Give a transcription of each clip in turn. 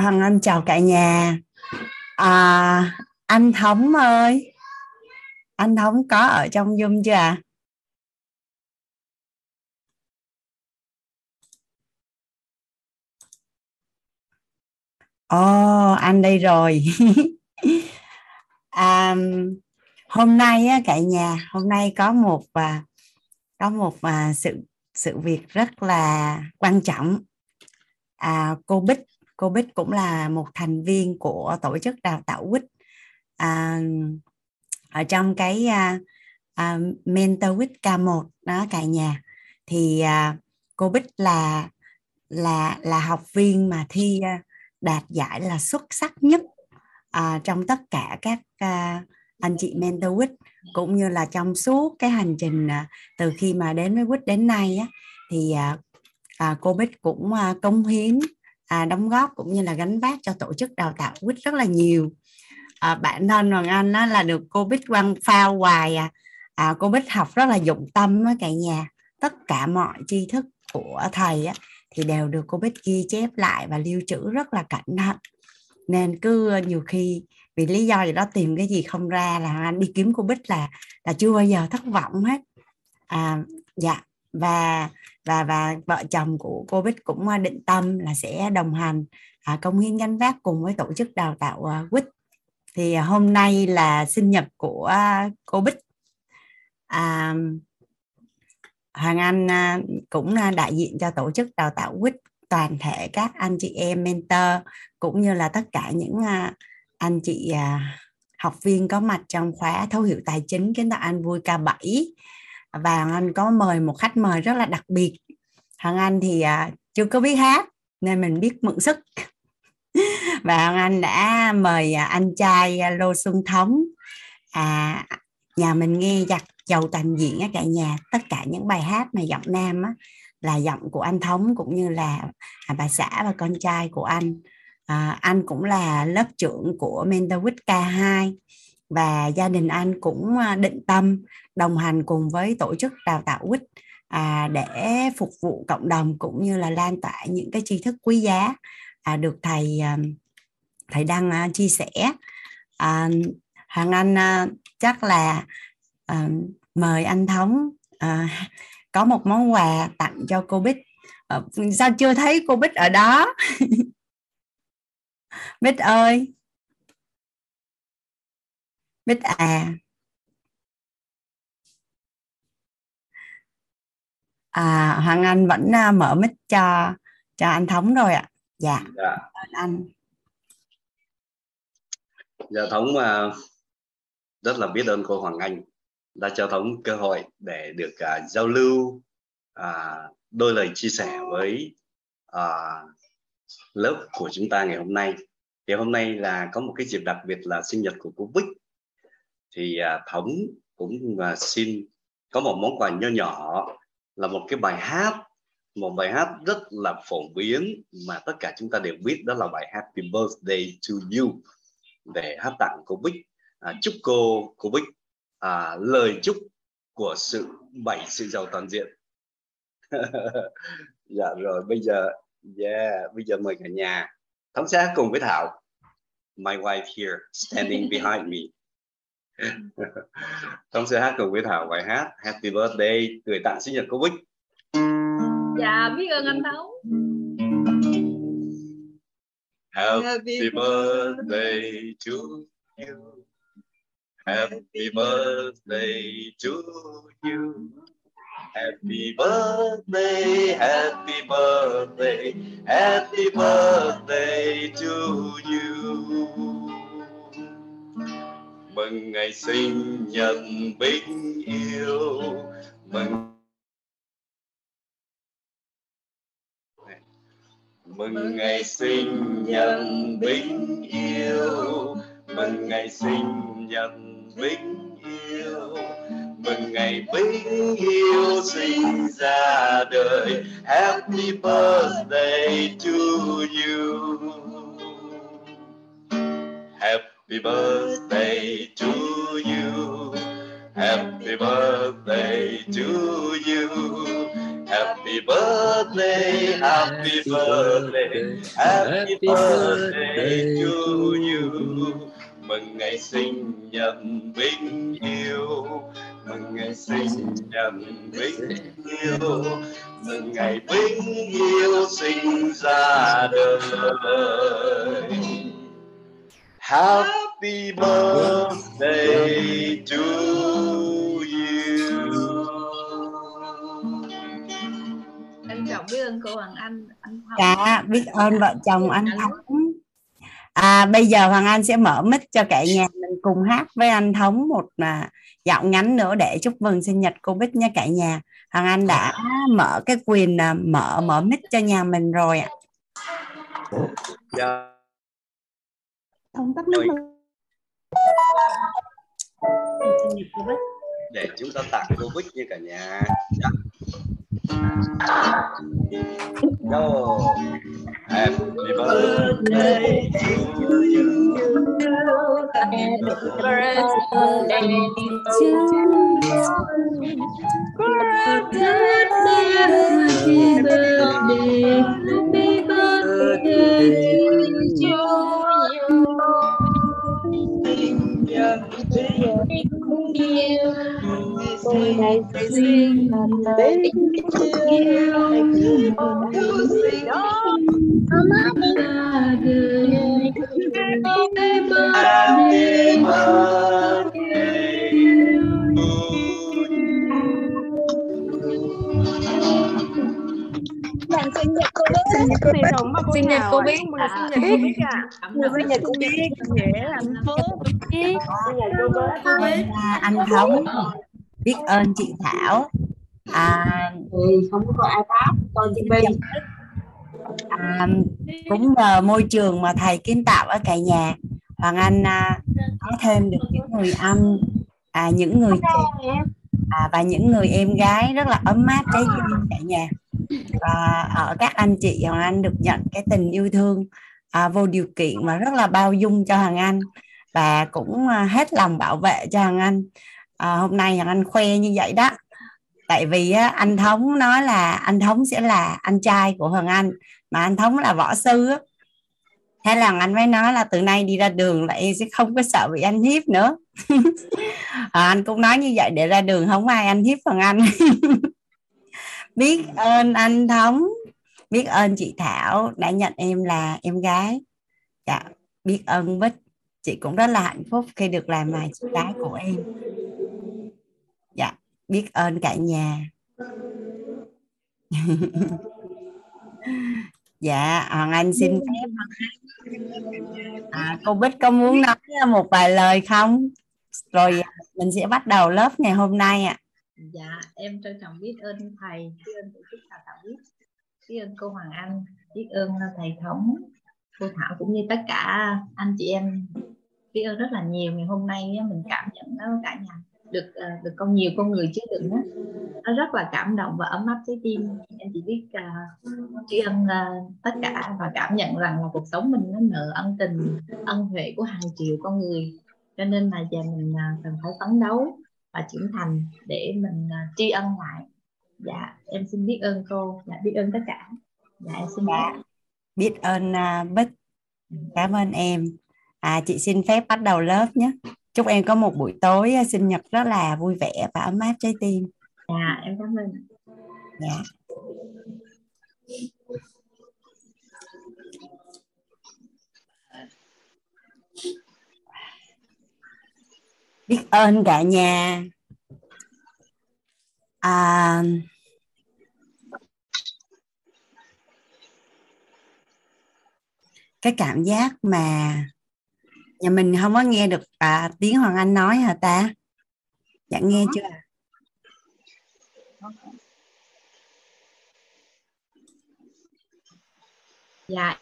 Vâng, Hằng Anh chào cả nhà. À, anh Thống ơi, anh Thống có ở trong Zoom chưa ạ? À? Ồ, oh, anh đây rồi. à, hôm nay á, cả nhà, hôm nay có một và có một và sự sự việc rất là quan trọng. À, cô Bích cô Bích cũng là một thành viên của tổ chức đào tạo Quýt. À, ở trong cái à, à, mentor Quýt K1 đó cả nhà thì à, cô Bích là là là học viên mà thi à, đạt giải là xuất sắc nhất à, trong tất cả các à, anh chị mentor Quýt cũng như là trong suốt cái hành trình à, từ khi mà đến với Quýt đến nay á, thì à, à, cô Bích cũng à, công hiến à, đóng góp cũng như là gánh vác cho tổ chức đào tạo quýt rất là nhiều. À, bản thân Hoàng Anh á, là được cô Bích quăng phao hoài à. à cô Bích học rất là dụng tâm á cả nhà. Tất cả mọi tri thức của thầy á, thì đều được cô Bích ghi chép lại và lưu trữ rất là cẩn thận. Nên cứ ờ, nhiều khi vì lý do gì đó tìm cái gì không ra là anh đi kiếm cô Bích là là chưa bao giờ thất vọng hết. À, dạ và và và vợ chồng của cô Bích cũng à, định tâm là sẽ đồng hành à, công hiến gánh vác cùng với tổ chức đào tạo à, Quýt. Thì à, hôm nay là sinh nhật của à, cô Bích à, Hoàng Anh à, cũng à, đại diện cho tổ chức đào tạo Quýt toàn thể các anh chị em mentor cũng như là tất cả những à, anh chị à, học viên có mặt trong khóa thấu hiểu tài chính kiến tạo an vui K7 và anh có mời một khách mời rất là đặc biệt. Thằng Anh thì à, chưa có biết hát nên mình biết mượn sức. Và Anh đã mời à, anh trai à, Lô Xuân Thống. À, nhà mình nghe giặt chầu toàn diện á cả nhà. Tất cả những bài hát mà giọng nam á là giọng của anh Thống cũng như là à, bà xã và con trai của anh. À, anh cũng là lớp trưởng của Mentor Week K2 và gia đình anh cũng à, định tâm đồng hành cùng với tổ chức đào tạo quýt à, để phục vụ cộng đồng cũng như là lan tỏa những cái tri thức quý giá à, được thầy à, thầy đang à, chia sẻ. À, hoàng anh à, chắc là à, mời anh thống à, có một món quà tặng cho cô bích. À, sao chưa thấy cô bích ở đó? Bích ơi! Bích à à hoàng anh vẫn à, mở mic cho cho anh thống rồi ạ. Dạ, dạ. anh. Dạ thống uh, rất là biết ơn cô hoàng anh đã cho thống cơ hội để được uh, giao lưu uh, đôi lời chia sẻ với uh, lớp của chúng ta ngày hôm nay. Thì hôm nay là có một cái dịp đặc biệt là sinh nhật của cô Bích thì uh, thống cũng uh, xin có một món quà nho nhỏ là một cái bài hát một bài hát rất là phổ biến mà tất cả chúng ta đều biết đó là bài Happy Birthday to You để hát tặng cô Bích. À, chúc cô cô Bích à, lời chúc của sự bảy sự giàu toàn diện. Dạ rồi bây giờ yeah bây giờ mời cả nhà. Thống sẽ cùng với Thảo. My wife here standing behind me Thông sẽ hát cùng với Thảo bài hát Happy Birthday gửi tặng sinh nhật cô Bích. Dạ biết ơn anh Thấu. Happy birthday to you. Happy birthday to you. Happy birthday, happy birthday, happy birthday to you mừng ngày sinh nhật bình yêu mừng mừng ngày sinh nhật bình yêu mừng ngày sinh nhật bình yêu mừng ngày bình yêu sinh ra đời. Happy birthday to you. Happy Happy birthday to you. Happy birthday to you. Happy birthday, happy birthday, happy birthday to you. Mừng ngày sinh nhật bình yêu, mừng ngày sinh nhật bình yêu, mừng ngày bình yêu sinh ra đời. Happy birthday to you. Trân trọng biết ơn cô Hoàng Anh. Anh. Dạ, biết ơn vợ chồng anh Thống. À, bây giờ Hoàng Anh sẽ mở mic cho cả nhà mình cùng hát với anh Thống một à, giọng ngắn nữa để chúc mừng sinh nhật cô Bích nha cả nhà. Hoàng Anh đã mở cái quyền à, mở mở mic cho nhà mình rồi ạ. Dạ. Thống tắt Bích. để chúng ta tặng cô Bích như cả nhà. Dạ. Go. Happy birthday to you. Happy birthday to Happy birthday, happy birthday Tôi ngày sinh tình yêu Happy birthday sinh nhật cô biết sinh nhật cô biết sinh nhật cô biết à sinh nhật cô biết nghĩa là hạnh phúc sinh nhật cô biết À, anh Thống. Biết ơn chị Thảo. À, thì không có ai báo con chị Bi à, cũng nhờ môi trường mà thầy kiến tạo ở cả nhà. Hoàng Anh à, có thêm được những người anh à, những người chị. à, và những người em gái rất là ấm áp trái tim cả nhà và ở các anh chị Hoàng Anh được nhận cái tình yêu thương à, vô điều kiện và rất là bao dung cho Hoàng Anh và cũng à, hết lòng bảo vệ cho Hoàng Anh. À, hôm nay Hoàng Anh khoe như vậy đó. Tại vì á, anh Thống nói là anh Thống sẽ là anh trai của Hoàng Anh mà anh Thống là võ sư á. Thế là anh mới nói là từ nay đi ra đường là em sẽ không có sợ bị anh hiếp nữa. À, anh cũng nói như vậy để ra đường không ai anh hiếp Hoàng Anh. biết ơn anh Thống biết ơn chị Thảo đã nhận em là em gái. Dạ biết ơn Bích. Chị cũng rất là hạnh phúc khi được làm là chị gái của em. Dạ biết ơn cả nhà. Dạ hoàng anh xin phép. À, cô bích có muốn nói một vài lời không? Rồi à, mình sẽ bắt đầu lớp ngày hôm nay ạ. Dạ, em trân trọng biết ơn thầy, biết ơn tổ chức đào tạo biết, biết ơn cô Hoàng Anh, biết ơn thầy Thống, cô Thảo cũng như tất cả anh chị em. Biết ơn rất là nhiều ngày hôm nay mình cảm nhận đó cả nhà được ờ, được con nhiều con người chứa đựng đó nó rất là cảm động và ấm áp trái tim. Em chỉ biết uh, tri ân uh, tất cả và cảm nhận rằng là cuộc sống mình nó nợ ân tình ân huệ của hàng triệu con người. Cho nên là giờ mình uh, cần phải phấn đấu và trưởng thành để mình ờ, tri ân lại. Dạ em xin biết ơn cô. Dạ biết ơn tất cả. Dạ em xin Dạ. biết. Ơn à, bích. Cảm ơn em. À, chị xin phép bắt đầu lớp nhé. Chúc em có một buổi tối à, sinh nhật rất là vui vẻ và ấm áp trái tim. Dạ em cảm ơn. Dạ biết ơn cả nhà. À, cái cảm giác mà nhà mình không có nghe được à, tiếng Hoàng Anh nói hả ta? Dạ nghe chưa? Dạ.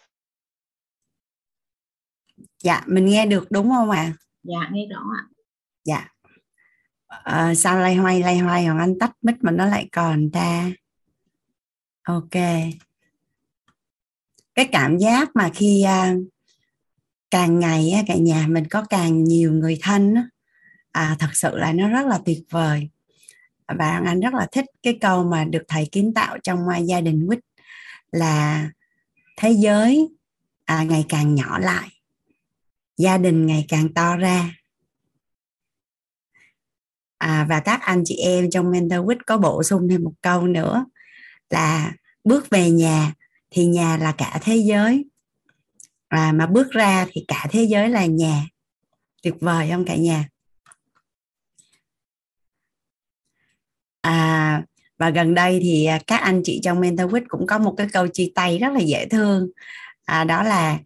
Dạ mình nghe được đúng không ạ? Dạ nghe rõ ạ dạ. À, sao lay hoay lay hoay Hoàng Anh tắt mic mà nó lại còn ta ok. Cái cảm giác mà khi à, càng ngày á, cả nhà mình có càng nhiều người thân à, thật sự là nó rất là tuyệt vời. Và anh rất là thích cái câu mà được thầy kiến tạo trong uh, gia đình quýt là thế giới à, ngày càng nhỏ lại gia đình ngày càng to ra à, và các anh chị em trong mentor week có bổ sung thêm một câu nữa là bước về nhà thì nhà là cả thế giới. À, mà bước ra thì cả thế giới là nhà. Tuyệt vời không cả nhà? À, và gần đây thì các anh chị trong mentor week cũng có một cái câu chia tay rất là dễ thương. À, đó là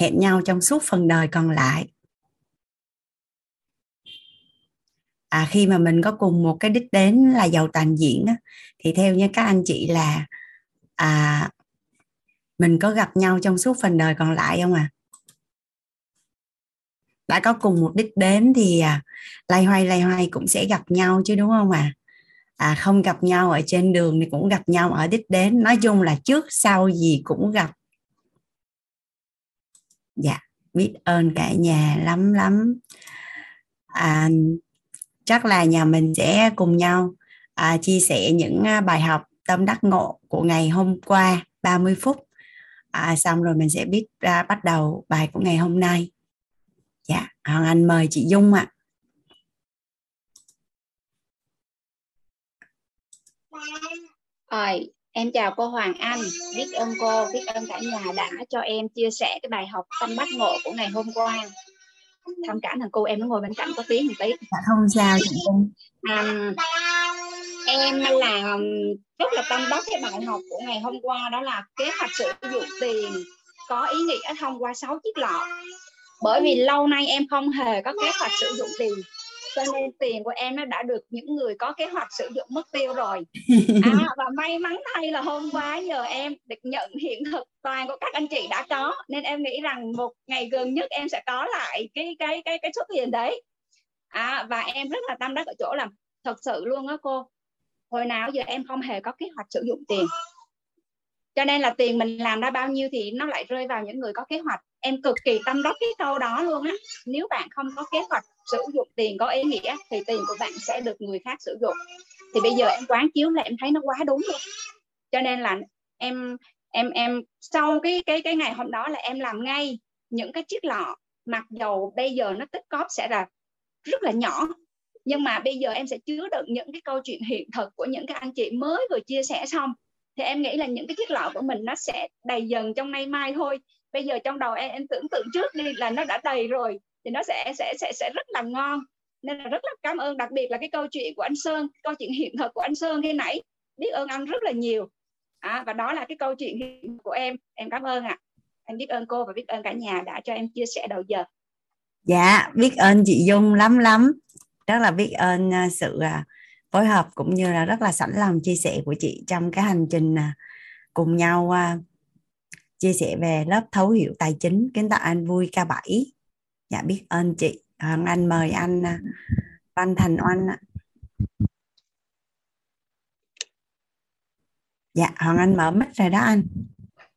hẹn nhau trong suốt phần đời còn lại. À, khi mà mình có cùng một cái đích đến là giàu toàn diện á, thì theo như các anh chị là à, mình có gặp nhau trong suốt phần đời còn lại không à đã có cùng một đích đến thì à, lay hoay lay hoay cũng sẽ gặp nhau chứ đúng không à à không gặp nhau ở trên đường thì cũng gặp nhau ở đích đến. Nói chung là trước sau gì cũng gặp. Dạ biết ơn cả nhà lắm lắm. À, chắc là nhà mình sẽ cùng nhau à, chia sẻ những à, bài học tâm đắc ngộ của ngày hôm qua 30 phút à, xong rồi mình sẽ biết à, bắt đầu bài của ngày hôm nay dạ hoàng anh mời chị dung ạ à. Rồi, em chào cô Hoàng Anh, biết ơn cô, biết ơn cả nhà đã cho em chia sẻ cái bài học tâm bắt ngộ của ngày hôm qua. Thông cảm thằng cô em nó ngồi bên cạnh có tiếng một tí. Dạ, không sao chị Dung. À, em là rất là tâm đắc cái bài học của ngày hôm qua đó là kế hoạch sử dụng tiền có ý nghĩa thông qua 6 chiếc lọ bởi vì lâu nay em không hề có kế hoạch sử dụng tiền cho nên tiền của em nó đã được những người có kế hoạch sử dụng mất tiêu rồi. À, và may mắn thay là hôm qua giờ em được nhận hiện thực toàn của các anh chị đã có. Nên em nghĩ rằng một ngày gần nhất em sẽ có lại cái cái cái cái số tiền đấy. À, và em rất là tâm đắc ở chỗ là thật sự luôn á cô hồi nào giờ em không hề có kế hoạch sử dụng tiền. Cho nên là tiền mình làm ra bao nhiêu thì nó lại rơi vào những người có kế hoạch. Em cực kỳ tâm đắc cái câu đó luôn á. Nếu bạn không có kế hoạch sử dụng tiền có ý nghĩa thì tiền của bạn sẽ được người khác sử dụng. Thì bây giờ em quán chiếu là em thấy nó quá đúng luôn. Cho nên là em em em sau cái cái cái ngày hôm đó là em làm ngay những cái chiếc lọ. Mặc dầu bây giờ nó tích cóp sẽ là rất là nhỏ nhưng mà bây giờ em sẽ chứa đựng những cái câu chuyện hiện thực của những cái anh chị mới vừa chia sẻ xong. Thì em nghĩ là những cái chiếc lọ của mình nó sẽ đầy dần trong nay mai thôi. Bây giờ trong đầu em, em tưởng tượng trước đi là nó đã đầy rồi thì nó sẽ sẽ sẽ sẽ rất là ngon. Nên là rất là cảm ơn đặc biệt là cái câu chuyện của anh Sơn câu chuyện hiện thực của anh Sơn khi nãy. Biết ơn anh rất là nhiều. À, và đó là cái câu chuyện của em. Em cảm ơn ạ. À. em biết ơn cô và biết ơn cả nhà đã cho em chia sẻ đầu giờ. Dạ biết ơn chị Dung lắm lắm. Rất là biết ơn à, sự à, phối hợp cũng như là rất là sẵn lòng chia sẻ của chị trong cái hành trình à, cùng nhau chia sẻ về lớp thấu hiểu tài chính. Kiến tạo anh vui K7 dạ biết ơn chị. Hoàng Anh mời anh à, Văn Thành Oanh ạ. Dạ Hoàng Anh mở mic rồi đó anh.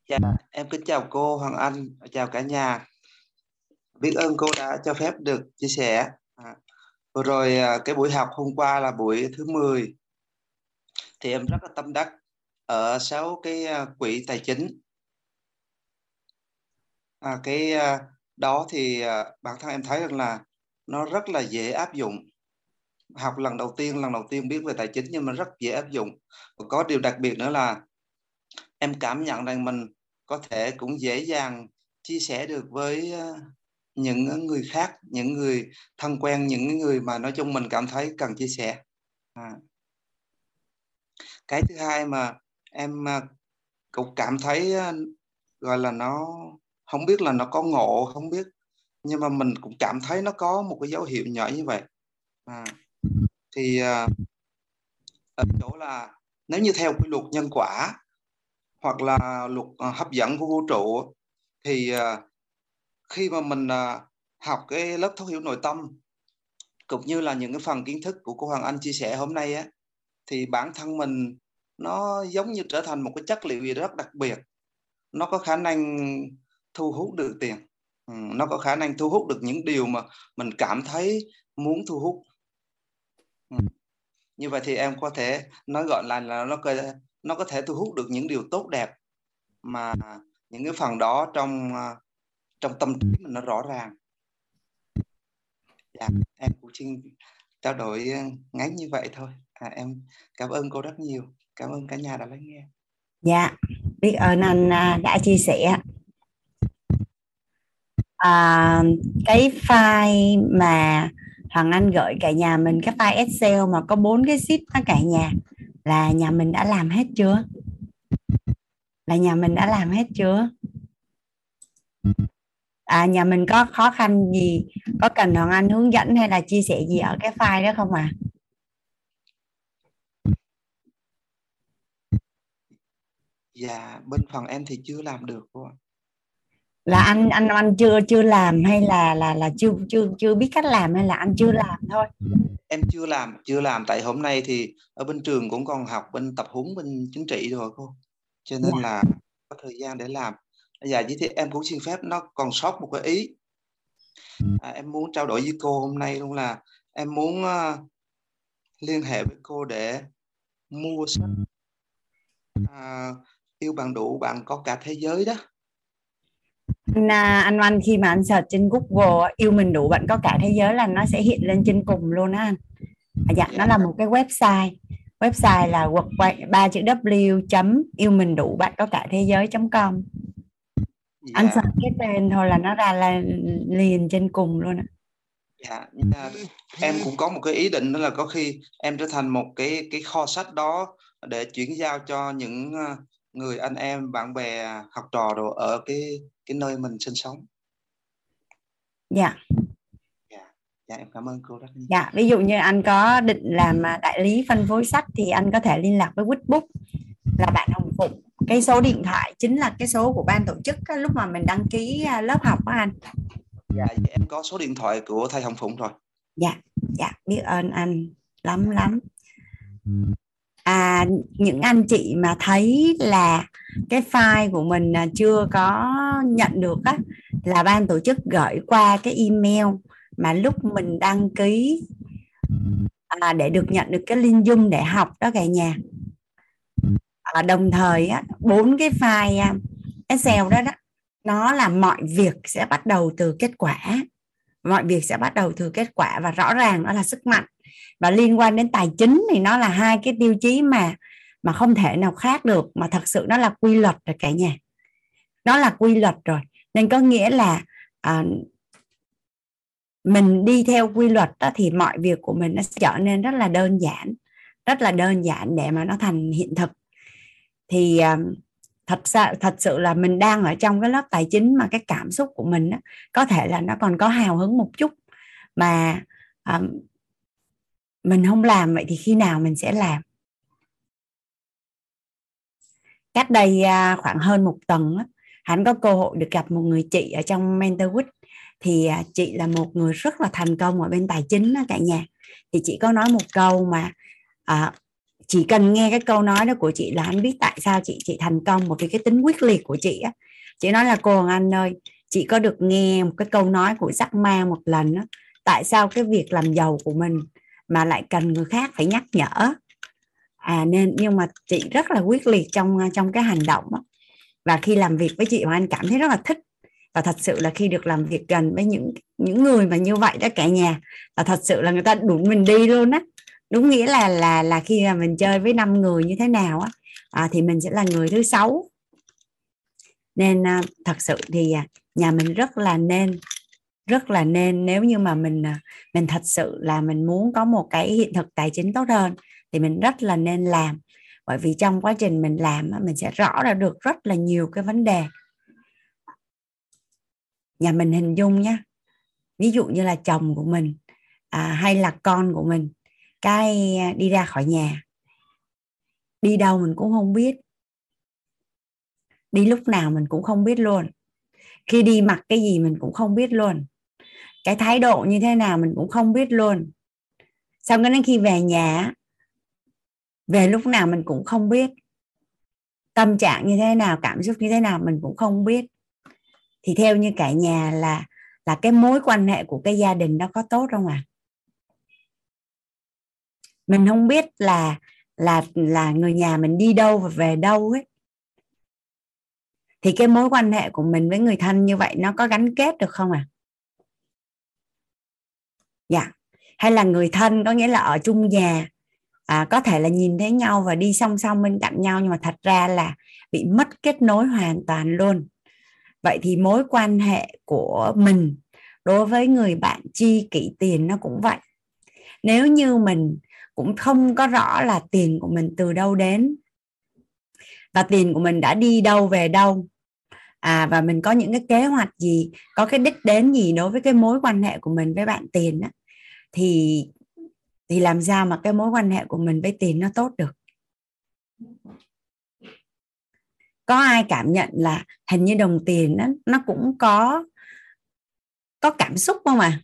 Dạ em kính chào cô Hoàng Anh chào cả nhà. Biết ơn cô đã cho phép được chia sẻ. À, Vừa rồi à, cái buổi học hôm qua là buổi thứ 10 thì em rất là tâm đắc ở sáu cái à, quỹ tài chính. À, cái đó thì à, bản thân em thấy rằng là nó rất là dễ áp dụng. Học lần đầu tiên, lần đầu tiên biết về tài chính nhưng mà rất dễ áp dụng. Và có điều đặc biệt nữa là em cảm nhận rằng mình có thể cũng dễ dàng chia sẻ được với à, những người khác những người thân quen những người mà nói chung mình cảm thấy cần chia sẻ à. cái thứ hai mà em à, cũng cảm thấy gọi là nó không biết là nó có ngộ, không biết nhưng mà mình cũng cảm thấy nó có một cái dấu hiệu nhỏ như vậy à. thì à, ở chỗ là nếu như theo quy luật nhân quả hoặc là luật à, hấp dẫn của vũ trụ thì à, khi mà mình học cái lớp thấu hiểu nội tâm cũng như là những cái phần kiến thức của cô Hoàng Anh chia sẻ hôm nay á, thì bản thân mình nó giống như trở thành một cái chất liệu gì rất đặc biệt nó có khả năng thu hút được tiền. Ừ, nó có khả năng thu hút được những điều mà mình cảm thấy muốn thu hút. Ừ. như vậy thì em có thể nói gọn lại là nó có nó có thể thu hút được những điều tốt đẹp mà những cái phần đó trong à, trong tâm trí mình nó rõ ràng. Dạ em cũng xin trao đổi à, ngắn như vậy thôi. À, em cảm ơn cô rất nhiều. Cảm ơn cả nhà đã lắng nghe. Dạ biết ơn anh à, đã chia sẻ à, cái file mà Hoàng Anh gửi cả nhà mình cái file Excel mà có bốn cái sheet đó cả nhà là nhà mình đã làm hết chưa? Là nhà mình đã làm hết chưa? À nhà mình có khó khăn gì có cần Hoàng Anh hướng dẫn hay là chia sẻ gì ở cái file đó không à dạ bên phần em thì chưa làm được cô ạ là anh anh anh chưa chưa làm hay là là là chưa chưa chưa biết cách làm hay là anh chưa làm thôi? Em chưa làm chưa làm. Tại hôm nay thì ở bên trường cũng còn học bên tập huấn bên chính trị rồi cô. Cho nên dạ. là có thời gian để làm. Dạ vậy thì em cũng xin phép nó còn sót một cái ý. À, em muốn trao đổi với cô hôm nay luôn là em muốn uh, liên hệ với cô để mua sách uh, yêu bằng đủ bạn có cả thế giới đó anh anh Văn khi mà anh search trên Google yêu mình đủ bạn có cả thế giới là nó sẽ hiện lên trên cùng luôn á anh. À, dạ nó là một cái website. Website là web ba chữ w chấm yêu mình đủ bạn có cả thế giới com. Dạ. anh search cái tên thôi là nó ra là liền trên cùng luôn á. Dạ, dạ em cũng có một cái ý định đó là có khi em trở thành một cái cái kho sách đó để chuyển giao cho những à, người anh em bạn bè học trò đồ ở cái cái nơi mình sinh sống. Dạ. Dạ. Dạ em cảm ơn cô rất nhiều. Dạ ví dụ như anh có định làm à, đại lý phân phối sách thì anh có thể liên lạc với Whitbook là bạn Hồng Phụng. Cái số điện thoại chính là cái số của ban tổ chức lúc mà mình đăng ký à, lớp học đó anh. Dạ em có số điện thoại của thầy Hồng Phụng rồi. Dạ dạ biết ơn anh lắm lắm à, những anh chị mà thấy là cái file của mình à, chưa có nhận được á là ban tổ chức gửi qua cái email mà lúc mình đăng ký à, để được nhận được cái link dung để học đó cả nhà. À, đồng thời á bốn cái file à, Excel đó đó nó là mọi việc sẽ bắt đầu từ kết quả mọi việc sẽ bắt đầu từ kết quả và rõ ràng đó là sức mạnh. Và liên quan đến tài chính thì nó là hai cái tiêu chí mà mà không thể nào khác được mà thật sự nó là quy luật rồi cả nhà. Nó là quy luật rồi nên có nghĩa là à, mình đi theo quy luật đó thì mọi việc của mình nó sẽ trở nên rất là đơn giản rất là đơn giản để mà nó thành hiện thực. Thì à, thật ra thật sự là mình đang ở trong cái lớp tài chính mà cái cảm xúc của mình đó có thể là nó còn có hào hứng một chút. Mà um, mình không làm vậy thì khi nào mình sẽ làm? Cách đây à, khoảng hơn một tuần hắn có cơ hội được gặp một người chị ở trong mentor week. Thì à, chị là một người rất là thành công ở bên tài chính đó cả nhà. Thì chị có nói một câu mà à, chỉ cần nghe cái câu nói đó của chị là anh biết tại sao chị chị thành công một cái cái tính quyết liệt của chị á. Chị nói là, cô Anh ơi, chị có được nghe một cái câu nói của Jack Ma một lần đó tại sao cái việc làm giàu của mình mà lại cần người khác phải nhắc nhở? À nên, nhưng mà chị rất là quyết liệt trong trong cái hành động đó. và khi làm việc với chị, Hoàng Anh cảm thấy rất là thích. Và thật sự là khi được làm việc gần với những những người mà như vậy đó cả nhà và thật sự là người ta đủ mình đi luôn á đúng nghĩa là là là khi mà mình chơi với năm người như thế nào á à, thì mình sẽ là người thứ sáu. Nên à, thật sự thì à, nhà mình rất là nên rất là nên nếu như mà mình à, mình thật sự là mình muốn có một cái hiện thực tài chính tốt hơn thì mình rất là nên làm. Bởi vì trong quá trình mình làm mình sẽ rõ ra được rất là nhiều cái vấn đề. Nhà mình hình dung nhé ví dụ như là chồng của mình à, hay là con của mình cái à, đi ra khỏi nhà. Đi đâu mình cũng không biết. Đi lúc nào mình cũng không biết luôn. Khi đi mặc cái gì mình cũng không biết luôn. Cái thái độ như thế nào mình cũng không biết luôn. Xong cái đến khi về nhà về lúc nào mình cũng không biết. Tâm trạng như thế nào, cảm xúc như thế nào mình cũng không biết. Thì theo như cả nhà là là cái mối quan hệ của cái gia đình nó có tốt không ạ? à? Mình không biết là là là người nhà mình đi đâu và về đâu ấy. Thì cái mối quan hệ của mình với người thân như vậy nó có gắn kết được không à dạ. Hay là người thân có nghĩa là ở chung nhà à, có thể là nhìn thấy nhau và đi song song bên cạnh nhau nhưng mà thật ra là bị mất kết nối hoàn toàn luôn. Vậy thì mối quan hệ của mình đối với người bạn chi kỷ tiền nó cũng vậy. Nếu như mình cũng không có rõ là tiền của mình từ đâu đến. Và tiền của mình đã đi đâu về đâu. À và mình có những cái kế hoạch gì, có cái đích đến gì đối với cái mối quan hệ của mình với bạn tiền á, thì thì làm sao mà cái mối quan hệ của mình với tiền nó tốt được? Có ai cảm nhận là hình như đồng tiền nó nó cũng có có cảm xúc không à?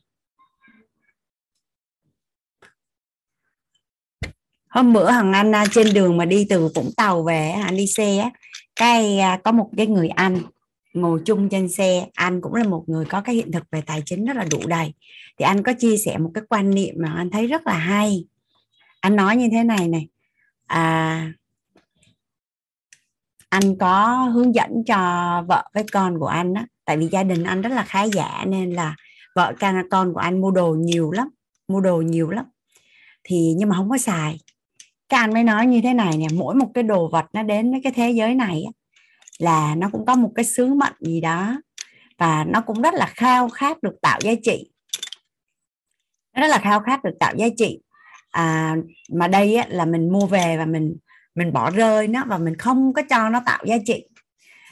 Hôm bữa thằng anh à, trên đường mà đi từ vũng tàu về anh đi xe cái à, có một cái người anh ngồi chung trên xe. Anh cũng là một người có cái hiện thực về tài chính rất là đủ đầy. Thì anh có chia sẻ một cái quan niệm mà anh thấy rất là hay. Anh nói như thế này này à, anh có hướng dẫn cho vợ với con của anh á tại vì gia đình anh rất là khá giả nên là vợ con của anh mua đồ nhiều lắm mua đồ nhiều lắm. Thì nhưng mà không có xài các anh mới nói như thế này nè mỗi một cái đồ vật nó đến với cái thế giới này là nó cũng có một cái sứ mệnh gì đó và nó cũng rất là khao khát được tạo giá trị. Nó rất là khao khát được tạo giá trị. À, mà đây á, là mình mua về và mình mình bỏ rơi nó và mình không có cho nó tạo giá trị.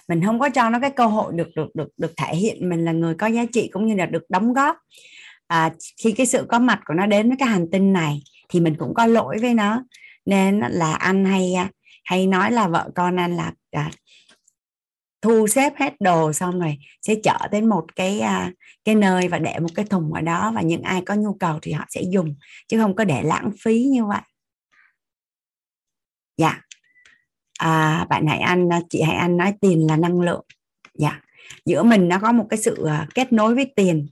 Mình không có cho nó cái cơ hội được được được được thể hiện mình là người có giá trị cũng như là được đóng góp. À, khi cái sự có mặt của nó đến với cái hành tinh này thì mình cũng có lỗi với nó nên là anh hay à, hay nói là vợ con anh là à, thu xếp hết đồ xong rồi sẽ chở đến một cái à, cái nơi và để một cái thùng ở đó và những ai có nhu cầu thì họ sẽ dùng chứ không có để lãng phí như vậy. Dạ. À, bạn hãy anh à, chị hãy anh nói tiền là năng lượng. Dạ. Giữa mình nó có một cái sự à, kết nối với tiền.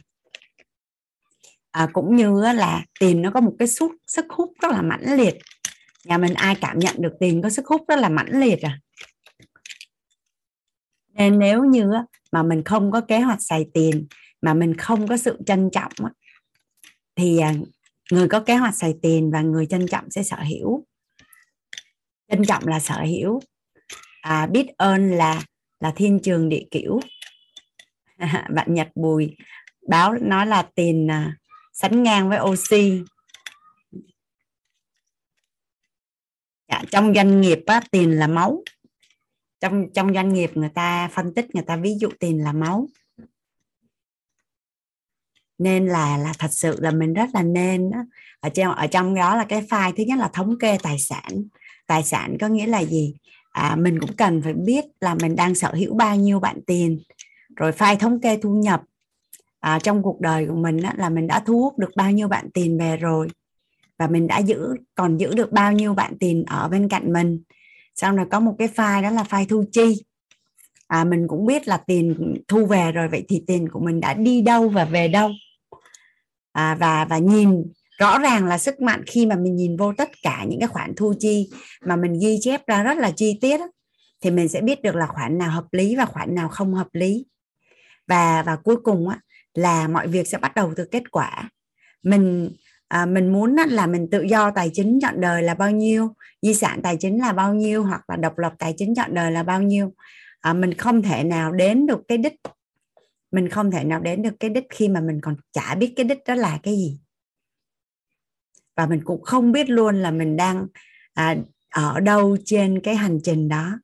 À, cũng như là tiền nó có một cái sức sức hút rất là mãnh liệt nhà mình ai cảm nhận được tiền có sức hút rất là mãnh liệt à. Nên nếu như mà mình không có kế hoạch xài tiền mà mình không có sự trân trọng thì à, người có kế hoạch xài tiền và người trân trọng sẽ sở hữu. Trân trọng là sở hữu. À, biết ơn là là thiên trường địa kiểu bạn nhật bùi báo nói là tiền à, sánh ngang với oxy. Dạ, trong doanh nghiệp á, tiền là máu. Trong trong doanh nghiệp người ta phân tích người ta ví dụ tiền là máu. Nên là là thật sự là mình rất là nên ở trong ở trong đó là cái file thứ nhất là thống kê tài sản. Tài sản có nghĩa là gì? À, mình cũng cần phải biết là mình đang sở hữu bao nhiêu bạn tiền. Rồi file thống kê thu nhập. À, trong cuộc đời của mình á, là mình đã thu hút được bao nhiêu bạn tiền về rồi và mình đã giữ còn giữ được bao nhiêu bạn tiền ở bên cạnh mình. Xong rồi có một cái file đó là file thu chi. À, mình cũng biết là tiền thu về rồi vậy thì tiền của mình đã đi đâu và về đâu. À, và và nhìn rõ ràng là sức mạnh khi mà mình nhìn vô tất cả những cái khoản thu chi mà mình ghi chép ra rất là chi tiết thì mình sẽ biết được là khoản nào hợp lý và khoản nào không hợp lý. Và và cuối cùng á, là mọi việc sẽ bắt đầu từ kết quả. Mình à, mình muốn là mình tự do tài chính chọn đời là bao nhiêu di sản tài chính là bao nhiêu hoặc là độc lập tài chính chọn đời là bao nhiêu. À, mình không thể nào đến được cái đích. Mình không thể nào đến được cái đích khi mà mình còn chả biết cái đích đó là cái gì. Và mình cũng không biết luôn là mình đang à, ở đâu trên cái hành trình đó.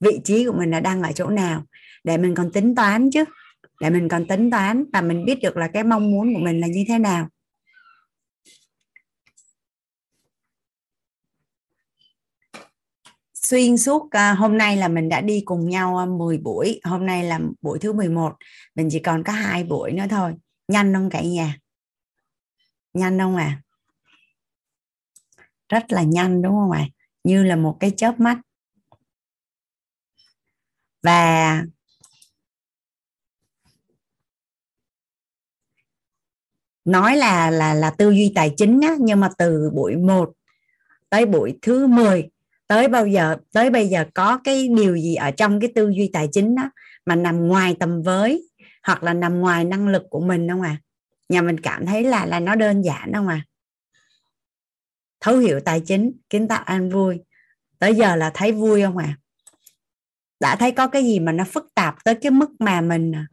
Vị trí của mình là đang ở chỗ nào. Để mình còn tính toán chứ. Để mình còn tính toán và mình biết được là cái mong muốn của mình là như thế nào. Xuyên suốt uh, hôm nay là mình đã đi cùng nhau ờ, uh, 10 buổi hôm nay là buổi thứ 11 mình chỉ còn có hai buổi nữa thôi. Nhanh không cả nhà? Nhanh không à? Rất là nhanh đúng không ạ? Như là một cái chớp mắt. Và nói là là là tư duy tài chính á, nhưng mà từ buổi 1 tới buổi thứ 10 tới bao giờ, tới bây giờ có cái điều gì ở trong cái tư duy tài chính đó mà nằm ngoài tầm với hoặc là nằm ngoài năng lực của mình không à? Nhà mình cảm thấy là là nó đơn giản không à? Thấu hiểu tài chính, kiến tạo an vui. Tới giờ là thấy vui không à? Đã thấy có cái gì mà nó phức tạp tới cái mức mà mình à?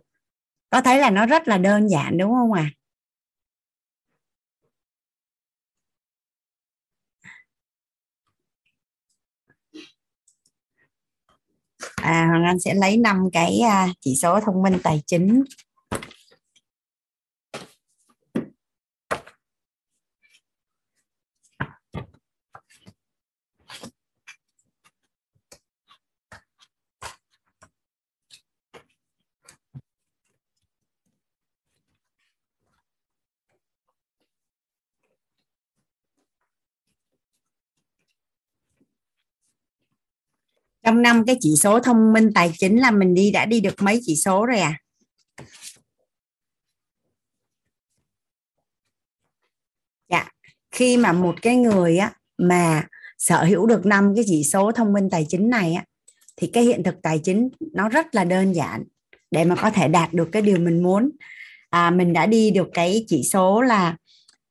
có thấy là nó rất là đơn giản đúng không à? À Hoàng Anh sẽ lấy năm cái à, chỉ số thông minh tài chính. Trong năm cái chỉ số thông minh tài chính là mình đi đã đi được mấy chỉ số rồi à? Dạ khi mà một cái người á mà sở hữu được năm cái chỉ số thông minh tài chính này á thì cái hiện thực tài chính nó rất là đơn giản để mà có thể đạt được cái điều mình muốn. À, mình đã đi được cái chỉ số là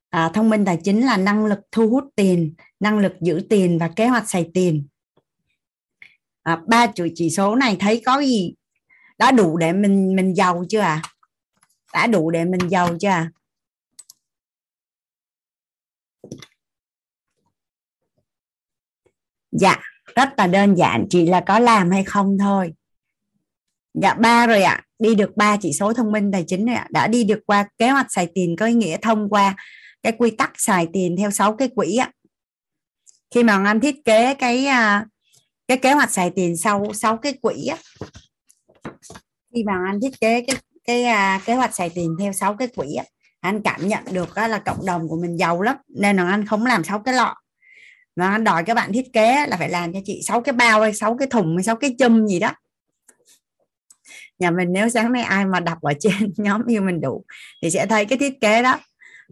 à, thông minh tài chính là năng lực thu hút tiền năng lực giữ tiền và kế hoạch xài tiền à, ba chuỗi chỉ số này thấy có gì đã đủ để mình mình giàu chưa à đã đủ để mình giàu chưa à dạ rất là đơn giản chỉ là có làm hay không thôi dạ ba rồi ạ à. đi được ba chỉ số thông minh tài chính rồi ạ à. đã đi được qua kế hoạch xài tiền có ý nghĩa thông qua cái quy tắc xài tiền theo sáu cái quỹ ạ à. khi mà anh thiết kế cái à, cái kế hoạch xài tiền sau sau cái quỹ á. Khi mà anh thiết kế cái cái à, kế hoạch xài tiền theo sáu cái quỹ á anh cảm nhận được á, là cộng đồng của mình giàu lắm nên là anh không làm sáu cái lọ. Mà anh đòi các bạn thiết kế là phải làm cho chị sáu cái bao hay sáu cái thùng hay sáu cái chum gì đó. Nhà mình nếu sáng nay ai mà đọc ở trên nhóm yêu mình đủ thì sẽ thấy cái thiết kế đó.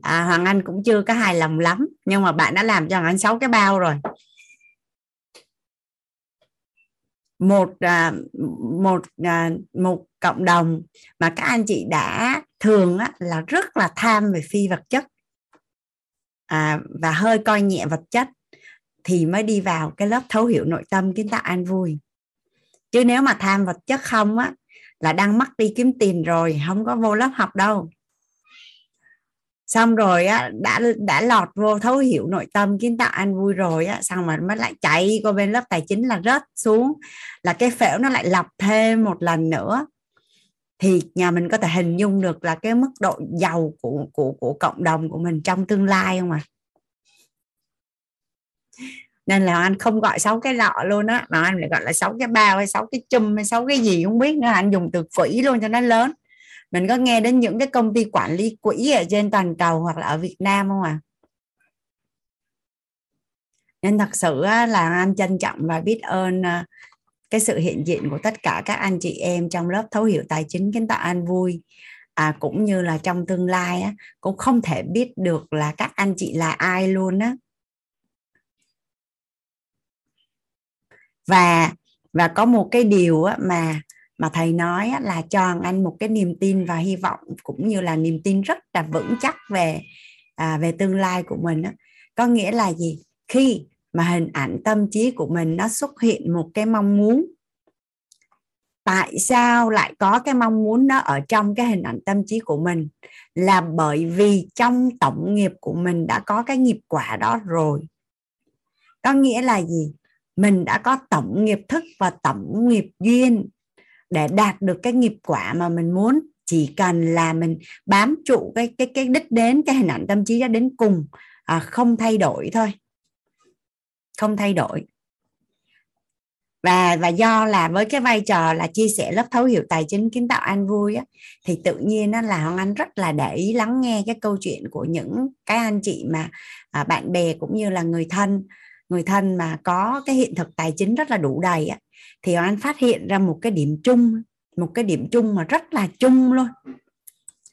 À, hoàng anh cũng chưa có hài lòng lắm nhưng mà bạn đã làm cho hoàng anh sáu cái bao rồi. Một à, một à, một cộng đồng mà các anh chị đã thường á, là rất là tham về phi vật chất. À, và hơi coi nhẹ vật chất thì mới đi vào cái lớp thấu hiểu nội tâm kiến tạo an vui. Chứ nếu mà tham vật chất không á là đang mắc đi kiếm tiền rồi không có vô lớp học đâu xong rồi á đã đã lọt vô thấu hiểu nội tâm kiến tạo an vui rồi á xong mà mới lại chạy qua bên lớp tài chính là rớt xuống. Là cái phễu nó lại lọc thêm một lần nữa. Thì nhà mình có thể hình dung được là cái mức độ giàu của của của cộng đồng của mình trong tương lai không à nên là anh không gọi sáu cái lọ luôn á mà anh lại gọi là sáu cái bao hay sáu cái chum hay sáu cái gì không biết nữa. Anh dùng từ quỹ luôn cho nó lớn mình có nghe đến những cái công ty quản lý quỹ ở trên toàn cầu hoặc là ở Việt Nam không à nên thật sự là anh trân trọng và biết ơn ờ, cái sự hiện diện của tất cả các anh chị em trong lớp thấu hiểu tài chính kiến tạo an vui. À, cũng như là trong tương lai á, cũng không thể biết được là các anh chị là ai luôn á. Và và có một cái điều á, mà mà thầy nói là cho anh một cái niềm tin và hy vọng cũng như là niềm tin rất là vững chắc về à, về tương lai của mình đó. có nghĩa là gì? Khi mà hình ảnh tâm trí của mình nó xuất hiện một cái mong muốn tại sao lại có cái mong muốn đó ở trong cái hình ảnh tâm trí của mình? Là bởi vì trong tổng nghiệp của mình đã có cái nghiệp quả đó rồi. Có nghĩa là gì? Mình đã có tổng nghiệp thức và tổng nghiệp duyên để đạt được cái nghiệp quả mà mình muốn. Chỉ cần là mình bám trụ cái cái cái đích đến cái hình ảnh tâm trí đó đến cùng à, không thay đổi thôi. Không thay đổi. Và và do là với cái vai trò là chia sẻ lớp thấu hiểu tài chính kiến tạo an vui á, thì tự nhiên nó là hoàng anh rất là để ý lắng nghe cái câu chuyện của những cái anh chị mà à, bạn bè cũng như là người thân. Người thân mà có cái hiện thực tài chính rất là đủ đầy á, thì anh phát hiện ra một cái điểm chung một cái điểm chung mà rất là chung luôn.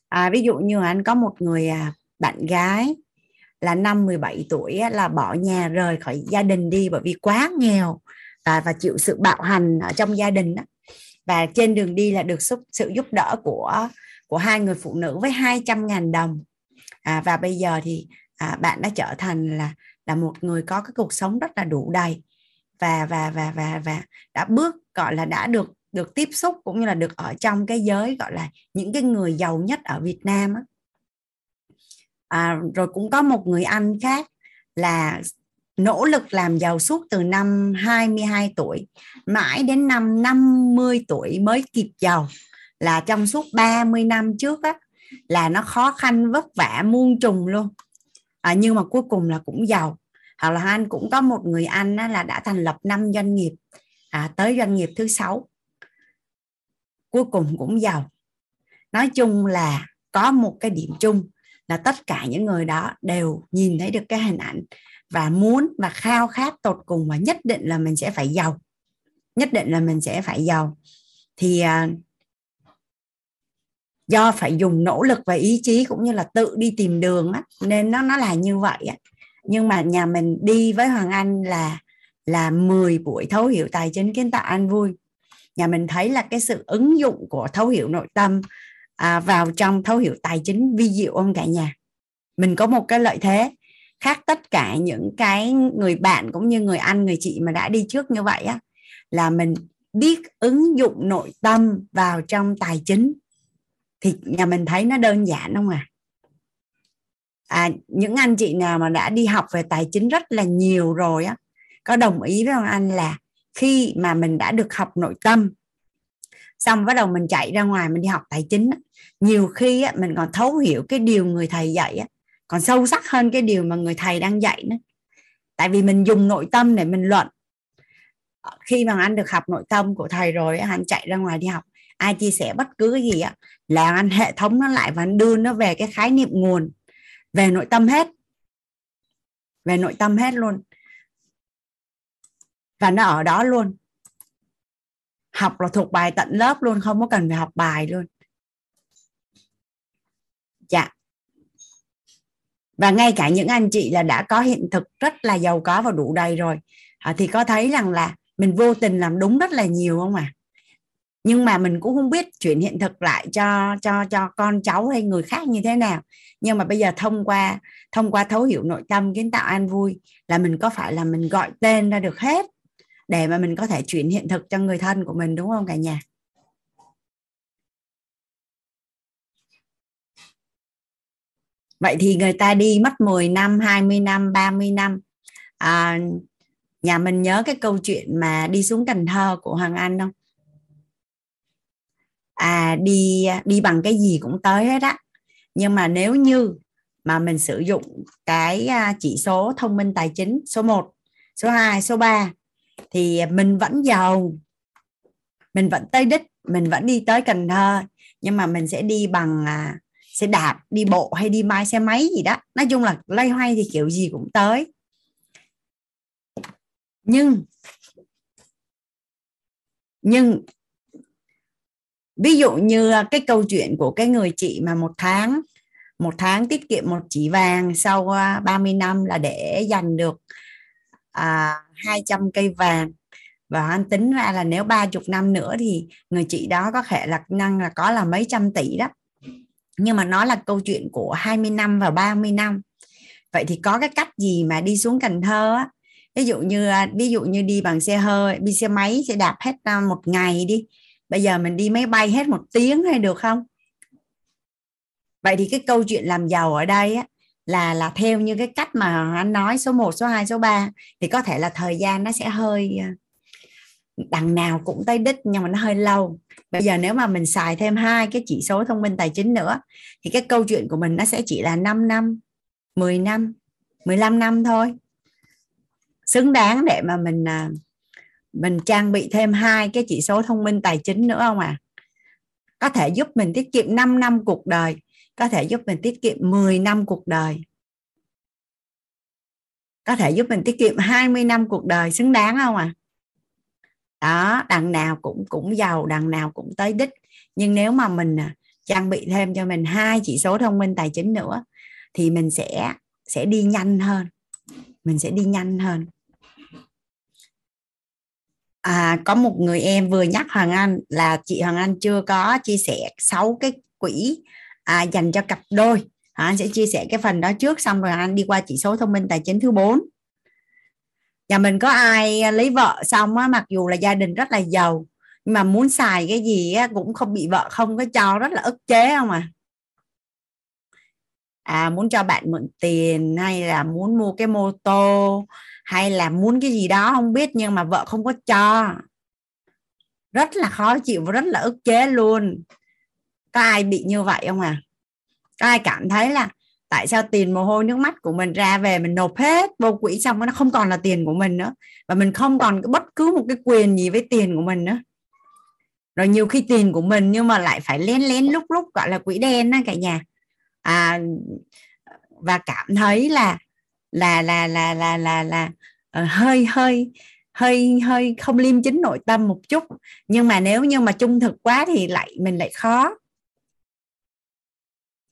À, ví dụ như anh có một người à, bạn gái là năm 17 tuổi là bỏ nhà rời khỏi gia đình đi bởi vì quá nghèo và và chịu sự bạo hành ở trong gia đình đó và trên đường đi là được sự, sự giúp đỡ của của hai người phụ nữ với 200.000 đồng. À, và bây giờ thì à, bạn đã trở thành là là một người có cái cuộc sống rất là đủ đầy và và và và và đã bước gọi là đã được được tiếp xúc cũng như là được ở trong cái giới gọi là những cái người giàu nhất ở Việt Nam á. À, rồi cũng có một người anh khác là nỗ lực làm giàu suốt từ năm 22 tuổi mãi đến năm 50 tuổi mới kịp giàu. Là trong suốt 30 năm trước á là nó khó khăn vất vả muôn trùng luôn. À, nhưng mà cuối cùng là cũng giàu hoặc là anh cũng có một người anh là đã thành lập năm doanh nghiệp à, tới doanh nghiệp thứ sáu. Cuối cùng cũng giàu. Nói chung là có một cái điểm chung là tất cả những người đó đều nhìn thấy được cái hình ảnh và muốn và khao khát tột cùng và nhất định là mình sẽ phải giàu. Nhất định là mình sẽ phải giàu. Thì à, do phải dùng nỗ lực và ý chí cũng như là tự đi tìm đường á, nên nó nó là như vậy á nhưng mà nhà mình đi với Hoàng Anh là là 10 buổi thấu hiểu tài chính kiến tạo an vui. Nhà mình thấy là cái sự ứng dụng của thấu hiểu nội tâm à, vào trong thấu hiểu tài chính vi diệu ông cả nhà. Mình có một cái lợi thế khác tất cả những cái người bạn cũng như người anh người chị mà đã đi trước như vậy á là mình biết ứng dụng nội tâm vào trong tài chính. Thì nhà mình thấy nó đơn giản không à? À những anh chị nào mà đã đi học về tài chính rất là nhiều rồi á có đồng ý với ông anh là khi mà mình đã được học nội tâm xong bắt đầu mình chạy ra ngoài mình đi học tài chính nhiều khi á, mình còn thấu hiểu cái điều người thầy dạy á, còn sâu sắc hơn cái điều mà người thầy đang dạy nữa. Tại vì mình dùng nội tâm để mình luận. Khi mà anh được học nội tâm của thầy rồi anh chạy ra ngoài đi học ai chia sẻ bất cứ cái gì á là anh hệ thống nó lại và anh đưa nó về cái khái niệm nguồn về nội tâm hết. Về nội tâm hết luôn. Và nó ở đó luôn. Học là thuộc bài tận lớp luôn không có cần phải học bài luôn. Dạ. Và ngay cả những anh chị là đã có hiện thực rất là giàu có và đủ đầy rồi. À, thì có thấy rằng là mình vô tình làm đúng rất là nhiều không à nhưng mà mình cũng không biết chuyển hiện thực lại cho cho cho con cháu hay người khác như thế nào. Nhưng mà bây giờ thông qua thông qua thấu hiểu nội tâm kiến tạo an vui là mình có phải là mình gọi tên ra được hết để mà mình có thể chuyển hiện thực cho người thân của mình đúng không cả nhà? Vậy thì người ta đi mất 10 năm 20 năm 30 năm à, nhà mình nhớ cái câu chuyện mà đi xuống Cần Thơ của Hoàng Anh không? À đi đi bằng cái gì cũng tới hết á. Nhưng mà nếu như mà mình sử dụng cái à, chỉ số thông minh tài chính số 1 số 2 số 3 thì mình vẫn giàu, mình vẫn tới đích, mình vẫn đi tới Cần Thơ. Nhưng mà mình sẽ đi bằng à, sẽ đạp, đi bộ hay đi mai xe máy gì đó. Nói chung là lay hoay thì kiểu gì cũng tới. Nhưng nhưng ví dụ như à, cái câu chuyện của cái người chị mà một tháng một tháng tiết kiệm một chỉ vàng sau à, 30 năm là để dành được à, 200 cây vàng. Và anh tính ra là nếu ba chục năm nữa thì người chị đó có thể là năng là có là mấy trăm tỷ đó. Nhưng mà nó là câu chuyện của 20 năm và 30 năm. Vậy thì có cái cách gì mà đi xuống Cần Thơ á? Ví dụ như à, ví dụ như đi bằng xe hơi đi xe máy sẽ đạp hết một ngày đi bây giờ mình đi máy bay hết một tiếng hay được không? Vậy thì cái câu chuyện làm giàu ở đây á, là là theo như cái cách mà anh nói số 1, số 2, số 3 thì có thể là thời gian nó sẽ hơi ờ, đằng nào cũng tới đích nhưng mà nó hơi lâu. Bây giờ nếu mà mình xài thêm hai cái chỉ số thông minh tài chính nữa thì cái câu chuyện của mình nó sẽ chỉ là 5 năm 10 năm 15 năm thôi. Xứng đáng để mà mình à, mình trang bị thêm hai cái chỉ số thông minh tài chính nữa không à có thể giúp mình tiết kiệm 5 năm cuộc đời, có thể giúp mình tiết kiệm 10 năm cuộc đời. Có thể giúp mình tiết kiệm 20 năm cuộc đời, xứng đáng không à đó, đằng nào cũng cũng giàu, đằng nào cũng tới đích. Nhưng nếu mà mình à, trang bị thêm cho mình hai chỉ số thông minh tài chính nữa, thì mình sẽ sẽ đi nhanh hơn. Mình sẽ đi nhanh hơn à, có một người em vừa nhắc Hoàng Anh là chị Hoàng Anh chưa có chia sẻ 6 cái quỹ à, dành cho cặp đôi. Hoàng Anh sẽ chia sẻ cái phần đó trước xong rồi Hoàng Anh đi qua chỉ số thông minh tài chính thứ 4 nhà mình có ai lấy vợ xong á mặc dù là gia đình rất là giàu nhưng mà muốn xài cái gì á, cũng không bị vợ không có cho rất là ức chế không à? À muốn cho bạn mượn tiền hay là muốn mua cái mô tô hay là muốn cái gì đó không biết nhưng mà vợ không có cho. Rất là khó chịu và rất là ức chế luôn. Có ai bị như vậy không à? Có ai cảm thấy là tại sao tiền mồ hôi nước mắt của mình ra về mình nộp hết vô quỹ xong nó không còn là tiền của mình nữa? Và mình không còn bất cứ một cái quyền gì với tiền của mình nữa. Rồi nhiều khi tiền của mình nhưng mà lại phải lén lén lúc lúc gọi là quỹ đen á cả nhà à, và cảm thấy là là là là là là là uh, hơi hơi hơi hơi không liêm chính nội tâm một chút. Nhưng mà nếu như mà trung thực quá thì lại mình lại khó.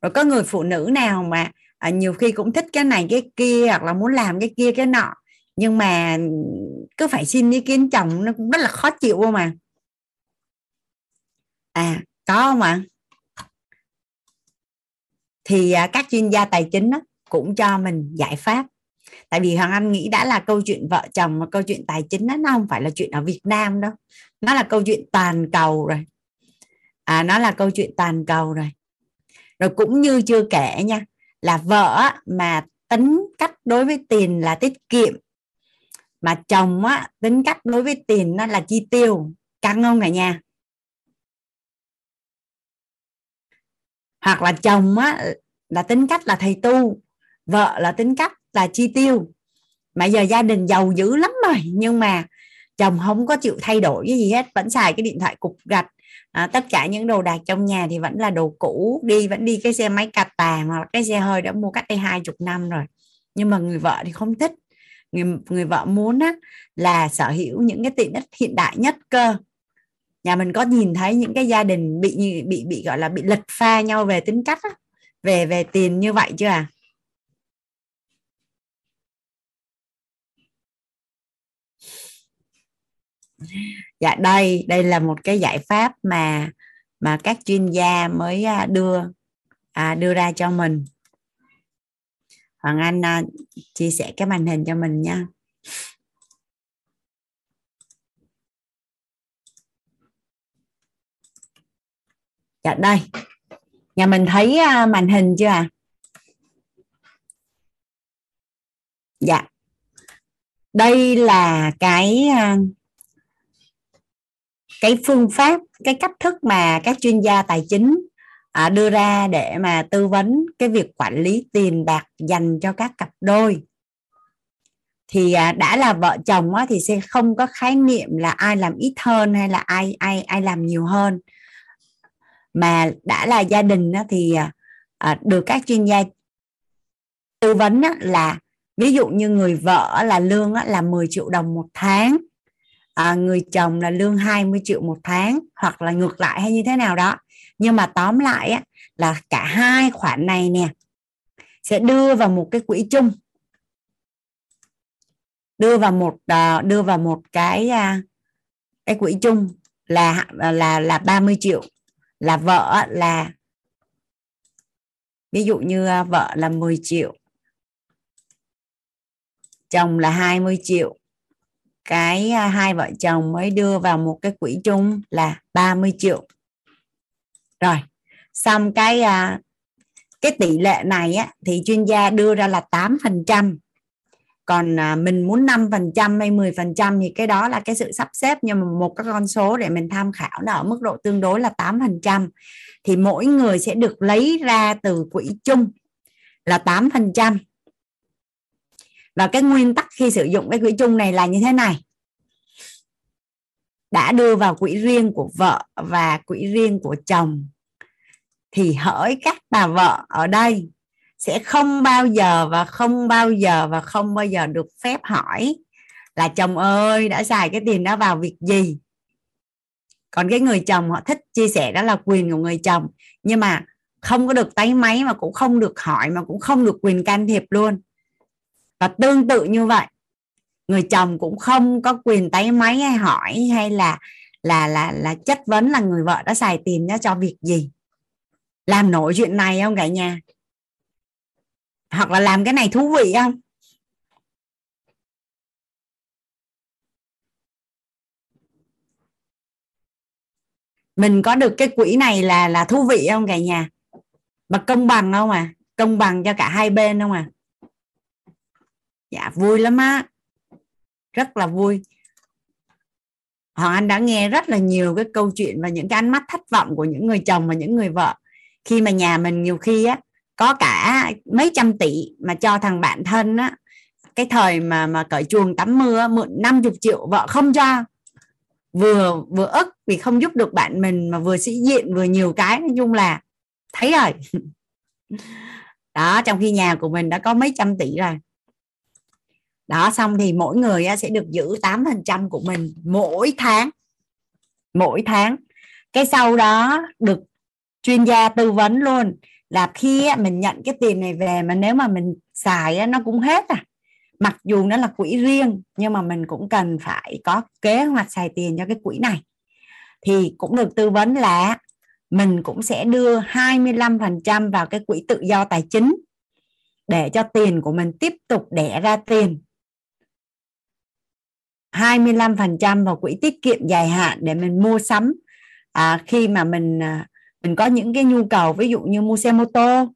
Rồi có người phụ nữ nào mà à, nhiều khi cũng thích cái này cái kia hoặc là muốn làm cái kia cái nọ. Nhưng mà cứ phải xin ý kiến chồng nó cũng rất là khó chịu mà. À có không ạ? Thì à, các chuyên gia tài chính cũng cho mình giải pháp. Tại vì hoàng anh nghĩ đã là câu chuyện vợ chồng mà câu chuyện tài chính đó, nó không phải là chuyện ở việt nam đâu. Nó là câu chuyện toàn cầu rồi. À nó là câu chuyện toàn cầu rồi. Rồi cũng như chưa kể nha là vợ mà tính cách đối với tiền là tiết kiệm mà chồng á tính cách đối với tiền nó là chi tiêu căng không cả nhà? Hoặc là chồng á là tính cách là thầy tu vợ là tính cách là chi tiêu. Mà giờ gia đình giàu dữ lắm rồi nhưng mà chồng không có chịu thay đổi cái gì hết vẫn xài cái điện thoại cục gạch. À, tất cả những đồ đạc trong nhà thì vẫn là đồ cũ đi vẫn đi cái xe máy cà tàng hoặc cái xe hơi đã mua cách đây hai chục năm rồi. Nhưng mà người vợ thì không thích. Người người vợ muốn á, là sở hữu những cái tiện ích hiện đại nhất cơ nhà mình có nhìn thấy những cái gia đình bị bị bị gọi là bị lật pha nhau về tính cách á, về về tiền như vậy chưa à? Dạ đây đây là một cái giải pháp mà mà các chuyên gia mới à, đưa à, đưa ra cho mình. Hoàng anh à, chia sẻ cái màn hình cho mình nha. Dạ đây. Nhà mình thấy à, màn hình chưa à dạ. Đây là cái à, cái phương pháp cái cách thức mà các chuyên gia tài chính à, đưa ra để mà tư vấn cái việc quản lý tiền bạc dành cho các cặp đôi. Thì à, đã là vợ chồng á, thì sẽ không có khái niệm là ai làm ít hơn hay là ai ai ai làm nhiều hơn mà đã là gia đình thì à, à, được các chuyên gia tư vấn là ví dụ như người vợ là lương là 10 triệu đồng một tháng à, người chồng là lương 20 triệu một tháng hoặc là ngược lại hay như thế nào đó. Nhưng mà tóm lại á, là cả hai khoản này nè sẽ đưa vào một cái quỹ chung. Đưa vào một à, đưa vào một cái cái quỹ chung là là là 30 triệu là vợ là ví dụ như à, vợ là 10 triệu chồng là 20 triệu. Cái à, hai vợ chồng mới đưa vào một cái quỹ chung là 30 triệu. Rồi xong cái à, cái tỷ lệ này á, thì chuyên gia đưa ra là 8 phần trăm còn à, mình muốn 5 phần trăm hay 10 phần trăm thì cái đó là cái sự sắp xếp nhưng mà một cái con số để mình tham khảo là ở mức độ tương đối là 8 phần trăm. Thì mỗi người sẽ được lấy ra từ quỹ chung là 8 phần trăm. Và cái nguyên tắc khi sử dụng cái quỹ chung này là như thế này. Đã đưa vào quỹ riêng của vợ và quỹ riêng của chồng thì hỡi các bà vợ ở đây sẽ không bao giờ và không bao giờ và không bao giờ được phép hỏi là chồng ơi, đã xài cái tiền đó vào việc gì? Còn cái người chồng họ thích chia sẻ đó là quyền của người chồng. Nhưng mà không có được tay máy mà cũng không được hỏi, mà cũng không được quyền can thiệp luôn. Và tương tự như vậy, người chồng cũng không có quyền tay máy hay hỏi hay là là là là chất vấn là người vợ đã xài tiền đó cho việc gì. Làm nổi chuyện này không cả nhà? Hoặc là làm cái này thú vị không? Mình có được cái quỹ này là là thú vị không cả nhà? Mà công bằng không à? Công bằng cho cả hai bên không à? Dạ vui lắm á. Rất là vui. Hoàng Anh đã nghe rất là nhiều cái câu chuyện và những cái ánh mắt thất vọng của những người chồng và những người vợ. Khi mà nhà mình nhiều khi á có cả mấy trăm tỷ mà cho thằng bạn thân á. Cái thời mà mà cởi chuồng tắm mưa, mượn 50 triệu vợ không cho. Vừa vừa ức vì không giúp được bạn mình mà vừa sĩ diện, vừa nhiều cái. Nói chung là, thấy rồi. Đó, trong khi nhà của mình đã có mấy trăm tỷ rồi. Đó, xong thì mỗi người sẽ được giữ 8% của mình mỗi tháng. Mỗi tháng. Cái sau đó được chuyên gia tư vấn luôn là khi mình nhận cái tiền này về mà nếu mà mình xài nó cũng hết à. Mặc dù nó là quỹ riêng nhưng mà mình cũng cần phải có kế hoạch xài tiền cho cái quỹ này. Thì cũng được tư vấn là mình cũng sẽ đưa 25% vào cái quỹ tự do tài chính để cho tiền của mình tiếp tục đẻ ra tiền. 25% vào quỹ tiết kiệm dài hạn để mình mua sắm. À, khi mà mình à, mình có những cái nhu cầu ví dụ như mua xe mô tô.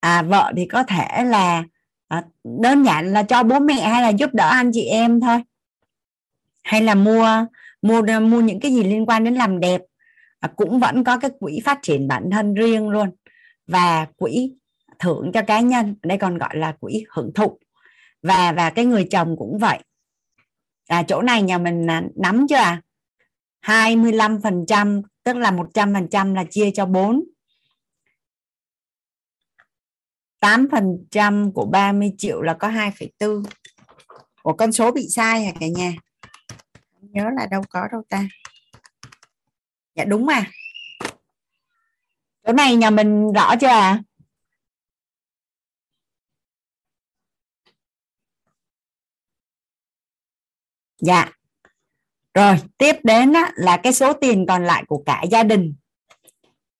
À vợ thì có thể là à, đơn giản là cho bố mẹ hay là giúp đỡ anh chị em thôi. Hay là mua mua mua những cái gì liên quan đến làm đẹp. À, cũng vẫn có cái quỹ phát triển bản thân riêng luôn. Và quỹ thưởng cho cá nhân đây còn gọi là quỹ hưởng thụ. Và và cái người chồng cũng vậy. À chỗ này nhà mình à, nắm chưa à? 25% tức là 100% là chia cho 4 8% của 30 triệu là có 2,4 Ủa con số bị sai hả cả nhà? Nhớ là đâu có đâu ta. Dạ đúng mà. Chỗ này nhà mình rõ chưa à dạ rồi tiếp đến á, là cái số tiền còn lại của cả gia đình.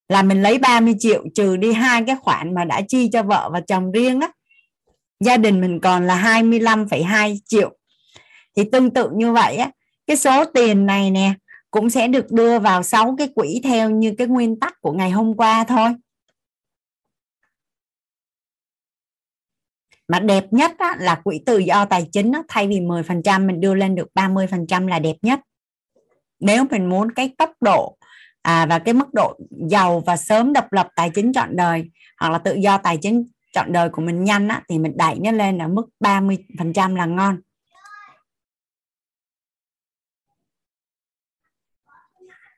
Là mình lấy 30 triệu trừ đi hai cái khoản mà đã chi cho vợ và chồng riêng á gia đình mình còn là 25,2 triệu. Thì tương tự như vậy á cái số tiền này nè cũng sẽ được đưa vào sáu cái quỹ theo như cái nguyên tắc của ngày hôm qua thôi. Mà đẹp nhất á, là quỹ tự do tài chính á, thay vì 10% mình đưa lên được 30% là đẹp nhất nếu mình muốn cái tốc độ à, và cái mức độ giàu và sớm độc lập tài chính trọn đời hoặc là tự do tài chính trọn đời của mình nhanh á, thì mình đẩy nó lên ở mức 30% là ngon.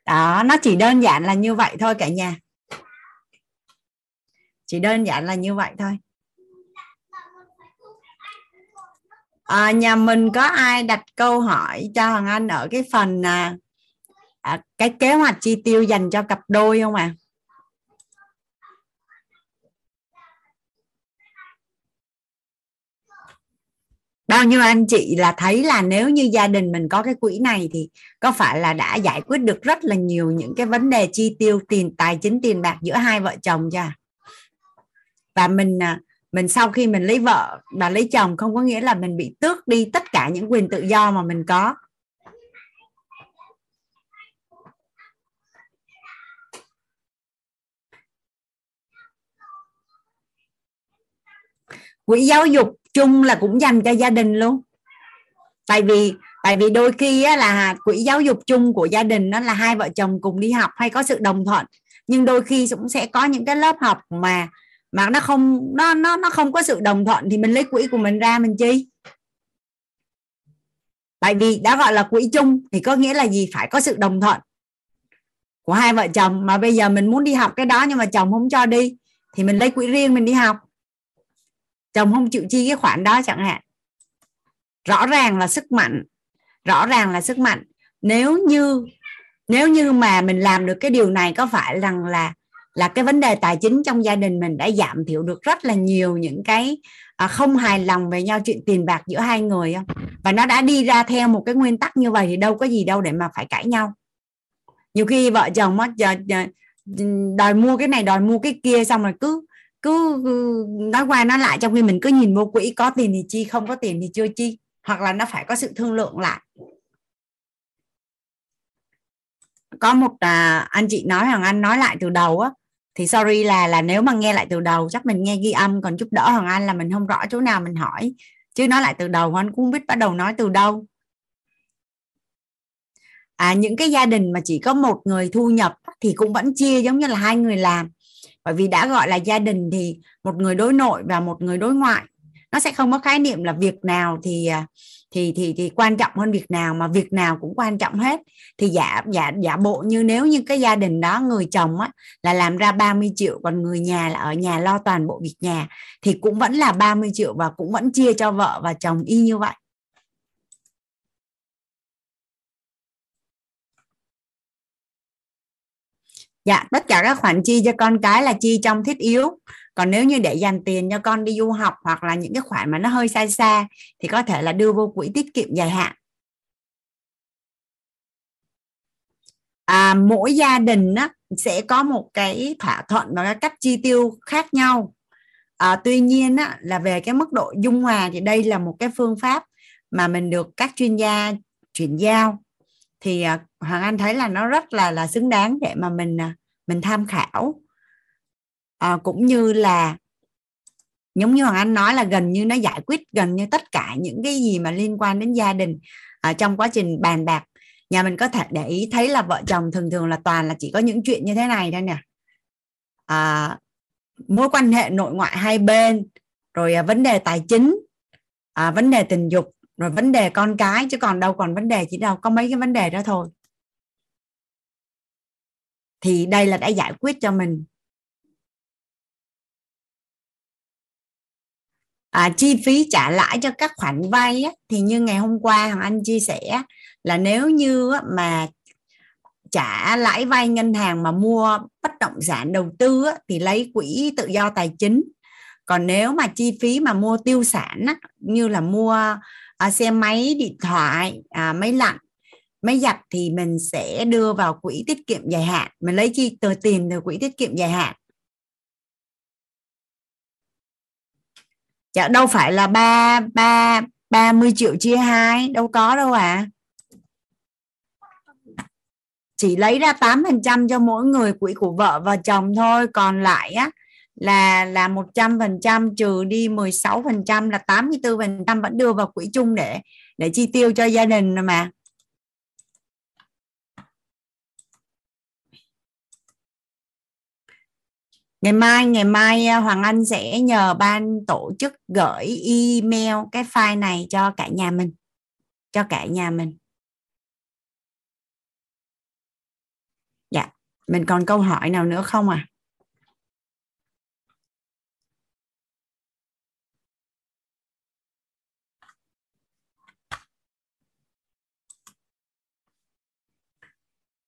Đó nó chỉ đơn giản là như vậy thôi cả nhà. Chỉ đơn giản là như vậy thôi. À, nhà mình có ai đặt câu hỏi cho hoàng anh ở cái phần à, à, cái kế hoạch chi tiêu dành cho cặp đôi không ạ à? bao nhiêu anh chị là thấy là nếu như gia đình mình có cái quỹ này thì có phải là đã giải quyết được rất là nhiều những cái vấn đề chi tiêu tiền tài chính tiền bạc giữa hai vợ chồng chưa và mình à, mình sau khi mình lấy vợ và lấy chồng không có nghĩa là mình bị tước đi tất cả những quyền tự do mà mình có quỹ giáo dục chung là cũng dành cho gia đình luôn. Tại vì tại vì đôi khi á, là quỹ giáo dục chung của gia đình nó là hai vợ chồng cùng đi học hay có sự đồng thuận nhưng đôi khi cũng sẽ có những cái lớp học mà mà nó không nó nó nó không có sự đồng thuận thì mình lấy quỹ của mình ra mình chi. Tại vì đã gọi là quỹ chung thì có nghĩa là gì? Phải có sự đồng thuận của hai vợ chồng mà bây giờ mình muốn đi học cái đó nhưng mà chồng không cho đi thì mình lấy quỹ riêng mình đi học chồng không chịu chi cái khoản đó chẳng hạn. Rõ ràng là sức mạnh rõ ràng là sức mạnh. Nếu như nếu như mà mình làm được cái điều này có phải rằng là là cái vấn đề tài chính trong gia đình mình đã giảm thiểu được rất là nhiều những cái à, không hài lòng về nhau chuyện tiền bạc giữa hai người không? Và nó đã đi ra theo một cái nguyên tắc như vậy thì đâu có gì đâu để mà phải cãi nhau. Nhiều khi vợ chồng mất đòi mua cái này đòi mua cái kia xong rồi cứ cứ ừ, nói qua nói lại trong khi mình cứ nhìn vô quỹ có tiền thì chi không có tiền thì chưa chi hoặc là nó phải có sự thương lượng lại. Có một à, anh chị nói rằng anh nói lại từ đầu á thì sorry là là nếu mà nghe lại từ đầu chắc mình nghe ghi âm còn giúp đỡ hoàng anh là mình không rõ chỗ nào mình hỏi chứ nói lại từ đầu anh cũng biết bắt đầu nói từ đâu. À những cái gia đình mà chỉ có một người thu nhập thì cũng vẫn chia giống như là hai người làm bởi vì đã gọi là gia đình thì một người đối nội và một người đối ngoại, nó sẽ không có khái niệm là việc nào thì à, thì thì thì quan trọng hơn việc nào, mà việc nào cũng quan trọng hết. Thì giả giả giả bộ như nếu như cái gia đình đó, người chồng á, là làm ra 30 triệu, còn người nhà là ở nhà lo toàn bộ việc nhà, thì cũng vẫn là 30 triệu và cũng vẫn chia cho vợ và chồng y như vậy. Dạ tất cả các khoản chi cho con cái là chi trong thiết yếu. Còn nếu như để dành tiền cho con đi du học hoặc là những cái khoản mà nó hơi xa xa thì có thể là đưa vô quỹ tiết kiệm dài hạn. À, mỗi gia đình á, sẽ có một cái thỏa thuận và cái cách chi tiêu khác nhau. À, tuy nhiên á, là về cái mức độ dung hòa thì đây là một cái phương pháp mà mình được các chuyên gia chuyển giao. Thì à, hoàng anh thấy là nó rất là là xứng đáng để mà mình à, mình tham khảo. À, cũng như là giống như hoàng anh nói là gần như nó giải quyết gần như tất cả những cái gì mà liên quan đến gia đình à, trong quá trình bàn bạc. Nhà mình có thể để ý thấy là vợ chồng thường thường là toàn là chỉ có những chuyện như thế này thôi nè. À, mối quan hệ nội ngoại hai bên rồi à, vấn đề tài chính à, vấn đề tình dục rồi vấn đề con cái chứ còn đâu còn vấn đề chỉ đâu có mấy cái vấn đề đó thôi thì đây là đã giải quyết cho mình. À, chi phí trả lãi cho các khoản vay á, thì như ngày hôm qua hoàng anh chia sẻ là nếu như á, mà trả lãi vay ngân hàng mà mua bất động sản đầu tư á, thì lấy quỹ tự do tài chính. Còn nếu mà chi phí mà mua tiêu sản á, như là mua à, xe máy điện thoại à, máy lạnh máy giặt thì mình sẽ đưa vào quỹ tiết kiệm dài hạn. Mình lấy chi từ tiền từ quỹ tiết kiệm dài hạn. Chả đâu phải là ba ba ba mươi triệu chia hai, đâu có đâu à. Chỉ lấy ra 8% cho mỗi người, quỹ của vợ và chồng thôi. Còn lại á, là là 100% trừ đi 16% là 84% vẫn đưa vào quỹ chung để để chi tiêu cho gia đình mà. Ngày mai ngày mai à, Hoàng Anh sẽ nhờ ban tổ chức gửi email cái file này cho cả nhà mình, cho cả nhà mình. Dạ mình còn câu hỏi nào nữa không à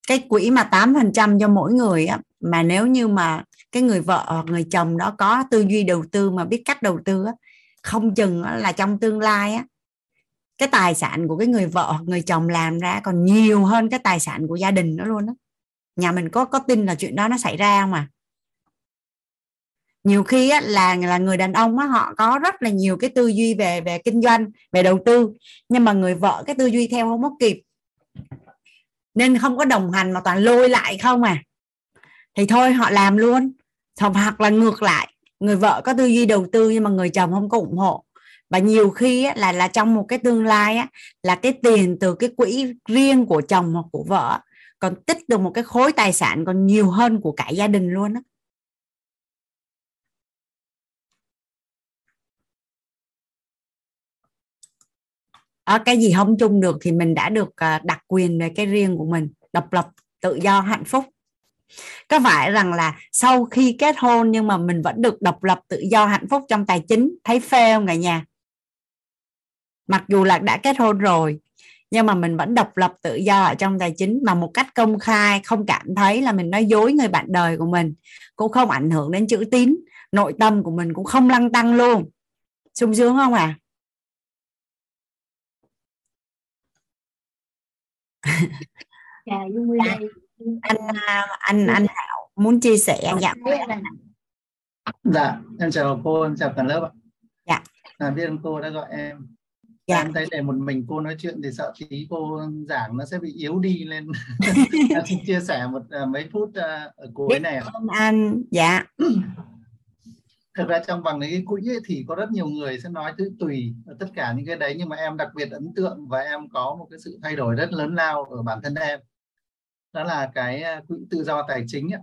cái quỹ mà 8% cho mỗi người á mà nếu như mà cái người vợ hoặc người chồng đó có tư duy đầu tư mà biết cách đầu tư á không chừng là trong tương lai á cái tài sản của cái người vợ hoặc người chồng làm ra còn nhiều hơn cái tài sản của gia đình đó luôn á, nhà mình có có tin là chuyện đó nó xảy ra không à? Nhiều khi á, là là người đàn ông á, họ có rất là nhiều cái tư duy về về kinh doanh về đầu tư nhưng mà người vợ cái tư duy theo không có kịp. Nên không có đồng hành mà toàn lôi lại không à? Thì thôi họ làm luôn. Hoặc là ngược lại người vợ có tư duy đầu tư nhưng mà người chồng không có ủng hộ. Và nhiều khi á, là là trong một cái tương lai á, là cái tiền từ cái quỹ riêng của chồng hoặc của vợ còn tích được một cái khối tài sản còn nhiều hơn của cả gia đình luôn á. À, cái gì không chung được thì mình đã được ờ, đặc quyền về cái riêng của mình độc lập tự do hạnh phúc có phải rằng là sau khi kết hôn nhưng mà mình vẫn được độc lập tự do hạnh phúc trong tài chính thấy phê không cả nhà? Mặc dù là đã kết hôn rồi nhưng mà mình vẫn độc lập tự do ở trong tài chính mà một cách công khai không cảm thấy là mình nói dối người bạn đời của mình cũng không ảnh hưởng đến chữ tín. Nội tâm của mình cũng không lăng tăng luôn. Sung sướng không à dạ. Anh à, anh anh Thảo muốn chia sẻ dạ. dạ em chào cô em chào cả lớp ạ. Dạ. À, biết cô đã gọi em. Dạ. em thấy để một mình cô nói chuyện thì sợ tí cô giảng nó sẽ bị yếu đi lên. Em xin chia sẻ một uh, mấy phút uh, ở cuối này ạ. anh. Dạ. Thực ra trong bằng cái quỹ ấy thì có rất nhiều người sẽ nói thứ tùy tất cả những cái đấy nhưng mà em đặc biệt ấn tượng và em có một cái sự thay đổi rất lớn lao ở bản thân em đó là cái à, quỹ tự do tài chính ấy.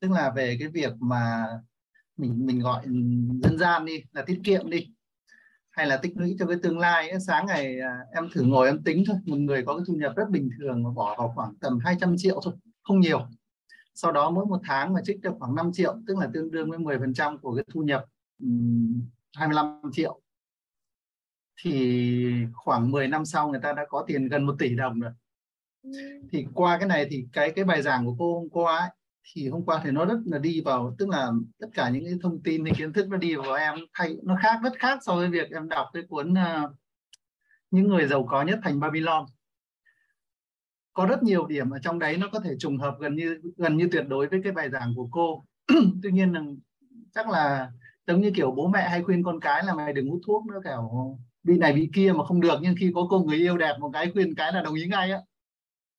tức là về cái việc mà mình mình gọi dân gian đi, là tiết kiệm đi, hay là tích lũy cho cái tương lai ấy. sáng ngày à, em thử ngồi em tính thôi một người có cái thu nhập rất bình thường mà bỏ vào khoảng tầm 200 triệu thôi, không nhiều sau đó mỗi một tháng mà trích được khoảng 5 triệu, tức là tương đương với 10 phần trăm của cái thu nhập 25 triệu thì khoảng 10 năm sau người ta đã có tiền gần một tỷ đồng rồi thì qua cái này thì cái cái bài giảng của cô hôm qua ấy, thì hôm qua thì nó rất là đi vào tức là tất cả những cái thông tin hay kiến thức nó đi vào em thay nó khác rất khác so với việc em đọc cái cuốn uh, những người giàu có nhất thành Babylon. Có rất nhiều điểm ở trong đấy nó có thể trùng hợp gần như gần như tuyệt đối với cái bài giảng của cô. Tuy nhiên là chắc là giống như kiểu bố mẹ hay khuyên con cái là mày đừng hút thuốc nữa kiểu bị này bị kia mà không được. Nhưng khi có cô người yêu đẹp một cái khuyên cái là đồng ý ngay á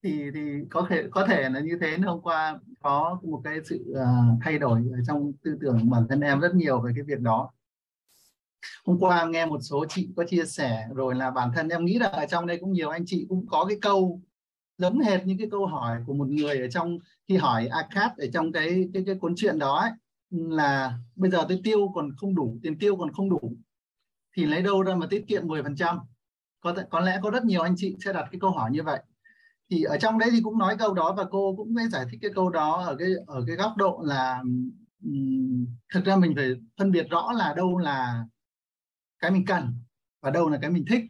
thì thì có thể có thể là như thế hôm qua có một cái sự uh, thay đổi ở trong tư tưởng bản thân em rất nhiều về cái việc đó. Hôm qua nghe một số chị có chia sẻ rồi là bản thân em nghĩ là ở trong đây cũng nhiều anh chị cũng có cái câu giống hệt những cái câu hỏi của một người ở trong khi hỏi Akat ở trong cái cái cái cuốn truyện đó ấy, là bây giờ tôi tiêu còn không đủ tiền tiêu còn không đủ thì lấy đâu ra mà tiết kiệm 10% có có lẽ có rất nhiều anh chị sẽ đặt cái câu hỏi như vậy thì ở trong đấy thì cũng nói câu đó và cô cũng mới giải thích cái câu đó ở cái ở cái góc độ là um, thực ra mình phải phân biệt rõ là đâu là cái mình cần và đâu là cái mình thích.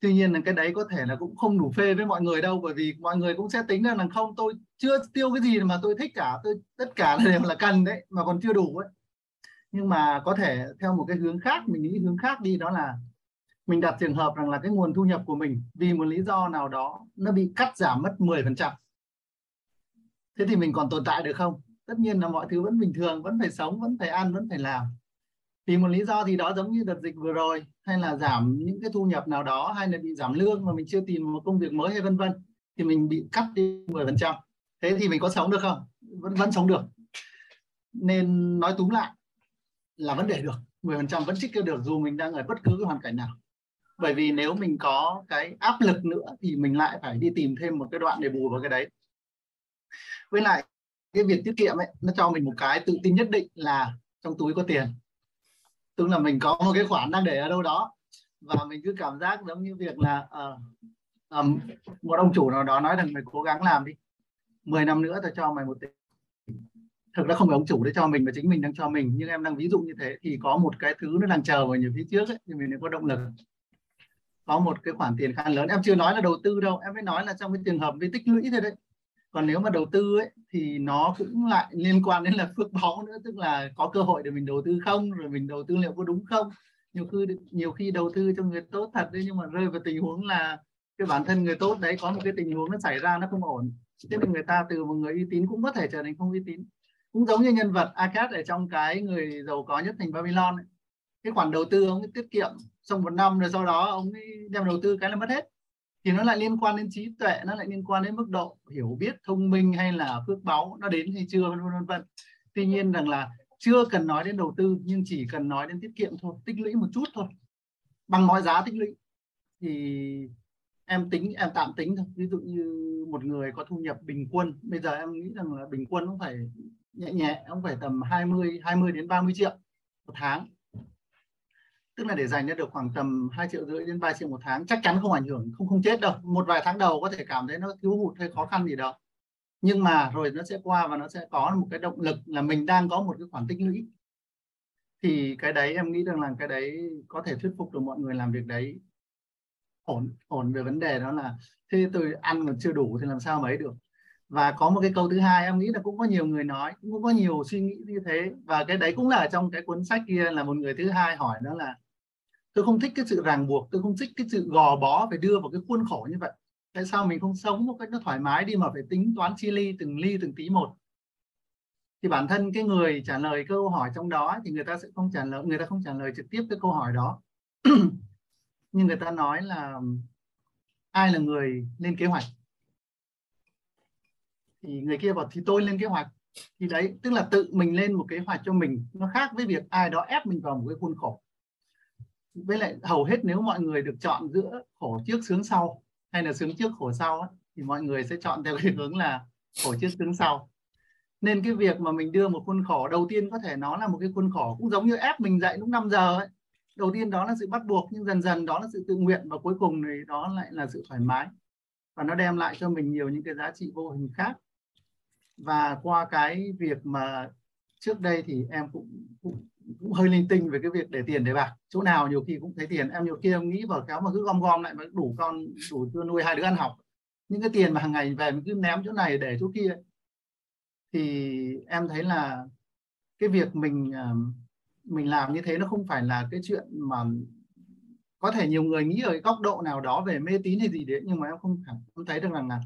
Tuy nhiên là cái đấy có thể là cũng không đủ phê với mọi người đâu bởi vì mọi người cũng sẽ tính ra là không tôi chưa tiêu cái gì mà tôi thích cả tôi tất cả là đều là cần đấy mà còn chưa đủ ấy. Nhưng mà có thể theo một cái hướng khác mình nghĩ hướng khác đi đó là mình đặt trường hợp rằng là cái nguồn thu nhập của mình vì một lý do nào đó nó bị cắt giảm mất 10% thế thì mình còn tồn tại được không? Tất nhiên là mọi thứ vẫn bình thường, vẫn phải sống, vẫn phải ăn, vẫn phải làm. Vì một lý do gì đó giống như đợt dịch vừa rồi, hay là giảm những cái thu nhập nào đó, hay là bị giảm lương mà mình chưa tìm một công việc mới hay vân vân, thì mình bị cắt đi 10% thế thì mình có sống được không? Vẫn vẫn sống được. Nên nói túm lại là vẫn để được 10% vẫn trích được dù mình đang ở bất cứ cái hoàn cảnh nào bởi vì nếu mình có cái áp lực nữa thì mình lại phải đi tìm thêm một cái đoạn để bù vào cái đấy. Với lại cái việc tiết kiệm ấy nó cho mình một cái tự tin nhất định là trong túi có tiền. Tức là mình có một cái khoản đang để ở đâu đó và mình cứ cảm giác giống như việc là uh, um, một ông chủ nào đó nói rằng mày cố gắng làm đi 10 năm nữa tôi cho mày một tỷ. Thực ra không phải ông chủ để cho mình mà chính mình đang cho mình. Nhưng em đang ví dụ như thế thì có một cái thứ nó đang chờ vào nhiều phía trước ấy, thì mình có động lực có một cái khoản tiền khá lớn. Em chưa nói là đầu tư đâu, em mới nói là trong cái trường hợp với tích lũy thôi đấy. Còn nếu mà đầu tư ấy, thì nó cũng lại liên quan đến là phước báo nữa, tức là có cơ hội để mình đầu tư không, rồi mình đầu tư liệu có đúng không. Nhiều khi nhiều khi đầu tư cho người tốt thật đấy, nhưng mà rơi vào tình huống là cái bản thân người tốt đấy, có một cái tình huống nó xảy ra nó không ổn. Thế nên người ta từ một người uy tín cũng có thể trở thành không uy tín. Cũng giống như nhân vật Akkad ở trong cái người giàu có nhất thành Babylon ấy. cái khoản đầu tư ông ấy tiết kiệm trong một năm rồi sau đó ông ấy đem đầu tư cái là mất hết. Thì nó lại liên quan đến trí tuệ, nó lại liên quan đến mức độ hiểu biết, thông minh hay là phước báu nó đến hay chưa, vân vân vân tuy nhiên rằng là chưa cần nói đến đầu tư, nhưng chỉ cần nói đến tiết kiệm thôi, tích lũy một chút thôi. Bằng mọi giá tích lũy. Thì em tính, em tạm tính thôi. Ví dụ như một người có thu nhập bình quân, bây giờ em nghĩ rằng là bình quân cũng phải nhẹ nhẹ cũng phải tầm 20 20 đến 30 triệu một tháng tức là để dành ra được khoảng tầm 2 triệu rưỡi đến 3 triệu một tháng, chắc chắn không ảnh hưởng, không không chết đâu. Một vài tháng đầu có thể cảm thấy nó thiếu hụt hay khó khăn gì đâu. Nhưng mà rồi nó sẽ qua và nó sẽ có một cái động lực là mình đang có một cái khoản tích lũy. Thì cái đấy em nghĩ rằng là cái đấy có thể thuyết phục được mọi người làm việc đấy. Ổn ổn về vấn đề đó là, thế tôi ăn còn chưa đủ thì làm sao mấy được. Và có một cái câu thứ hai, em nghĩ là cũng có nhiều người nói, cũng có nhiều suy nghĩ như thế. Và cái đấy cũng là trong cái cuốn sách kia là một người thứ hai hỏi đó là tôi không thích cái sự ràng buộc, tôi không thích cái sự gò bó phải đưa vào cái khuôn khổ như vậy. Tại sao mình không sống một cách nó thoải mái đi mà phải tính toán chi ly từng ly từng tí một? Thì bản thân cái người trả lời câu hỏi trong đó thì người ta sẽ không trả lời, người ta không trả lời trực tiếp cái câu hỏi đó. Nhưng người ta nói là, ai là người lên kế hoạch? Thì người kia bảo, thì tôi lên kế hoạch. Thì đấy, tức là tự mình lên một kế hoạch cho mình, nó khác với việc ai đó ép mình vào một cái khuôn khổ với lại hầu hết nếu mọi người được chọn giữa khổ trước sướng sau hay là sướng trước khổ sau thì mọi người sẽ chọn theo cái hướng là khổ trước sướng sau. Nên cái việc mà mình đưa một khuôn khổ đầu tiên có thể nó là một cái khuôn khổ cũng giống như ép mình dậy lúc 5 giờ ấy. Đầu tiên đó là sự bắt buộc nhưng dần dần đó là sự tự nguyện và cuối cùng thì đó lại là sự thoải mái. Và nó đem lại cho mình nhiều những cái giá trị vô hình khác. Và qua cái việc mà trước đây thì em cũng, cũng cũng hơi linh tinh về cái việc để tiền để bạc. Chỗ nào nhiều khi cũng thấy tiền. Em nhiều khi em nghĩ vào kéo mà cứ gom gom lại mà đủ con, đủ cho nuôi hai đứa ăn học. Những cái tiền mà hàng ngày về mình cứ ném chỗ này để chỗ kia. Thì em thấy là cái việc mình à, mình làm như thế nó không phải là cái chuyện mà có thể nhiều người nghĩ ở góc độ nào đó về mê tín hay gì đấy, nhưng mà em không cảm thấy được rằng là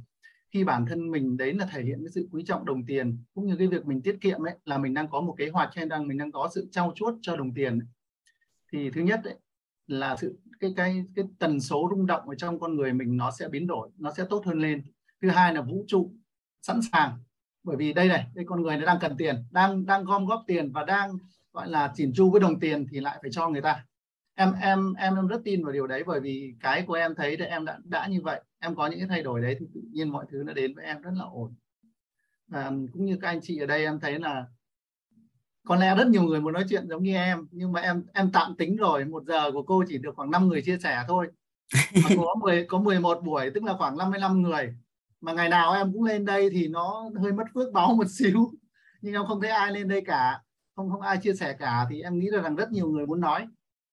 khi bản thân mình đấy là thể hiện cái sự quý trọng đồng tiền cũng như cái việc mình tiết kiệm ấy là mình đang có một kế hoạch hay đang mình đang có sự trau chuốt cho đồng tiền ấy. thì thứ nhất ấy, là sự cái cái cái tần số rung động ở trong con người mình nó sẽ biến đổi nó sẽ tốt hơn lên. Thứ hai là vũ trụ sẵn sàng. Bởi vì đây này đây con người nó đang cần tiền đang đang gom góp tiền và đang gọi là chỉn chu với đồng tiền thì lại phải cho người ta. Em em em em rất tin vào điều đấy bởi vì cái của em thấy thì em đã đã như vậy em có những cái thay đổi đấy thì tự nhiên mọi thứ nó đến với em rất là ổn. Và cũng như các anh chị ở đây em thấy là có lẽ rất nhiều người muốn nói chuyện giống như em nhưng mà em em tạm tính rồi. Một giờ của cô chỉ được khoảng 5 người chia sẻ thôi. Mà có 10 có 11 buổi tức là khoảng 55 người. Mà ngày nào em cũng lên đây thì nó hơi mất phước báo một xíu. Nhưng em không thấy ai lên đây cả. Không không ai chia sẻ cả. Thì em nghĩ rằng rất nhiều người muốn nói.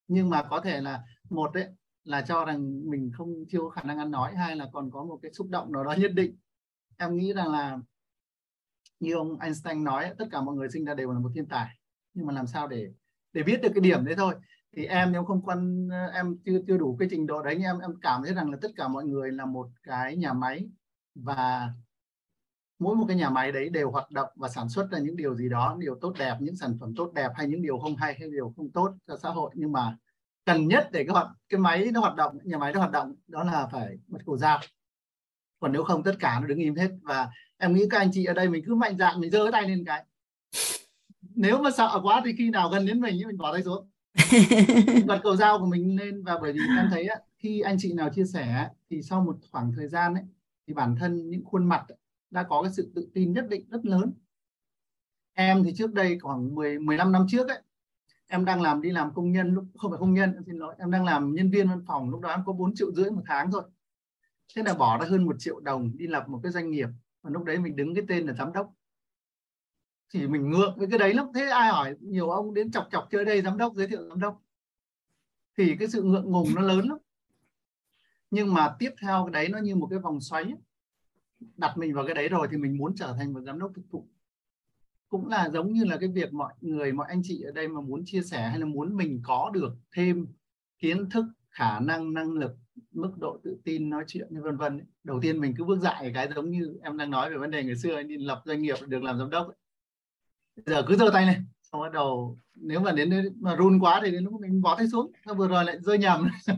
Nhưng mà có thể là một đấy là cho rằng mình không, chưa có khả năng ăn nói, hay là còn có một cái xúc động nào đó nhất định? Em nghĩ rằng là như ông Einstein nói, tất cả mọi người sinh ra đều là một thiên tài. Nhưng mà làm sao để để biết được cái điểm đấy thôi? Thì em nếu không quan, em chưa chưa đủ cái trình độ đấy, nhưng em em cảm thấy rằng là tất cả mọi người là một cái nhà máy. Và mỗi một cái nhà máy đấy đều hoạt động và sản xuất ra những điều gì đó điều tốt đẹp, những sản phẩm tốt đẹp hay những điều không hay hay điều không tốt cho xã hội. Nhưng mà cần nhất để cái hoạt cái máy nó hoạt động nhà máy nó hoạt động đó là phải bật cầu dao còn nếu không tất cả nó đứng im hết. Và em nghĩ các anh chị ở đây mình cứ mạnh dạn mình giơ tay lên cái. Nếu mà sợ quá thì khi nào gần đến mình mình bỏ tay xuống. Bật cầu dao của mình lên. Và bởi vì em thấy khi anh chị nào chia sẻ thì sau một khoảng thời gian ấy, thì bản thân những khuôn mặt đã có cái sự tự tin nhất định rất lớn. Em thì trước đây khoảng 10 15 năm trước ấy em đang làm đi làm công nhân lúc, không phải công nhân, em xin lỗi, em đang làm nhân viên văn phòng, lúc đó em có 4 triệu rưỡi một tháng thôi. Thế là bỏ ra hơn một triệu đồng đi lập một cái doanh nghiệp, và lúc đấy mình đứng cái tên là giám đốc. Thì mình ngượng với cái đấy lắm, thế ai hỏi, nhiều ông đến chọc chọc chơi đây, giám đốc giới thiệu giám đốc. Thì cái sự ngượng ngùng nó lớn lắm. Nhưng mà tiếp theo cái đấy nó như một cái vòng xoáy đặt mình vào cái đấy rồi thì mình muốn trở thành một giám đốc thực thụ cũng là giống như là cái việc mọi người, mọi anh chị ở đây mà muốn chia sẻ hay là muốn mình có được thêm kiến thức, khả năng năng lực, mức độ tự tin, nói chuyện như vân vân đầu tiên mình cứ bước dạy cái giống như em đang nói về vấn đề ngày xưa anh đi lập doanh nghiệp, được làm giám đốc bây giờ cứ giơ tay này xong bắt đầu nếu mà đến mà run quá thì đến lúc mình bỏ tay xuống nó vừa rồi lại rơi nhầm.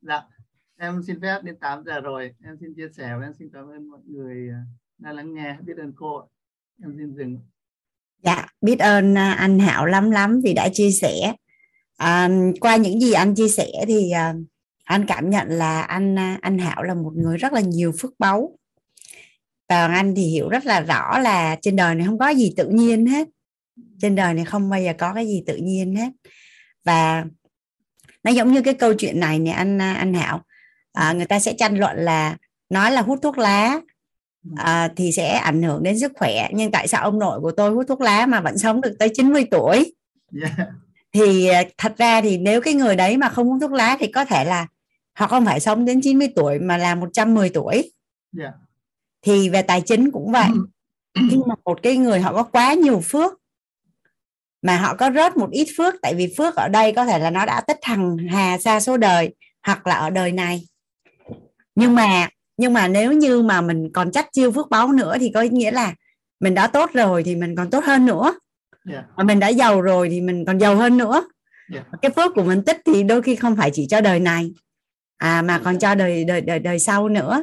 Dạ em xin phép đến 8 giờ rồi, em xin chia sẻ và em xin cảm ơn mọi người à, đã lắng nghe, biết ơn cô em xin dừng. Dạ biết ơn à, anh Hảo lắm lắm vì đã chia sẻ. À, qua những gì anh chia sẻ thì à, anh cảm nhận là anh à, anh Hảo là một người rất là nhiều phước báu. Và anh thì hiểu rất là rõ là trên đời này không có gì tự nhiên hết. Trên đời này không bao giờ có cái gì tự nhiên hết. Và nó giống như cái câu chuyện này nè anh à, anh Hảo. À, người ta sẽ tranh luận là nói là hút thuốc lá à, thì sẽ ảnh hưởng đến sức khỏe. Nhưng tại sao ông nội của tôi hút thuốc lá mà vẫn sống được tới 90 tuổi? Yeah. thì à, thật ra thì nếu cái người đấy mà không hút thuốc lá thì có thể là họ không phải sống đến 90 tuổi mà là 110 tuổi. Yeah. thì về tài chính cũng vậy. Khi mà một cái người họ có quá nhiều phước mà họ có rớt một ít phước tại vì phước ở đây có thể là nó đã tích hằng hà xa số đời hoặc là ở đời này. Nhưng mà nhưng mà nếu như mà mình còn chắc chiêu phước báo nữa thì có nghĩa là mình đã tốt rồi thì mình còn tốt hơn nữa. Yeah. mà mình đã giàu rồi thì mình còn giàu hơn nữa. Yeah. cái phước của mình tích thì đôi khi không phải chỉ cho đời này à mà còn cho đời đời đời đời sau nữa.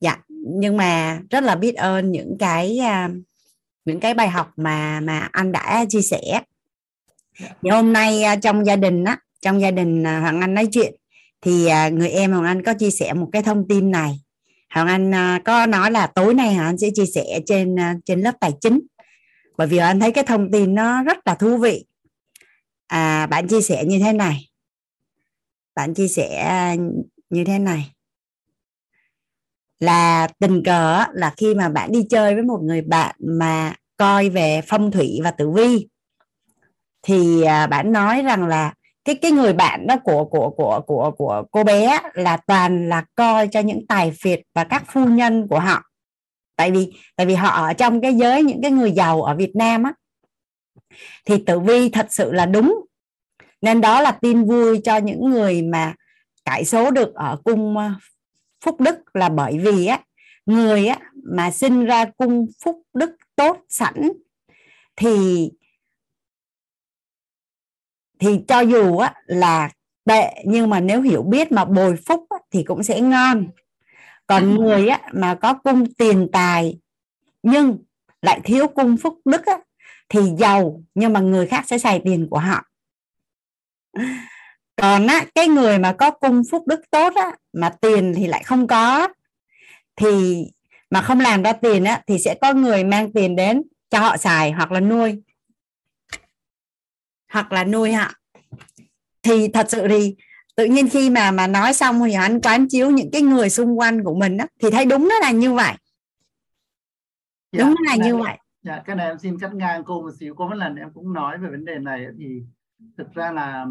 Dạ nhưng mà rất là biết ơn những cái uh, những cái bài học mà mà anh đã chia sẻ. Thì hôm nay uh, trong gia đình á trong gia đình uh, hoàng anh nói chuyện thì à, người em hoàng anh có chia sẻ một cái thông tin này. Hoàng anh à, có nói là tối nay hoàng anh sẽ chia sẻ trên à, trên lớp tài chính. Bởi vì anh thấy cái thông tin nó rất là thú vị. À, bạn chia sẻ như thế này. Bạn chia sẻ như thế này. Là tình cờ là khi mà bạn đi chơi với một người bạn mà coi về phong thủy và tử vi thì bạn nói rằng là cái cái người bạn đó của của của của của cô bé là toàn là coi cho những tài phiệt và các phu nhân của họ. Tại vì tại vì họ ở trong cái giới những cái người giàu ở Việt Nam á, thì tử vi thật sự là đúng. Nên đó là tin vui cho những người mà cải số được ở cung ờ, phúc đức là bởi vì á, người á mà sinh ra cung phúc đức tốt sẵn thì thì cho dù á là tệ nhưng mà nếu hiểu biết mà bồi phúc á, thì cũng sẽ ngon. Còn người á mà có cung tiền tài nhưng lại thiếu cung phúc đức á, thì giàu nhưng mà người khác sẽ xài tiền của họ. Còn á cái người mà có cung phúc đức tốt á mà tiền thì lại không có thì mà không làm ra tiền á thì sẽ có người mang tiền đến cho họ xài hoặc là nuôi hoặc là nuôi họ. Thì thật sự thì tự nhiên khi mà mà nói xong thì anh quán chiếu những cái người xung quanh của mình á thì thấy đúng nó là như vậy. Dạ, đúng là này, như vậy. dạ cái này em xin cắt ngang cô một xíu. Có một lần em cũng nói về vấn đề này thì thực ra là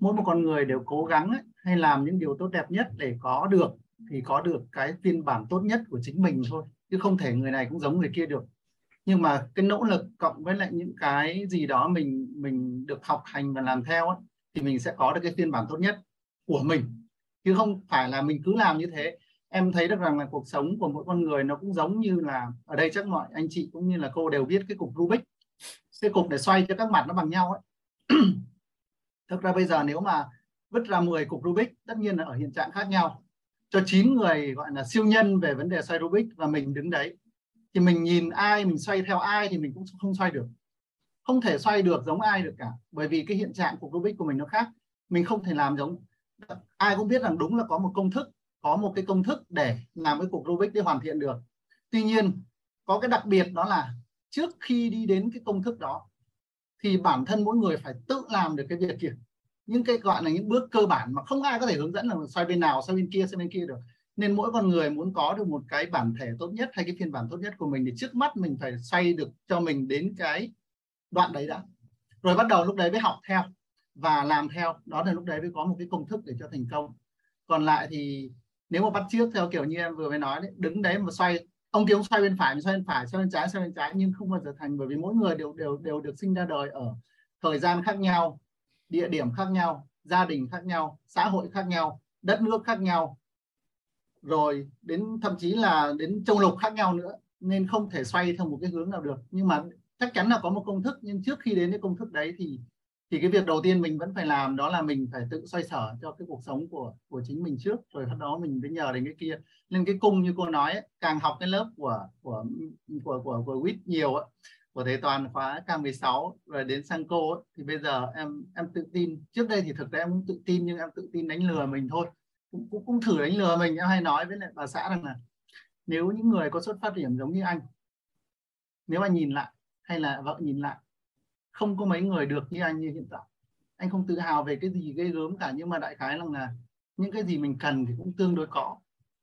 mỗi một con người đều cố gắng ấy, hay làm những điều tốt đẹp nhất để có được thì có được cái phiên bản tốt nhất của chính mình thôi chứ không thể người này cũng giống người kia được nhưng mà cái nỗ lực cộng với lại những cái gì đó mình mình được học hành và làm theo ấy, thì mình sẽ có được cái phiên bản tốt nhất của mình. Chứ không phải là mình cứ làm như thế. Em thấy được rằng là cuộc sống của mỗi con người nó cũng giống như là ở đây chắc mọi anh chị cũng như là cô đều biết cái cục Rubik. Cái cục để xoay cho các mặt nó bằng nhau ấy. Thực ra bây giờ nếu mà vứt ra 10 cục Rubik tất nhiên là ở hiện trạng khác nhau. Cho 9 người gọi là siêu nhân về vấn đề xoay Rubik và mình đứng đấy thì mình nhìn ai, mình xoay theo ai thì mình cũng không xoay được. Không thể xoay được giống ai được cả, bởi vì cái hiện trạng của Rubik của mình nó khác. Mình không thể làm giống, ai cũng biết rằng đúng là có một công thức, có một cái công thức để làm cái cục Rubik để hoàn thiện được. Tuy nhiên, có cái đặc biệt đó là trước khi đi đến cái công thức đó, thì bản thân mỗi người phải tự làm được cái việc kia. Những cái gọi là những bước cơ bản mà không ai có thể hướng dẫn là xoay bên nào, xoay bên kia, xoay bên kia được nên mỗi con người muốn có được một cái bản thể tốt nhất hay cái phiên bản tốt nhất của mình thì trước mắt mình phải xoay được cho mình đến cái đoạn đấy đã. Rồi bắt đầu lúc đấy mới học theo và làm theo. Đó là lúc đấy mới có một cái công thức để cho thành công. Còn lại thì nếu mà bắt trước theo kiểu như em vừa mới nói đấy, đứng đấy mà xoay, ông kia ông xoay bên phải, mình xoay bên phải, xoay bên trái, xoay bên trái nhưng không bao giờ thành bởi vì mỗi người đều đều đều được sinh ra đời ở thời gian khác nhau, địa điểm khác nhau, gia đình khác nhau, xã hội khác nhau, đất nước khác nhau rồi đến thậm chí là đến châu lục khác nhau nữa nên không thể xoay theo một cái hướng nào được. Nhưng mà chắc chắn là có một công thức nhưng trước khi đến cái công thức đấy thì thì cái việc đầu tiên mình vẫn phải làm đó là mình phải tự xoay sở cho cái cuộc sống của của chính mình trước rồi sau đó mình mới nhờ đến cái kia. Nên cái cung như cô nói ấy, càng học cái lớp của của của của của WIT nhiều ấy, của thầy toàn khóa K16 rồi đến sang cô ấy, thì bây giờ em em tự tin. Trước đây thì thực ra em cũng tự tin nhưng em tự tin đánh lừa mình thôi cũng, cũng, cũng thử đánh lừa mình em hay nói với lại bà xã rằng là nếu những người có xuất phát điểm giống như anh nếu anh nhìn lại hay là vợ nhìn lại không có mấy người được như anh như hiện tại anh không tự hào về cái gì ghê gớm cả nhưng mà đại khái là những cái gì mình cần thì cũng tương đối có.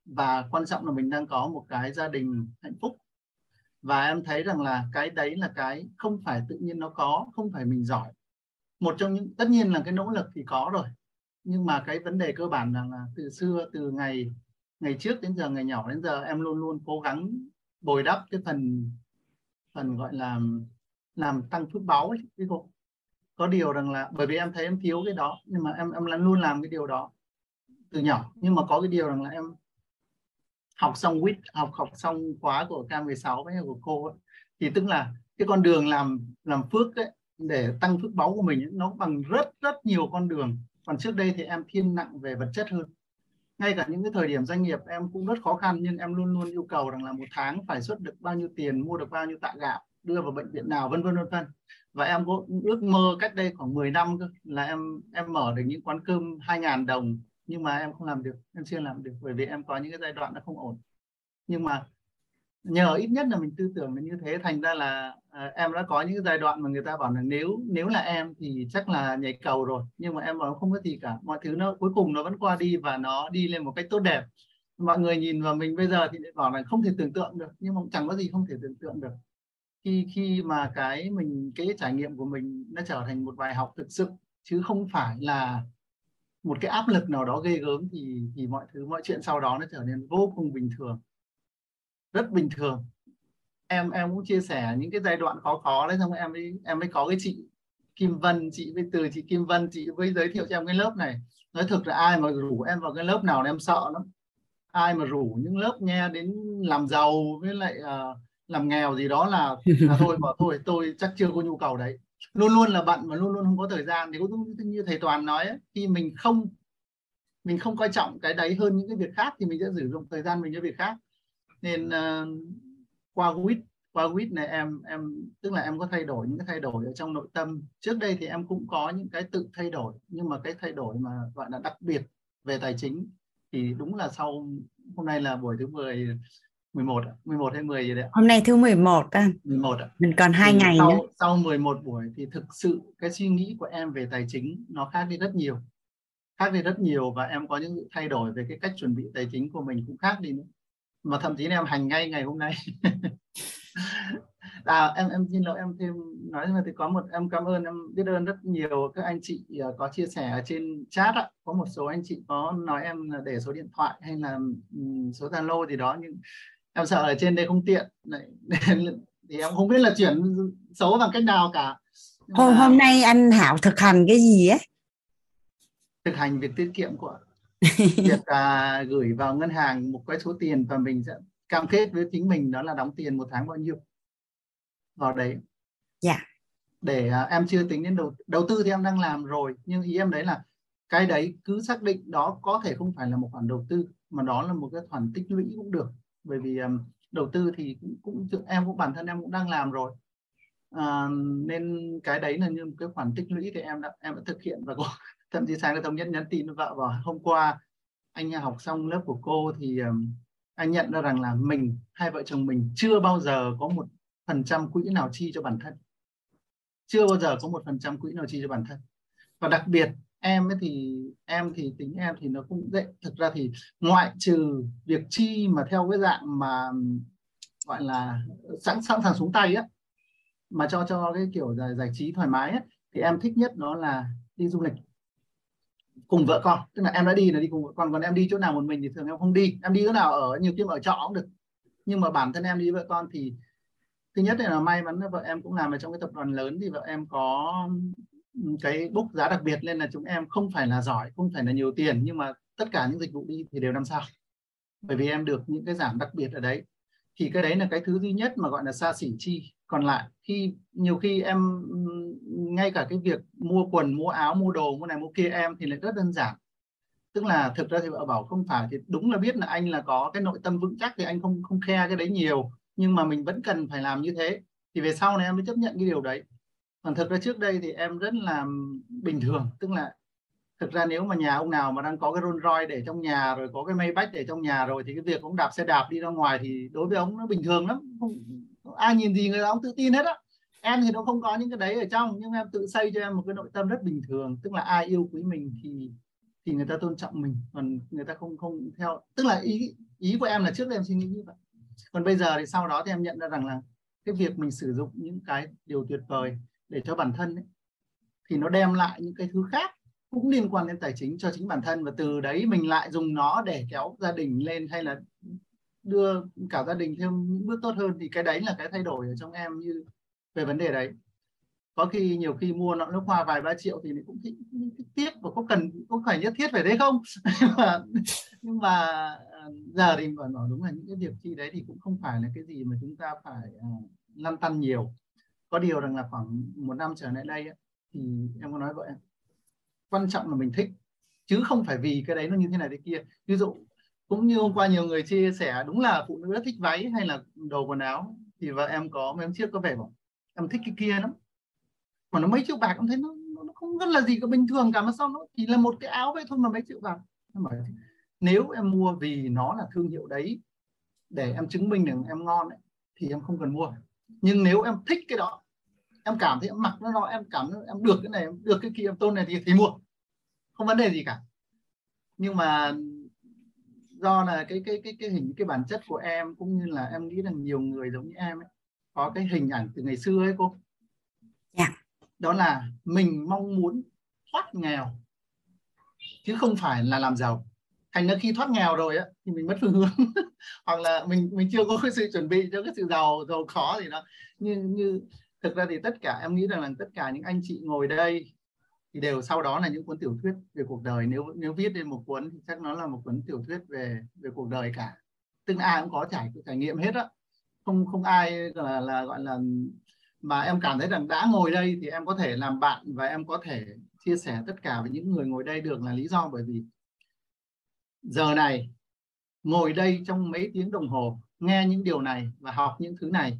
Và quan trọng là mình đang có một cái gia đình hạnh phúc. Và em thấy rằng là cái đấy là cái không phải tự nhiên nó có không phải mình giỏi. Một trong những tất nhiên là cái nỗ lực thì có rồi nhưng mà cái vấn đề cơ bản là, là từ xưa từ ngày ngày trước đến giờ ngày nhỏ đến giờ em luôn luôn cố gắng bồi đắp cái phần phần gọi là làm tăng phước báo ấy chứ cô. Có điều rằng là bởi vì em thấy em thiếu cái đó nhưng mà em em luôn làm cái điều đó từ nhỏ. Nhưng mà có cái điều rằng là em học xong quýt học học xong khóa của K16 với của cô ấy, thì tức là cái con đường làm làm phước ấy, để tăng phước báu của mình ấy, nó bằng rất rất nhiều con đường còn trước đây thì em thiên nặng về vật chất hơn. Ngay cả những cái thời điểm doanh nghiệp em cũng rất khó khăn, nhưng em luôn luôn yêu cầu rằng là một tháng phải xuất được bao nhiêu tiền, mua được bao nhiêu tạ gạo, đưa vào bệnh viện nào, vân vân vân vân. Và em có ước mơ cách đây khoảng 10 năm cơ, là em em mở được những quán cơm 2.000 đồng, nhưng mà em không làm được, em chưa làm được, bởi vì em có những cái giai đoạn nó không ổn. Nhưng mà nhờ ít nhất là mình tư tưởng là như thế. Thành ra là à, em đã có những giai đoạn mà người ta bảo là nếu nếu là em thì chắc là nhảy cầu rồi. Nhưng mà em bảo không có gì cả. Mọi thứ nó cuối cùng nó vẫn qua đi và nó đi lên một cách tốt đẹp. Mọi người nhìn vào mình bây giờ thì bảo là không thể tưởng tượng được. Nhưng mà chẳng có gì không thể tưởng tượng được. Khi khi mà cái mình cái trải nghiệm của mình nó trở thành một bài học thực sự chứ không phải là một cái áp lực nào đó ghê gớm thì thì mọi thứ mọi chuyện sau đó nó trở nên vô cùng bình thường rất bình thường. Em em cũng chia sẻ những cái giai đoạn khó khó đấy xong em mới em mới có cái chị Kim Vân chị với từ chị Kim Vân chị với giới thiệu cho em cái lớp này. Nói thực là ai mà rủ em vào cái lớp nào em sợ lắm. Ai mà rủ những lớp nghe đến làm giàu với lại uh, làm nghèo gì đó là, là thôi bỏ thôi tôi chắc chưa có nhu cầu đấy. Luôn luôn là bận mà luôn luôn không có thời gian. Thì cũng như thầy toàn nói ấy, khi mình không mình không coi trọng cái đấy hơn những cái việc khác thì mình sẽ sử dụng thời gian mình cho việc khác nên uh, qua quýt qua quýt này em em tức là em có thay đổi những cái thay đổi ở trong nội tâm trước đây thì em cũng có những cái tự thay đổi nhưng mà cái thay đổi mà gọi là đặc biệt về tài chính thì đúng là sau hôm nay là buổi thứ 10 11 11 hay 10 gì đấy Hôm nay thứ 11 anh. 11 ạ. Mình còn hai ngày sau, nữa. Sau 11 buổi thì thực sự cái suy nghĩ của em về tài chính nó khác đi rất nhiều. Khác đi rất nhiều và em có những thay đổi về cái cách chuẩn bị tài chính của mình cũng khác đi nữa. Mà thậm chí em hành ngay ngày hôm nay. à, em em xin lỗi em thêm nói mà thì có một em cảm ơn em biết ơn rất nhiều các anh chị uh, có chia sẻ ở trên chat ạ. có một số anh chị có nói em là để số điện thoại hay là số zalo gì đó nhưng em sợ ở trên đây không tiện thì em không biết là chuyển số bằng cách nào cả hôm hôm nay anh Hảo thực hành cái gì ấy thực hành việc tiết kiệm của việc à, gửi vào ngân hàng một cái số tiền và mình sẽ cam kết với chính mình đó là đóng tiền một tháng bao nhiêu vào đấy. Dạ. Yeah. để à, em chưa tính đến đầu đầu tư thì em đang làm rồi nhưng ý em đấy là cái đấy cứ xác định đó có thể không phải là một khoản đầu tư mà đó là một cái khoản tích lũy cũng được. Bởi vì um, đầu tư thì cũng, cũng em cũng bản thân em cũng đang làm rồi. À, nên cái đấy là như một cái khoản tích lũy thì em đã em đã thực hiện và có thậm chí sáng nay thống nhất nhắn tin với vợ vào hôm qua anh học xong lớp của cô thì ờ, anh nhận ra rằng là mình hai vợ chồng mình chưa bao giờ có một phần trăm quỹ nào chi cho bản thân. Chưa bao giờ có một phần trăm quỹ nào chi cho bản thân. Và đặc biệt em ấy thì em thì tính em thì nó cũng dễ. Thực ra thì ngoại trừ việc chi mà theo cái dạng mà gọi là sẵn sẵn sàng xuống tay á mà cho cho cái kiểu giải, giải trí thoải mái á, thì em thích nhất đó là đi du lịch cùng vợ con. Tức là em đã đi là đi cùng vợ con. Còn em đi chỗ nào một mình thì thường em không đi. Em đi chỗ nào ở nhiều khi ở trọ cũng được. Nhưng mà bản thân em đi vợ con thì thứ nhất là may mắn là vợ em cũng làm ở trong cái tập đoàn lớn thì vợ em có cái book giá đặc biệt nên là chúng em không phải là giỏi, không phải là nhiều tiền. Nhưng mà tất cả những dịch vụ đi thì đều năm sao. Bởi vì em được những cái giảm đặc biệt ở đấy. Thì cái đấy là cái thứ duy nhất mà gọi là xa xỉ chi còn lại khi nhiều khi em ngay cả cái việc mua quần, mua áo, mua đồ, mua này, mua kia em thì lại rất đơn giản. Tức là thực ra thì vợ bảo không phải thì đúng là biết là anh là có cái nội tâm vững chắc thì anh không không khe cái đấy nhiều, nhưng mà mình vẫn cần phải làm như thế. Thì về sau này em mới chấp nhận cái điều đấy. Còn thực ra trước đây thì em rất là bình thường. Tức là thực ra nếu mà nhà ông nào mà đang có cái Rolls Royce để trong nhà rồi có cái Maybach để trong nhà rồi thì cái việc ông đạp xe đạp đi ra ngoài thì đối với ông nó bình thường lắm, không ai nhìn gì người ông tự tin hết á. Em thì nó không có những cái đấy ở trong nhưng em tự xây cho em một cái nội tâm rất bình thường. Tức là ai yêu quý mình thì thì người ta tôn trọng mình. Còn người ta không không theo tức là ý ý của em là trước đây em suy nghĩ như vậy. Còn bây giờ thì sau đó thì em nhận ra rằng là cái việc mình sử dụng những cái điều tuyệt vời để cho bản thân ấy, thì nó đem lại những cái thứ khác cũng liên quan đến tài chính cho chính bản thân. Và từ đấy mình lại dùng nó để kéo gia đình lên hay là đưa cả gia đình thêm những bước tốt hơn thì cái đấy là cái thay đổi ở trong em như về vấn đề đấy. Có khi nhiều khi mua nọ nước hoa vài ba triệu thì cũng thích, thích tiếc và có cần có phải nhất thiết phải đấy không? Nhưng mà nhưng mà ờ, giờ thì bảo nói đúng là những cái việc chi đấy thì cũng không phải là cái gì mà chúng ta phải uh, lăn tăn nhiều. Có điều rằng là khoảng một năm trở lại đây thì em có nói vậy quan trọng là mình thích chứ không phải vì cái đấy nó như thế này thế kia. Ví dụ cũng như hôm qua nhiều người chia sẻ đúng là phụ nữ rất thích váy hay là đồ quần áo. Thì vợ em có mấy chiếc có vẻ bảo em thích cái kia lắm. Mà nó mấy triệu bạc em thấy nó, nó không rất là gì cả bình thường cả mà sao nó chỉ là một cái áo vậy thôi mà mấy triệu bạc. Em bảo nếu em mua vì nó là thương hiệu đấy để em chứng minh rằng em ngon ấy, thì em không cần mua. Nhưng nếu em thích cái đó em cảm thấy em mặc nó em cảm thấy em được cái này em được cái kia em tôn này thì thì mua. Không vấn đề gì cả. Nhưng mà do là cái cái cái cái hình cái bản chất của em cũng như là em nghĩ rằng nhiều người giống như em ấy, có cái hình ảnh từ ngày xưa ấy cô yeah. Dạ. đó là mình mong muốn thoát nghèo chứ không phải là làm giàu thành ra khi thoát nghèo rồi á thì mình mất phương hướng hoặc là mình mình chưa có cái sự chuẩn bị cho cái sự giàu giàu khó thì nó như như thực ra thì tất cả em nghĩ rằng là tất cả những anh chị ngồi đây thì đều sau đó là những cuốn tiểu thuyết về cuộc đời. Nếu nếu viết lên một cuốn thì chắc nó là một cuốn tiểu thuyết về về cuộc đời cả. Tức là ai cũng có trải trải nghiệm hết á. Không không ai là, là gọi là mà em cảm thấy rằng đã ngồi đây thì em có thể làm bạn và em có thể chia sẻ tất cả với những người ngồi đây được là lý do bởi vì giờ này ngồi đây trong mấy tiếng đồng hồ nghe những điều này và học những thứ này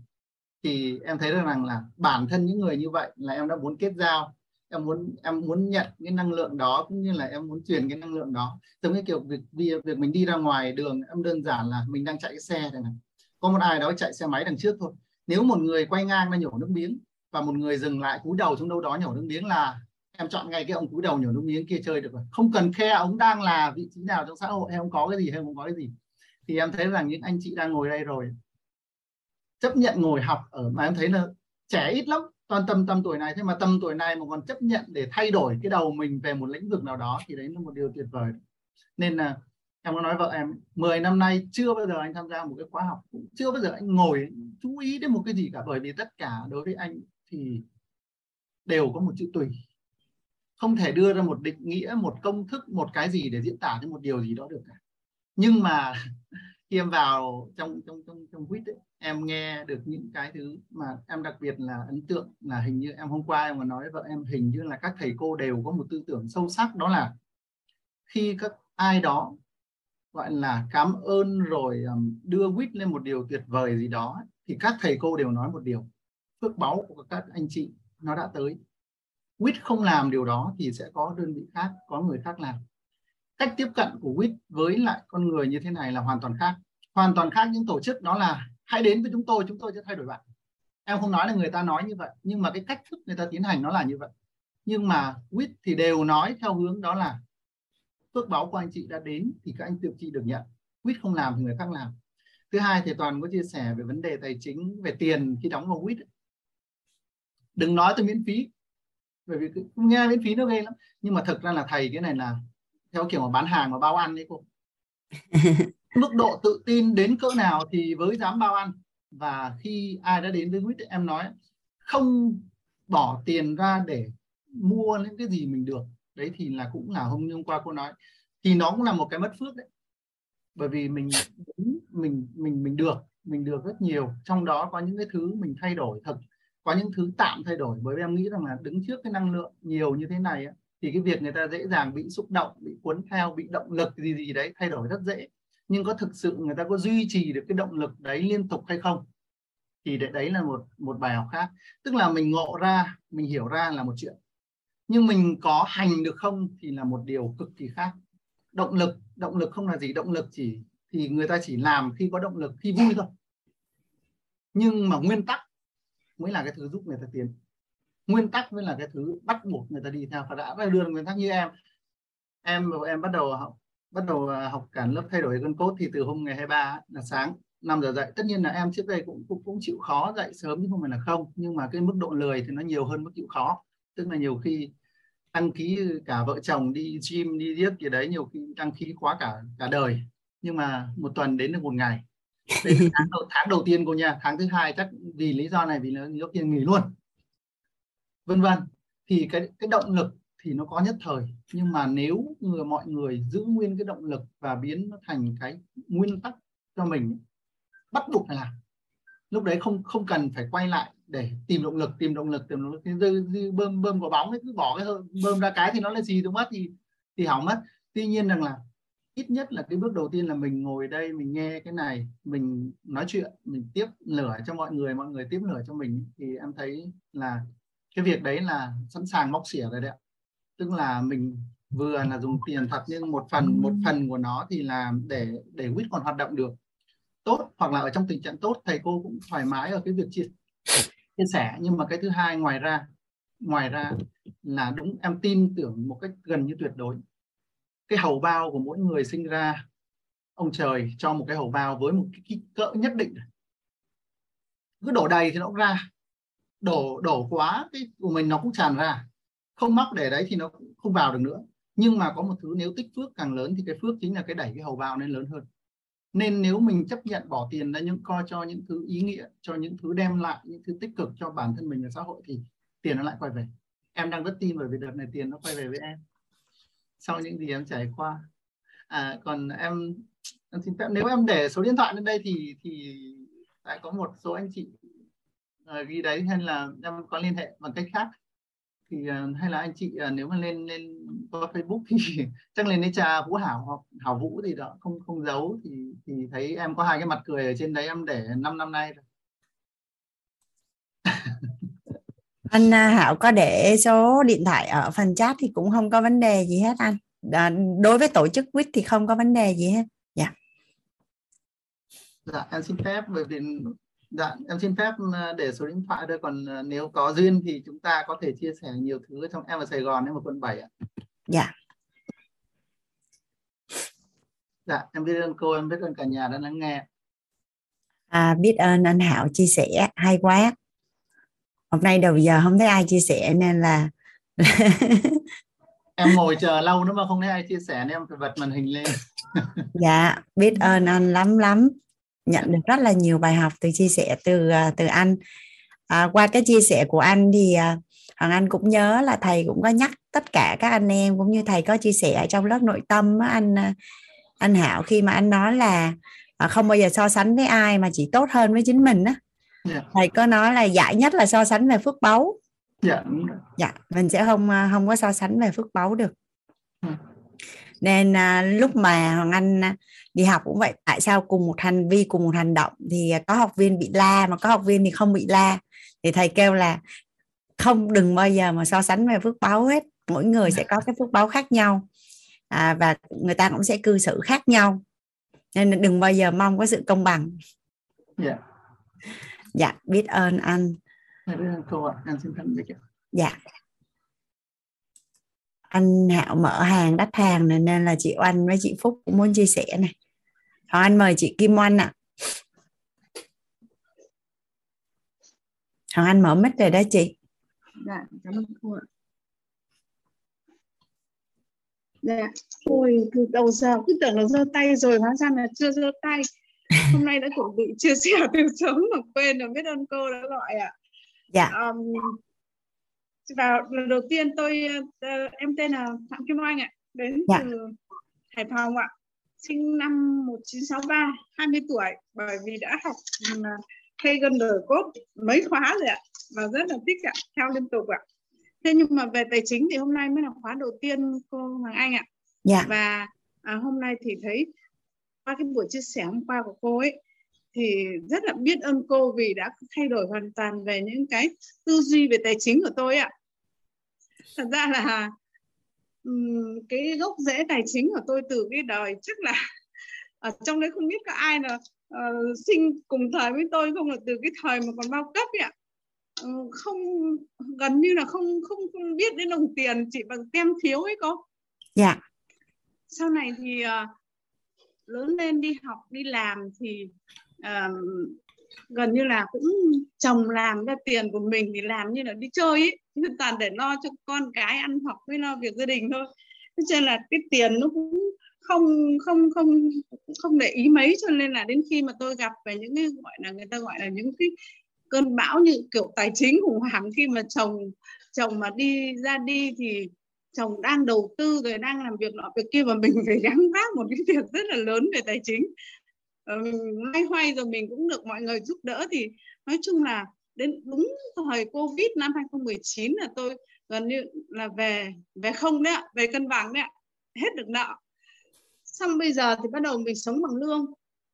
thì em thấy rằng là bản thân những người như vậy là em đã muốn kết giao em muốn em muốn nhận cái năng lượng đó cũng như là em muốn truyền cái năng lượng đó. Giống như kiểu việc việc, việc mình đi ra ngoài đường em đơn giản là mình đang chạy cái xe này, này. Có một ai đó chạy xe máy đằng trước thôi. Nếu một người quay ngang đang nhổ nước miếng và một người dừng lại cúi đầu xuống đâu đó nhổ nước miếng là em chọn ngay cái ông cúi đầu nhổ nước miếng kia chơi được rồi. Không cần khe ông đang là vị trí nào trong xã hội hay không có cái gì hay không có cái gì. Thì em thấy rằng những anh chị đang ngồi đây rồi chấp nhận ngồi học ở mà em thấy là trẻ ít lắm toàn tầm tầm tuổi này. Thế mà tầm tuổi này mà còn chấp nhận để thay đổi cái đầu mình về một lĩnh vực nào đó thì đấy là một điều tuyệt vời. Nên là em có nói vợ em 10 năm nay chưa bao giờ anh tham gia một cái khóa học cũng chưa bao giờ anh ngồi chú ý đến một cái gì cả bởi vì tất cả đối với anh thì đều có một chữ tùy. Không thể đưa ra một định nghĩa một công thức một cái gì để diễn tả cho một điều gì đó được cả. Nhưng mà khi em vào trong trong trong trong quýt ấy, em nghe được những cái thứ mà em đặc biệt là ấn tượng là hình như em hôm qua em còn nói với vợ em, hình như là các thầy cô đều có một tư tưởng sâu sắc, đó là khi các ai đó, gọi là, cảm ơn rồi đưa quýt lên một điều tuyệt vời gì đó thì các thầy cô đều nói một điều, phước báu của các anh chị, nó đã tới. Quýt không làm điều đó thì sẽ có đơn vị khác, có người khác làm. Cách tiếp cận của WIT với lại con người như thế này là hoàn toàn khác. Hoàn toàn khác những tổ chức, đó là hãy đến với chúng tôi chúng tôi sẽ thay đổi bạn. Em không nói là người ta nói như vậy, nhưng mà cái cách thức người ta tiến hành nó là như vậy. Nhưng mà WIT thì đều nói theo hướng đó là phước báo của anh chị đã đến thì các anh tự chị được nhận. WIT không làm thì người khác làm. Thứ hai thì toàn có chia sẻ về vấn đề tài chính, về tiền khi đóng vào WIT đừng nói tôi miễn phí, bởi vì nghe miễn phí nó ghê lắm. Nhưng mà thực ra là thầy cái này là theo kiểu mà bán hàng mà bao ăn đấy cô. mức độ tự tin đến cỡ nào thì với dám bao ăn. Và khi ai đã đến với quýt em nói, không bỏ tiền ra để mua những cái gì mình được. Đấy thì là cũng là hôm hôm qua cô nói. Thì nó cũng là một cái mất phước đấy. Bởi vì mình mình mình mình được mình được rất nhiều. Trong đó có những cái thứ mình thay đổi thật, có những thứ tạm thay đổi. Bởi vì em nghĩ rằng là đứng trước cái năng lượng nhiều như thế này thì cái việc người ta dễ dàng bị xúc động, bị cuốn theo, bị động lực gì gì đấy, thay đổi rất dễ nhưng có thực sự người ta có duy trì được cái động lực đấy liên tục hay không? Thì đấy là một một bài học khác. Tức là mình ngộ ra, mình hiểu ra là một chuyện. Nhưng mình có hành được không thì là một điều cực kỳ khác. Động lực động lực không là gì. Động lực chỉ, thì người ta chỉ làm khi có động lực, khi vui thôi. Nhưng mà nguyên tắc mới là cái thứ giúp người ta tiến. Nguyên tắc mới là cái thứ bắt buộc người ta đi theo. Và đã đưa nguyên tắc như em. Em em bắt đầu học bắt đầu à, học cả lớp thay đổi con cốt thì từ hôm ngày 23 là sáng 5 giờ dậy. Tất nhiên là em trước đây cũng, cũng cũng chịu khó dậy sớm chứ không phải là không nhưng mà cái mức độ lười thì nó nhiều hơn mức chịu khó. Tức là nhiều khi đăng ký cả vợ chồng đi gym đi giết gì đấy nhiều khi đăng ký quá cả cả đời. Nhưng mà một tuần đến được một ngày. Đến tháng, đầu, tháng đầu tiên cô nha. Tháng thứ hai chắc vì lý do này vì nó lúc tiên nghỉ luôn. Vân vân. Thì cái cái động lực thì nó có nhất thời. Nhưng mà nếu người mọi người giữ nguyên cái động lực và biến nó thành cái nguyên tắc cho mình bắt buộc phải làm. Lúc đấy không không cần phải quay lại để tìm động lực tìm động lực tìm động lực. Thì dư, dư bơm bơm quả bóng ấy cứ bỏ cái bơm ra cái thì nó là gì đúng mất thì thì hỏng mất. Tuy nhiên rằng là ít nhất là cái bước đầu tiên là mình ngồi đây mình nghe cái này mình nói chuyện mình tiếp lửa cho mọi người mọi người tiếp lửa cho mình thì em thấy là cái việc đấy là sẵn sàng móc xỉa rồi đấy ạ tức là mình vừa là dùng tiền thật nhưng một phần một phần của nó thì là để để quýt còn hoạt động được. Tốt hoặc là ở trong tình trạng tốt thầy cô cũng thoải mái ở cái việc chia chia sẻ. Nhưng mà cái thứ hai ngoài ra ngoài ra là đúng em tin tưởng một cách gần như tuyệt đối. Cái hầu bao của mỗi người sinh ra ông trời cho một cái hầu bao với một cái kích cỡ nhất định. Cứ đổ đầy thì nó cũng ra. Đổ đổ quá cái của mình nó cũng tràn ra không mắc để đấy thì nó cũng không vào được nữa. Nhưng mà có một thứ nếu tích phước càng lớn thì cái phước chính là cái đẩy cái hầu vào nên lớn hơn. Nên nếu mình chấp nhận bỏ tiền ra những coi cho những thứ ý nghĩa cho những thứ đem lại những thứ tích cực cho bản thân mình và xã hội thì tiền nó lại quay về. Em đang rất tin bởi vì đợt này tiền nó quay về với em. Sau những gì em trải qua. À, còn em em xin phép nếu em để số điện thoại lên đây thì thì lại có một số anh chị à, ghi đấy hay là em có liên hệ bằng cách khác thì uh, hay là anh chị uh, nếu mà lên lên qua Facebook thì chắc lên lấy trà Vũ Hảo hoặc Hảo Vũ thì đó không không giấu thì thì thấy em có hai cái mặt cười ở trên đấy em để 5 năm nay rồi. Anh à, Hảo có để số điện thoại ở phần chat thì cũng không có vấn đề gì hết anh. À, đối với tổ chức quýt thì không có vấn đề gì hết. Dạ. Dạ em xin phép bởi vì dạ em xin phép à, để số điện thoại đây còn nếu có duyên thì chúng ta có thể chia sẻ nhiều thứ trong em ở Sài Gòn em ở quận 7 ạ. Dạ. Dạ em biết ơn cô em biết ơn cả nhà đã lắng nghe. À, biết ơn anh Hảo chia sẻ hay quá. Hôm nay đầu giờ không thấy ai chia sẻ nên là em ngồi chờ lâu nữa mà không thấy ai chia sẻ nên em phải bật màn hình lên. Dạ biết ơn anh lắm lắm nhận được rất là nhiều bài học từ chia sẻ từ à, từ anh à, qua cái chia sẻ của anh thì à, Hoàng Anh cũng nhớ là thầy cũng có nhắc tất cả các anh em cũng như thầy có chia sẻ trong lớp nội tâm anh à, anh Hảo khi mà anh nói là không bao giờ so sánh với ai mà chỉ tốt hơn với chính mình á yeah. Dạ. thầy có nói là giải nhất là so sánh về phước báu dạ yeah. dạ mình sẽ không không có so sánh về phước báu được. Ừ. nên lúc mà hoàng anh đi học cũng vậy tại sao cùng một hành vi cùng một hành động thì có học viên bị la mà có học viên thì không bị la? Thì thầy kêu là không đừng bao giờ mà so sánh về phước báu hết mỗi người sẽ có cái phước báu khác nhau. À, và người ta cũng sẽ cư xử khác nhau. Nên đừng bao giờ mong có sự công bằng. Yeah. Dạ. Dạ biết ơn anh. Biết ơn cô ạ. Anh xin thân dạ. Anh Hạo mở hàng đắt hàng này nên là chị Oanh với chị Phúc cũng muốn chia sẻ này Rồi anh mời chị Kim Oanh ạ. À. anh mở mic rồi đó chị. Dạ cảm ơn cô ạ. Dạ ôi từ đầu giờ cứ tưởng là giơ tay rồi hóa ra là chưa giơ tay. Hôm nay đã chuẩn bị chia sẻ từ sớm mà quên rồi biết ơn cô đã gọi ạ. Dạ. Um, vào lần đầu tiên tôi uh, em tên là phạm kim oanh ạ đến dạ. từ hải phòng ạ sinh năm 1963 20 tuổi bởi vì đã học uh, Hagen đời cốt mấy khóa rồi ạ và rất là thích ạ theo liên tục ạ. Thế nhưng mà về tài chính thì hôm nay mới là khóa đầu tiên cô Hoàng Anh ạ. Dạ. và à, hôm nay thì thấy qua cái buổi chia sẻ hôm qua của cô ấy thì rất là biết ơn cô vì đã thay đổi hoàn toàn về những cái tư duy về tài chính của tôi ạ. Thật ra là cái gốc rễ tài chính của tôi từ cái đời chắc là ở trong đấy không biết có ai là uh, sinh cùng thời với tôi không là từ cái thời mà còn bao cấp ạ. Uh, không gần như là không không không biết đến đồng tiền chỉ bằng tem phiếu ấy cô dạ. Yeah. sau này thì uh, lớn lên đi học đi làm thì uh, gần như là cũng chồng làm ra tiền của mình thì làm như là đi chơi ấy toàn để lo cho con cái ăn học với lo việc gia đình thôi. Thế cho nên là cái tiền nó cũng không không không không để ý mấy cho nên là đến khi mà tôi gặp về những cái gọi là người ta gọi là những cái cơn bão như kiểu tài chính khủng hoảng khi mà chồng chồng mà đi ra đi thì chồng đang đầu tư rồi đang làm việc nọ việc kia và mình phải gánh vác một cái việc rất là lớn về tài chính. Ờ, may hoay rồi mình cũng được mọi người giúp đỡ thì nói chung là đến đúng thời covid năm 2019 là tôi gần như là về về không đấy ạ về cân bằng đấy ạ hết được nợ. Xong bây giờ thì bắt đầu mình sống bằng lương.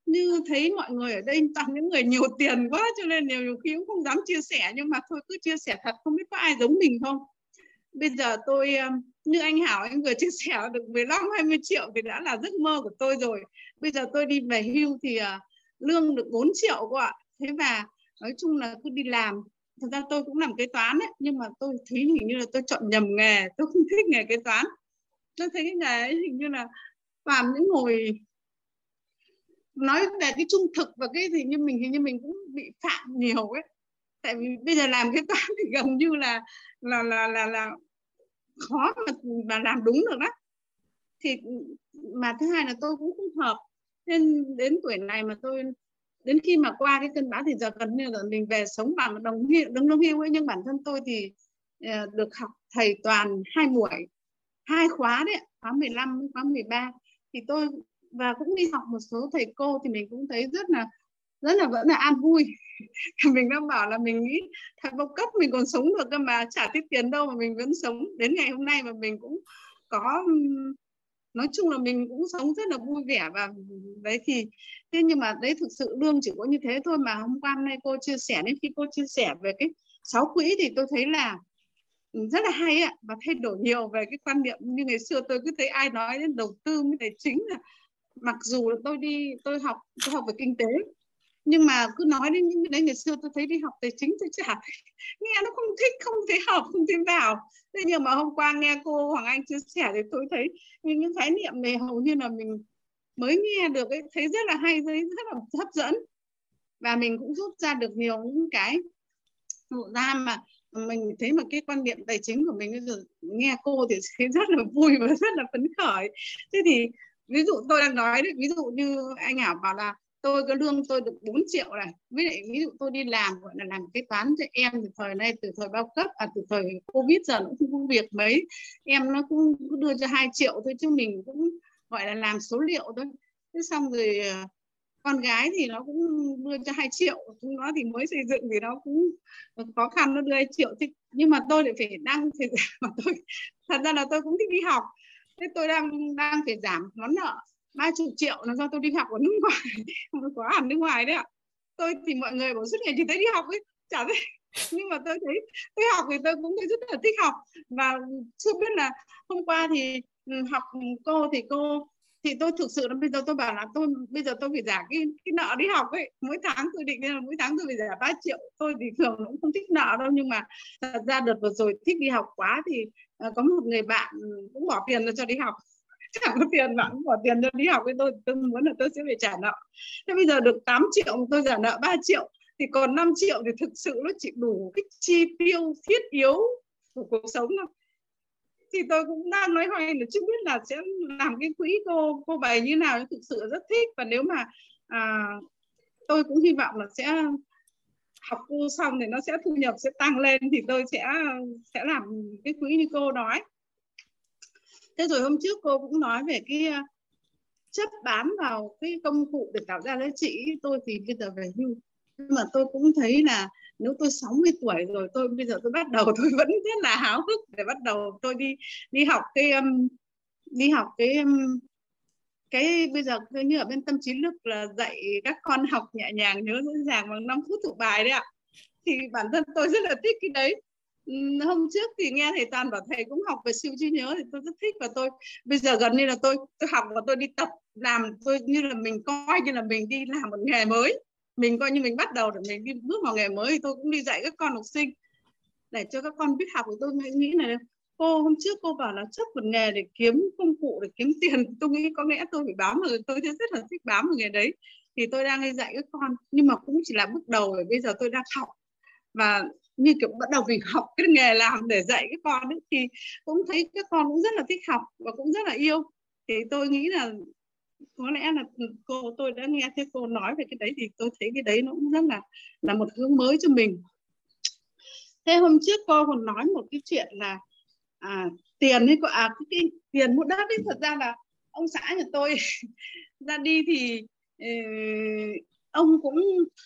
Như thấy mọi người ở đây toàn những người nhiều tiền quá cho nên nhiều, nhiều khi cũng không dám chia sẻ nhưng mà thôi cứ chia sẻ thật không biết có ai giống mình không. Bây giờ tôi ờ, như anh Hảo anh vừa chia sẻ được 15 20 triệu thì đã là giấc mơ của tôi rồi. Bây giờ tôi đi về hưu thì ờ, lương được 4 triệu cô ạ. Thế và nói chung là cứ đi làm. Thật ra tôi cũng làm kế toán ấy nhưng mà tôi thấy hình như là tôi chọn nhầm nghề tôi không thích nghề kế toán. Tôi thấy cái nghề ấy hình như là toàn những ngồi nói về cái trung thực và cái gì như mình hình như mình cũng bị phạm nhiều ấy. Tại vì bây giờ làm kế toán thì gần như là là là là là khó mà, mà làm đúng được đó thì mà thứ hai là tôi cũng không hợp. Nên đến tuổi này mà tôi đến khi mà qua cái cơn bão thì giờ gần như là mình về sống bằng đồng hưu đồng hưu ấy. Nhưng bản thân tôi thì uh, được học thầy toàn hai buổi hai khóa đấy khóa 15 khóa 13 thì tôi và cũng đi học một số thầy cô thì mình cũng thấy rất là rất là vẫn là an vui. Mình đang bảo là mình nghĩ thật bao cấp mình còn sống được cơ mà trả tiết tiền đâu mà mình vẫn sống. Đến ngày hôm nay mà mình cũng có nói chung là mình cũng sống rất là vui vẻ và đấy thì, thế nhưng mà đấy thực sự lương chỉ có như thế thôi mà hôm qua hôm nay cô chia sẻ, đến khi cô chia sẻ về cái sáu quỹ thì tôi thấy là ừ, rất là hay ạ. Và thay đổi nhiều về cái quan niệm như ngày xưa tôi cứ thấy ai nói đến đầu tư mới tài chính là mặc dù là tôi đi, tôi học tôi học về kinh tế nhưng mà cứ nói đến những cái đấy, ngày xưa tôi thấy đi học tài chính tôi chả nghe nó không thích, không thấy học không thấy vào. Thế nhưng mà hôm qua nghe cô Hoàng Anh chia sẻ thì tôi thấy những những khái niệm này hầu như là mình mới nghe được ấy, thấy rất là hay, thấy rất là hấp dẫn. Và mình cũng rút ra được nhiều những cái ngộ ra mà mình thấy mà cái quan niệm tài chính của mình bây giờ nghe cô thì thấy rất là vui và rất là phấn khởi. Thế thì ví dụ tôi đang nói đấy, ví dụ như anh Hảo bảo là tôi có lương tôi được 4 triệu này. Ví dụ ví dụ tôi đi làm, gọi là làm kế toán cho em từ thời nay, từ thời bao cấp à từ thời covid giờ nó cũng không việc mấy. Em nó cũng đưa cho hai triệu thôi chứ mình cũng, gọi là làm số liệu thôi. Thế xong rồi ờ, con gái thì nó cũng đưa cho hai triệu, chúng nó thì mới xây dựng thì nó cũng khó khăn, nó đưa 2 triệu. Thì nhưng mà tôi lại phải đăng thì mà tôi, thật ra là tôi cũng thích đi học. Thế tôi đang đang phải giảm món nợ ba chục triệu là do tôi đi học ở nước ngoài. Có hẳn nước ngoài đấy ạ. Tôi thì mọi người bảo suốt ngày chỉ thấy đi học ấy. Chả thấy nhưng mà tôi thấy tôi học thì tôi cũng thấy rất là thích học. Và chưa biết là hôm qua thì ừ, học cô thì cô thì tôi thực sự là bây giờ tôi bảo là tôi bây giờ tôi phải giả cái cái nợ đi học ấy. Mỗi tháng tôi định là mỗi tháng tôi phải giả 3 triệu. Tôi thì thường cũng không thích nợ đâu nhưng mà thật ra đợt vừa rồi thích đi học quá thì uh, có một người bạn cũng bỏ tiền ra cho đi học chẳng có tiền mà cũng bỏ tiền cho đi học với tôi tôi muốn là tôi sẽ phải trả nợ. Thế bây giờ được 8 triệu tôi trả nợ 3 triệu thì còn 5 triệu thì thực sự nó chỉ đủ cái chi tiêu thiết yếu của cuộc sống thôi. Thì tôi cũng đang nói hoài là chưa biết là sẽ làm cái quỹ cô cô bày như nào thực sự rất thích. Và nếu mà à, tôi cũng hy vọng là sẽ học cô xong thì nó sẽ thu nhập sẽ tăng lên thì tôi sẽ sẽ làm cái quỹ như cô nói thế rồi hôm trước cô cũng nói về cái ờ, chấp bám vào cái công cụ để tạo ra giá trị tôi thì bây giờ về hưu. Nhưng mà tôi cũng thấy là nếu tôi 60 tuổi rồi tôi bây giờ tôi bắt đầu tôi vẫn rất là háo hức để bắt đầu tôi đi đi học cái um, đi học cái um, cái bây giờ như ở bên tâm trí lực là dạy các con học nhẹ nhàng nhớ dễ dàng bằng 5 phút thuộc bài đấy ạ. Thì bản thân tôi rất là thích cái đấy hôm trước thì nghe thầy toàn bảo thầy cũng học về siêu trí nhớ thì tôi rất thích và tôi, bây giờ gần như là tôi tôi học và tôi đi tập làm, tôi như là mình coi như là mình đi làm một nghề mới. Mình coi như mình bắt đầu để mình đi bước vào nghề mới thì tôi cũng đi dạy các con học sinh để cho các con biết học. Thì tôi nghĩ là cô, hôm trước cô bảo là chấp một nghề để kiếm công cụ, để kiếm tiền. Tôi nghĩ có lẽ tôi phải bám vào, tôi rất là thích bám vào nghề đấy. Thì tôi đang đi dạy các con, nhưng mà cũng chỉ là bước đầu, bởi bây giờ tôi đang học. Và như kiểu bắt đầu mình học cái nghề làm để dạy các con ấy, thì cũng thấy các con cũng rất là thích học và cũng rất là yêu. Thì tôi nghĩ là có lẽ là cô tôi đã nghe thấy cô nói về cái đấy thì tôi thấy cái đấy nó cũng rất là là một hướng mới cho mình. Thế hôm trước cô còn nói một cái chuyện là à, tiền ấy à cái, cái tiền mua đất ấy thật ra là ông xã nhà tôi ra đi thì uh, ông cũng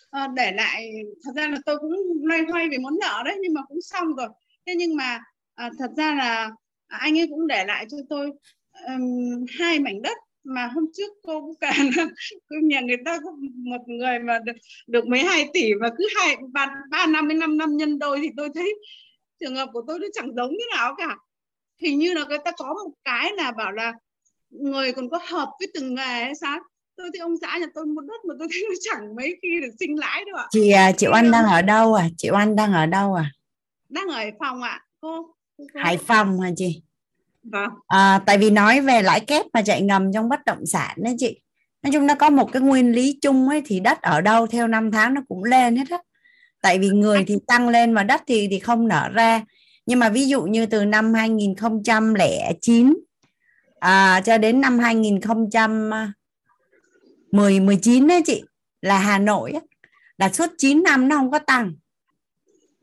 ờ, để lại thật ra là tôi cũng loay hoay về món nợ đấy nhưng mà cũng xong rồi. Thế nhưng mà ờ, thật ra là anh ấy cũng để lại cho tôi um, hai mảnh đất mà hôm trước cô cũng cả nhà người ta có một người mà được được mấy hai tỷ mà cứ hai ba ba năm mươi năm năm nhân đôi thì tôi thấy trường hợp của tôi nó chẳng giống thế nào cả. Hình như là người ta có một cái là bảo là người còn có hợp với từng nghề hay sao? Tôi thấy ông xã nhà tôi mua đất mà tôi thấy nó chẳng mấy khi được sinh lãi đâu ạ. Chị à, chị Oanh đang ở đâu à? Chị Oanh đang ở đâu à? Đang ở Hải Phòng ạ. Cô, cô Hải Phòng hả chị? Vâng. À, tại vì nói về lãi kép mà chạy ngầm trong bất động sản đấy chị. Nói chung nó có một cái nguyên lý chung ấy thì đất ở đâu theo năm tháng nó cũng lên hết á. Tại vì người thì tăng lên mà đất thì thì không nở ra. Nhưng mà ví dụ như từ năm 2009 à, cho đến năm 2010 19 đấy chị là Hà Nội á, là suốt 9 năm nó không có tăng.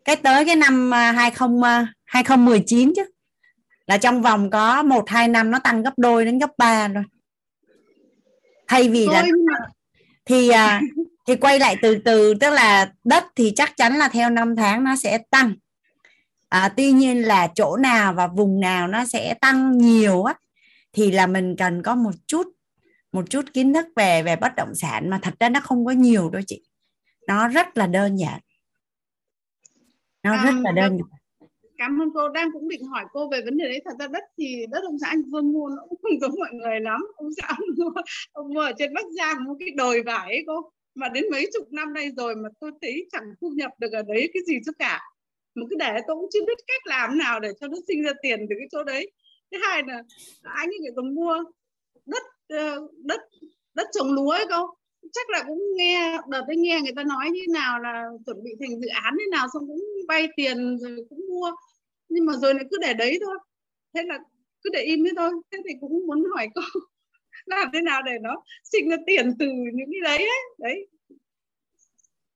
Cái tới cái năm 20 à, 2019 à, chứ. Là trong vòng có một hai năm nó tăng gấp đôi đến gấp ba rồi thay vì là thì à, thì quay lại từ từ tức là đất thì chắc chắn là theo năm tháng nó sẽ tăng. À, tuy nhiên là chỗ nào và vùng nào nó sẽ tăng nhiều á thì là mình cần có một chút một chút kiến thức về về bất động sản mà thật ra nó không có nhiều đâu chị. Nó rất là đơn giản. Nó à, rất là đơn giản. Cảm ơn cô. Đang cũng định hỏi cô về vấn đề đấy. Thật ra đất thì đất ông xã anh Vương mua nó cũng không giống mọi người lắm. Ông xã ông mua, ông mua ở trên Bắc Giang mua cái đồi vải ấy cô. Mà đến mấy chục năm nay rồi mà tôi thấy chẳng thu nhập được ở đấy cái gì cho cả. Mà cứ để tôi cũng chưa biết cách làm nào để cho nó sinh ra tiền từ cái chỗ đấy. Thứ hai là anh ấy còn mua đất đất đất trồng lúa ấy cô. Chắc là cũng nghe đợt đấy nghe người ta nói như nào là chuẩn bị thành dự án thế nào xong cũng vay tiền rồi cũng mua. Nhưng mà rồi lại cứ để đấy thôi. Thế là cứ để im đấy thôi. Thế thì cũng muốn hỏi cô làm thế nào để nó sinh ra tiền từ những cái đấy ấy. Đấy.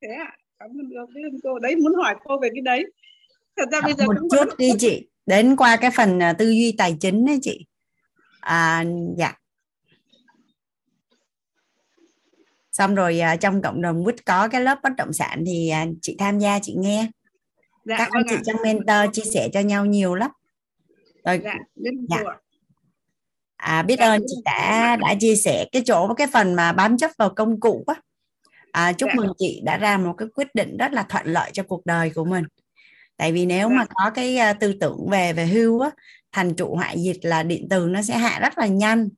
Thế à cảm ơn cô. Đấy muốn hỏi cô về cái đấy. Thật ra bây giờ một chút vẫn... đi chị. Đến qua cái phần uh, tư duy tài chính đấy chị. À dạ xong rồi uh, trong cộng đồng quýt có cái lớp bất động sản thì uh, chị tham gia chị nghe dạ, các anh chị ạ. trong mentor chia sẻ cho nhau nhiều lắm rồi dạ, dạ. À, biết dạ, ơn chị đã đã chia sẻ cái chỗ cái phần mà bám chấp vào công cụ á à, chúc dạ. mừng chị đã ra một cái quyết định rất là thuận lợi cho cuộc đời của mình tại vì nếu dạ. mà có cái uh, tư tưởng về về hưu á thành trụ hoại diệt là điện từ nó sẽ hạ rất là nhanh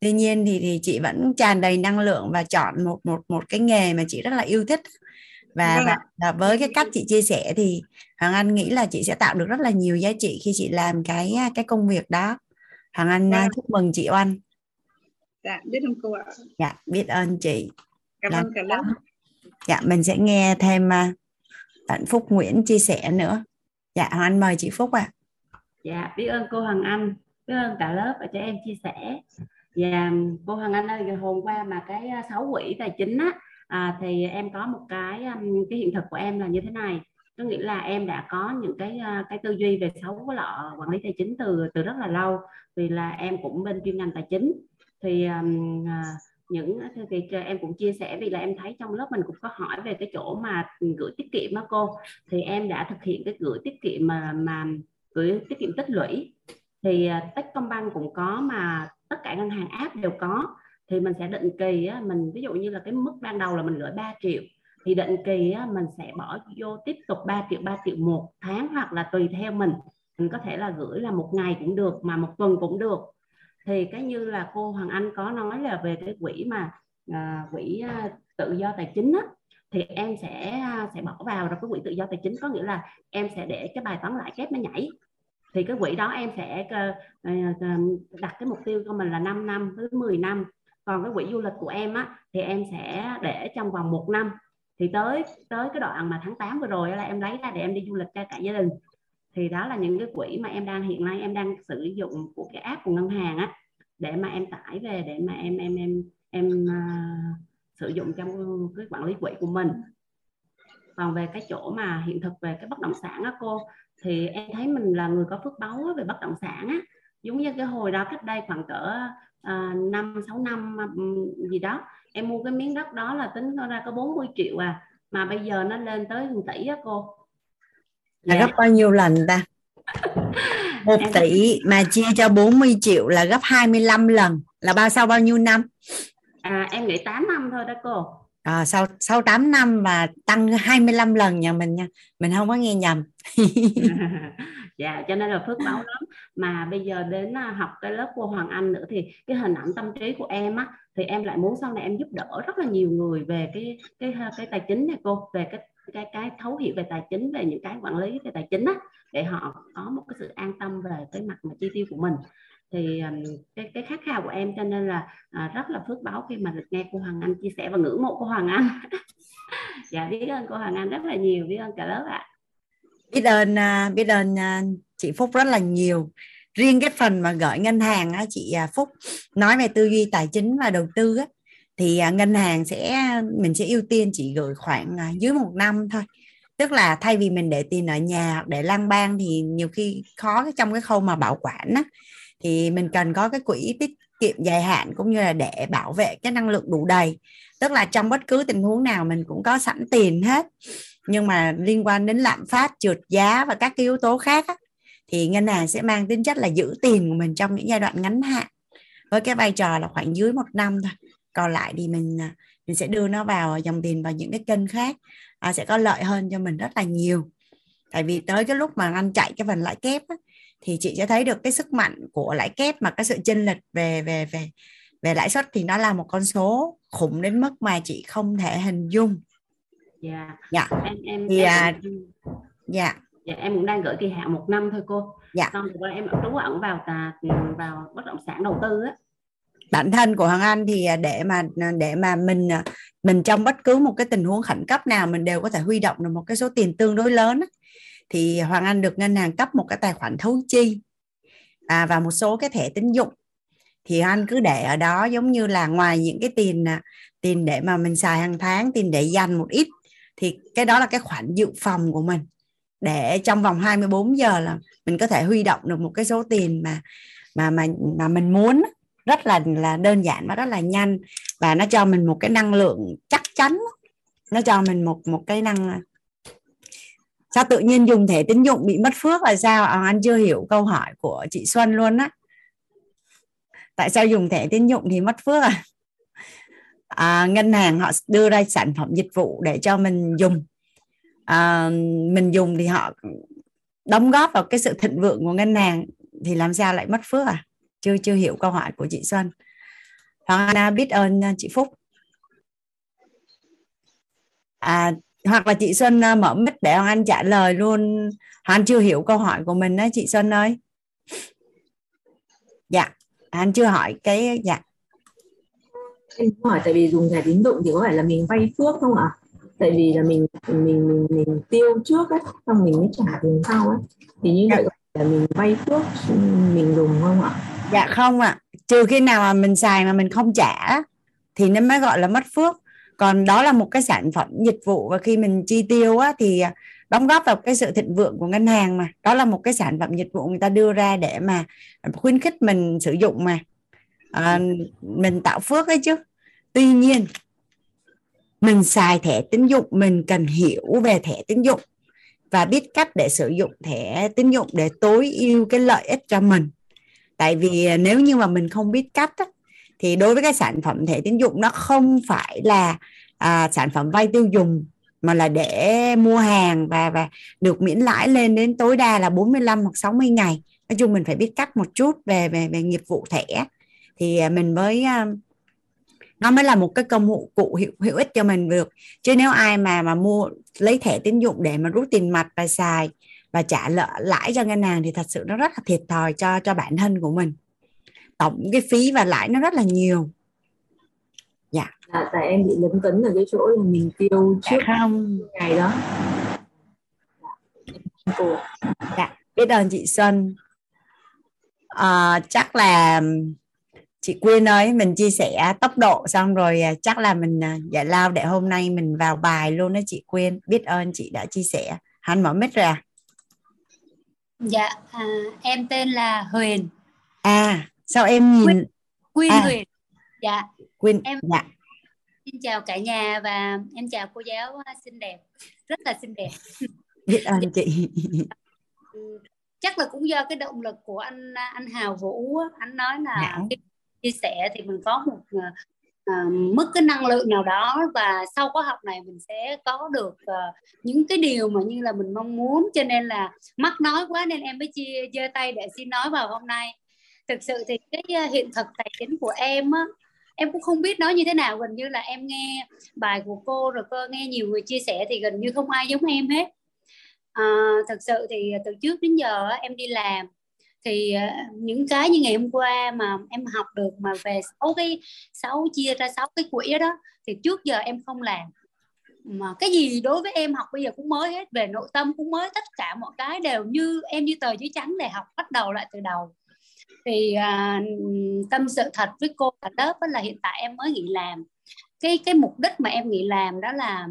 tuy nhiên thì thì chị vẫn tràn đầy năng lượng và chọn một một một cái nghề mà chị rất là yêu thích. Và, vâng và, và với cái cách chị chia sẻ thì Hoàng Anh nghĩ là chị sẽ tạo được rất là nhiều giá trị khi chị làm cái cái công việc đó. Hoàng Anh vâng. chúc mừng chị Oanh. Dạ biết ơn cô ạ. Dạ biết ơn chị. Cảm ơn cả lớp. Dạ mình sẽ nghe thêm uh, bạn Phúc Nguyễn chia sẻ nữa. Dạ Hoàng Anh mời chị Phúc ạ. À. dạ biết ơn cô Hoàng Anh biết ơn cả lớp và cho em chia sẻ Dạ, và cô Hoàng Anh ơi hôm qua mà cái à, sáu quỹ tài chính á à, thì em có một cái um, cái hiện thực của em là như thế này. Có nghĩa là em đã có những cái à, cái tư duy về xấu với lọ quản lý tài chính từ từ rất là lâu vì là em cũng bên chuyên ngành tài chính. Thì um, à, những thì em cũng chia sẻ vì là em thấy trong lớp mình cũng có hỏi về cái chỗ mà gửi tiết kiệm đó cô. Thì em đã thực hiện cái gửi tiết kiệm mà mà gửi tiết kiệm tích lũy. Thì Techcombank cũng có mà tất cả ngân hàng app đều có thì mình sẽ định kỳ á, mình ví dụ như là cái mức ban đầu là mình gửi 3 triệu thì định kỳ á, mình sẽ bỏ vô tiếp tục 3 triệu 3 triệu một tháng hoặc là tùy theo mình. Mình có thể là gửi là một ngày cũng được mà một tuần cũng được. Thì cái như là cô Hoàng Anh có nói là về cái quỹ mà à, quỹ à, tự do tài chính á, thì em sẽ à, sẽ bỏ vào rồi cái quỹ tự do tài chính có nghĩa là em sẽ để cái bài toán lãi kép nó nhảy thì cái quỹ đó em sẽ ờ, ờ, ờ, đặt cái mục tiêu của mình là 5 năm tới 10 năm. Còn cái quỹ du lịch của em á thì em sẽ để trong vòng một năm. Thì tới tới cái đoạn mà tháng 8 vừa rồi là em lấy ra để em đi du lịch cho cả gia đình. Thì đó là những cái quỹ mà em đang hiện nay em đang sử dụng của cái app của ngân hàng á để mà em tải về để mà em em em em uh, sử dụng trong cái quản lý quỹ của mình. Còn về cái chỗ mà hiện thực về cái bất động sản á cô thì em thấy mình là người có phước báu về bất động sản á giống như cái hồi đó cách đây khoảng cỡ à, năm sáu năm gì đó em mua cái miếng đất đó là tính ra có 40 triệu à mà bây giờ nó lên tới 1 tỷ á cô. Là dạ. gấp bao nhiêu lần ta? Một tỷ mà chia cho 40 triệu là gấp 25 lần là bao sau bao nhiêu năm? À em nghĩ 8 năm thôi đó cô à, sau sau 8 năm và tăng 25 lần nhà mình nha. Mình không có nghe nhầm. Dạ cho nên là phước báo lắm. Mà bây giờ đến à, học cái lớp của Hoàng Anh nữa thì cái hình ảnh tâm trí của em á thì em lại muốn sau này em giúp đỡ rất là nhiều người về cái cái cái tài chính này cô về cái cái cái thấu hiểu về tài chính về những cái quản lý về tài chính á để họ có một cái sự an tâm về cái mặt mà chi tiêu của mình thì cái cái khát khao của em cho nên là à, rất là phước báo khi mà được nghe cô Hoàng Anh chia sẻ và ngưỡng mộ cô Hoàng Anh. Dạ biết ơn cô Hoàng Anh rất là nhiều biết ơn cả lớp ạ. Biết ơn à, biết ơn à, chị Phúc rất là nhiều. Riêng cái phần mà gửi ngân hàng á chị à, Phúc nói về tư duy tài chính và đầu tư á thì ngân hàng sẽ mình sẽ ưu tiên chỉ gửi khoảng dưới một năm thôi. Tức là thay vì mình để tiền ở nhà hoặc để lang bang thì nhiều khi khó trong cái khâu mà bảo quản á thì mình cần có cái quỹ tiết kiệm dài hạn cũng như là để bảo vệ cái năng lượng đủ đầy. Tức là trong bất cứ tình huống nào mình cũng có sẵn tiền hết. Nhưng mà liên quan đến lạm phát trượt giá và các cái yếu tố khác á, thì ngân hàng sẽ mang tính chất là giữ tiền của mình trong những giai đoạn ngắn hạn. Với cái vai trò là khoảng dưới một năm thôi. Còn lại thì mình à, mình sẽ đưa nó vào dòng tiền vào những cái kênh khác. À, sẽ có lợi hơn cho mình rất là nhiều. Tại vì tới cái lúc mà anh chạy cái phần lãi kép á, thì chị sẽ thấy được cái sức mạnh của lãi kép mà cái sự chênh lệch về về về về lãi suất thì nó là một con số khủng đến mức mà chị không thể hình dung. Dạ. Dạ. Em em thì em, à, dạ. Dạ em cũng đang gửi kỳ hạn một năm thôi cô. Dạ. Xong rồi em trú ẩn vào tà, vào bất động sản đầu tư á. Bản thân của Hoàng Anh thì à, để mà để mà mình à, mình trong bất cứ một cái tình huống khẩn cấp nào mình đều có thể huy động được một cái số tiền tương đối lớn thì Hoàng Anh được ngân hàng cấp một cái tài khoản thấu chi à, và một số cái thẻ tín dụng. Thì anh cứ để ở đó giống như là ngoài những cái tiền à, tiền để mà mình xài hàng tháng tiền để dành một ít thì cái đó là cái khoản dự phòng của mình. Để trong vòng 24 giờ là mình có thể huy động được một cái số tiền mà mà mà mà mình muốn. Rất là là đơn giản và rất là nhanh. Và nó cho mình một cái năng lượng chắc chắn. Nó cho mình một một cái năng sao tự nhiên dùng thẻ tín dụng bị mất phước là sao? À, anh chưa hiểu câu hỏi của chị Xuân luôn á. Tại sao dùng thẻ tín dụng thì mất phước à? à ngân hàng họ đưa ra sản phẩm dịch vụ để cho mình dùng. À, mình dùng thì họ đóng góp vào cái sự thịnh vượng của ngân hàng thì làm sao lại mất phước à? Chưa chưa hiểu câu hỏi của chị Xuân. Hoàng Anna biết ơn à, chị Phúc. À, hoặc là chị Xuân à, mở mic để Hoàng Anh trả lời luôn. Hoàng Anh chưa hiểu câu hỏi của mình đó chị Xuân ơi. Dạ anh chưa hỏi cái dạ. Em hỏi tại vì dùng thẻ tín dụng thì có phải là mình vay phước không ạ? Tại vì là mình mình mình, mình tiêu trước ấy xong mình mới trả tiền sau ấy thì như dạ. vậy là mình vay phước mình dùng không ạ? Dạ không ạ. À. trừ khi nào mà mình xài mà mình không trả thì nó mới gọi là mất phước còn đó là một cái sản phẩm dịch vụ và khi mình chi tiêu á, thì à, đóng góp vào cái sự thịnh vượng của ngân hàng mà. Đó là một cái sản phẩm dịch vụ người ta đưa ra để mà khuyến khích mình sử dụng mà. À, mình tạo phước ấy chứ. Tuy nhiên mình xài thẻ tín dụng mình cần hiểu về thẻ tín dụng và biết cách để sử dụng thẻ tín dụng để tối ưu cái lợi ích cho mình. Tại vì à, nếu như mà mình không biết cách á, thì đối với cái sản phẩm thẻ tín dụng nó không phải là à, sản phẩm vay tiêu dùng mà là để mua hàng và và được miễn lãi lên đến tối đa là 45 hoặc 60 ngày. Nói chung mình phải biết cách một chút về về về nghiệp vụ thẻ. Thì à, mình mới à, nó mới là một cái công cụ cụ hiệu, hữu ích cho mình được. Chứ nếu ai mà mà mua lấy thẻ tín dụng để mà rút tiền mặt và xài và trả lợi lãi cho ngân hàng thì thật sự nó rất là thiệt thòi cho cho bản thân của mình tổng cái phí và lãi nó rất là nhiều. Dạ. Tại em bị lấn cấn ở cái chỗ là mình tiêu trước dạ. không ngày đó. Cô dạ. Biết ơn chị Xuân à, chắc là chị Quyên ơi mình chia sẻ tốc độ xong rồi à, chắc là mình à, giải lao để hôm nay mình vào bài luôn đó chị Quyên. Biết ơn chị đã chia sẻ. Hắn mở mic ra dạ à, em tên là Huyền. À sao em nhìn Quyên, Quyên à. Huyền. Dạ. Quyên em dạ. Xin chào cả nhà và em chào cô giáo xinh đẹp. Rất là xinh đẹp. Biết ơn chị. Ừ, chắc là cũng do cái động lực của anh anh Hào Vũ anh nói là dạ. chia sẻ thì mình có một uh, mức cái năng lượng nào đó và sau khóa học này mình sẽ có được uh, những cái điều mà như là mình mong muốn. Cho nên là mắc nói quá nên em mới chia giơ tay để xin nói vào hôm nay thực sự thì cái ờ, hiện thực tài chính của em á em cũng không biết nói như thế nào. Gần như là em nghe bài của cô rồi cô nghe nhiều người chia sẻ thì gần như không ai giống em hết. À, thực sự thì từ trước đến giờ em đi làm thì ờ, những cái như ngày hôm qua mà em học được mà về sáu cái sáu chia ra sáu cái quỹ đó thì trước giờ em không làm. Mà cái gì đối với em học bây giờ cũng mới hết về nội tâm cũng mới tất cả mọi cái đều như em như tờ giấy trắng để học bắt đầu lại từ đầu thì uh, tâm sự thật với cô cả lớp là hiện tại em mới nghỉ làm. Cái cái mục đích mà em nghỉ làm đó là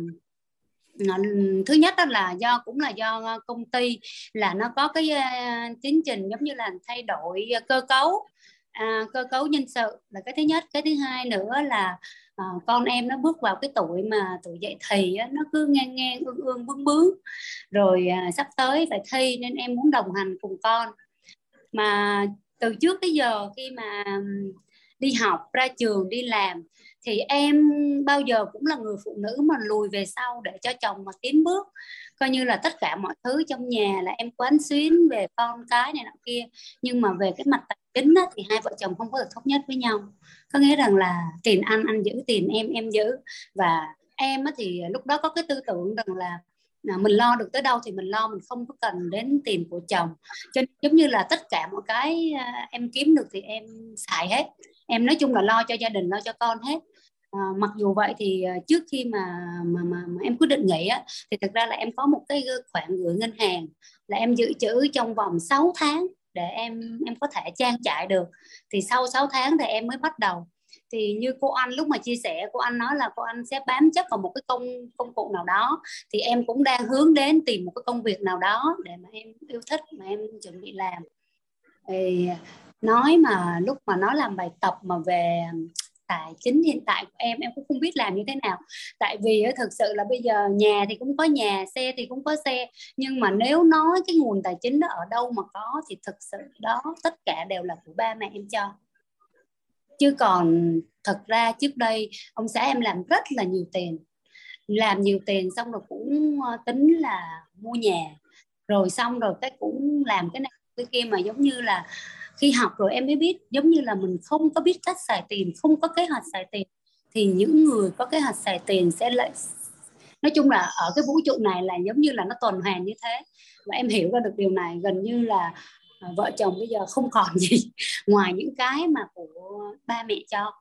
à, thứ nhất đó là do cũng là do công ty là nó có cái uh, tiến trình giống như là thay đổi cơ cấu à, cơ cấu nhân sự là cái thứ nhất. Cái thứ hai nữa là à, con em nó bước vào cái tuổi mà tuổi dậy thì á, nó cứ ngang ngang ương ương bướng bướng. Rồi à, sắp tới phải thi nên em muốn đồng hành cùng con. Mà từ trước tới giờ khi mà đi học ra trường đi làm thì em bao giờ cũng là người phụ nữ mà lùi về sau để cho chồng mà tiến bước. Coi như là tất cả mọi thứ trong nhà là em quán xuyến về con cái này nọ kia. Nhưng mà về cái mặt tài chính á, thì hai vợ chồng không có được thống nhất với nhau. Có nghĩa rằng là tiền anh anh giữ tiền em em giữ. Và em á, thì lúc đó có cái tư tưởng rằng là mình lo được tới đâu thì mình lo mình không có cần đến tiền của chồng. Cho nên giống như là tất cả mọi cái à, em kiếm được thì em xài hết. Em nói chung là lo cho gia đình lo cho con hết. À, mặc dù vậy thì à, trước khi mà mà, mà, mà em quyết định nghỉ á, thì thực ra là em có một cái khoản gửi ngân hàng là em dự trữ trong vòng 6 tháng để em em có thể trang trải được. Thì sau 6 tháng thì em mới bắt đầu thì như cô anh, lúc mà chia sẻ, cô anh nói là cô anh sẽ bám chắc vào một cái công công cụ nào đó. Thì em cũng đang hướng đến tìm một cái công việc nào đó để mà em yêu thích, mà em chuẩn bị làm. Thì nói mà lúc mà nói làm bài tập mà về tài chính hiện tại của em em cũng không biết làm như thế nào. Tại vì thực sự là bây giờ nhà thì cũng có nhà, xe thì cũng có xe. Nhưng mà nếu nói cái nguồn tài chính đó ở đâu mà có thì thực sự đó, tất cả đều là của ba mẹ em cho chứ còn thật ra trước đây, ông xã em làm rất là nhiều tiền. Làm nhiều tiền xong rồi cũng ờ, tính là mua nhà. Rồi xong rồi cái cũng làm cái này, cái kia mà giống như là khi học rồi em mới biết, giống như là mình không có biết cách xài tiền, không có kế hoạch xài tiền, thì những người có kế hoạch xài tiền sẽ lại nói chung là ở cái vũ trụ này là giống như là nó tuần hoàn như thế. Và em hiểu ra được điều này, gần như là À, vợ chồng bây giờ không còn gì ngoài những cái mà của ba mẹ cho.